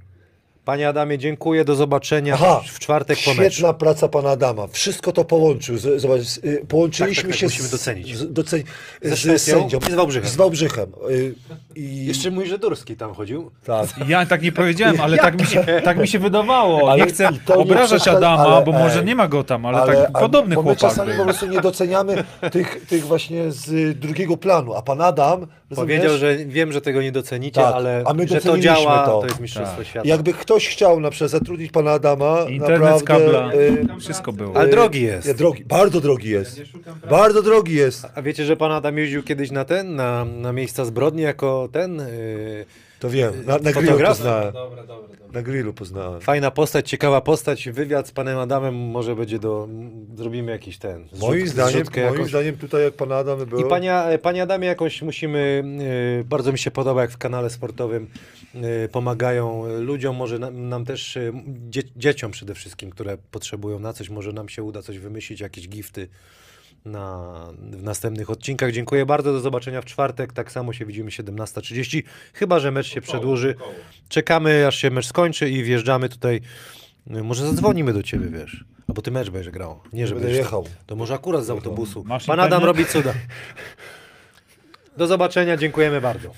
Speaker 1: Panie Adamie, dziękuję, do zobaczenia
Speaker 2: Aha,
Speaker 1: w czwartek po meczu.
Speaker 2: Świetna praca pana Adama. Wszystko to połączył. Z- Zobacz, y, połączyliśmy
Speaker 1: Tak, tak, tak,
Speaker 2: się
Speaker 1: musimy
Speaker 2: z,
Speaker 1: docenić.
Speaker 2: Z, doceni- z, sędzią.
Speaker 1: i z Wałbrzychem.
Speaker 2: Z Wałbrzychem. Y, I,
Speaker 1: Jeszcze mój Żydurski tam chodził.
Speaker 2: tak.
Speaker 3: Ja tak nie powiedziałem, ale tak mi się, tak mi się wydawało.
Speaker 2: Ale
Speaker 3: nie chcę
Speaker 2: nie
Speaker 3: obrażać
Speaker 2: przeszkadza-
Speaker 3: Adama,
Speaker 2: ale-
Speaker 3: bo może
Speaker 2: ej,
Speaker 3: nie ma go tam, ale, tak podobny
Speaker 2: bo my
Speaker 3: chłopak
Speaker 2: czasami
Speaker 3: był.
Speaker 2: po prostu nie doceniamy tych, tych właśnie z drugiego planu, a pan Adam rozumiesz,
Speaker 1: Powiedział, że wiem, że tego nie docenicie,
Speaker 2: Tak,
Speaker 1: ale
Speaker 2: a my
Speaker 1: że to działa,
Speaker 2: to.
Speaker 1: to, jest mistrzostwo
Speaker 3: Tak.
Speaker 1: świata.
Speaker 2: jakby ktoś chciał na przykład zatrudnić pana Adama,
Speaker 3: Internet
Speaker 2: naprawdę,
Speaker 3: kabla,
Speaker 2: y,
Speaker 3: wszystko było.
Speaker 1: Ale
Speaker 2: y,
Speaker 1: drogi jest.
Speaker 2: Nie, drogi, bardzo drogi jest.
Speaker 7: Pracy.
Speaker 2: Bardzo drogi jest.
Speaker 1: A wiecie, że pan Adam jeździł kiedyś na ten, na, na miejsca zbrodni jako ten... Yy,
Speaker 2: To wiem, na, na grillu
Speaker 1: Fotograf?
Speaker 2: poznałem.
Speaker 7: Dobra, dobra, dobra.
Speaker 2: Na grillu poznałem.
Speaker 1: fajna postać, ciekawa postać, wywiad z panem Adamem może będzie do... Zrobimy jakiś ten... zrzut-
Speaker 2: Moim zdaniem,
Speaker 1: zrzutkę
Speaker 2: moim
Speaker 1: jakąś.
Speaker 2: zdaniem tutaj jak pan Adam był...
Speaker 1: I panie, panie Adamie, jakoś musimy, yy, bardzo mi się podoba, jak w kanale sportowym yy, pomagają ludziom, może nam, nam też, yy, dzie, dzieciom przede wszystkim, które potrzebują na coś, może nam się uda coś wymyślić, jakieś gifty na, w następnych odcinkach. Dziękuję bardzo, do zobaczenia w czwartek, tak samo się widzimy 17.30, chyba, że mecz się przedłuży. Czekamy, aż się mecz skończy i wjeżdżamy tutaj, yy, może zadzwonimy do ciebie, wiesz, albo ty mecz będziesz grał, nie, że
Speaker 2: Będę
Speaker 1: będziesz
Speaker 2: jechał.
Speaker 1: to może akurat z autobusu.
Speaker 3: Masz
Speaker 1: Pan Adam
Speaker 3: internet?
Speaker 1: robi cuda. Do zobaczenia, dziękujemy bardzo.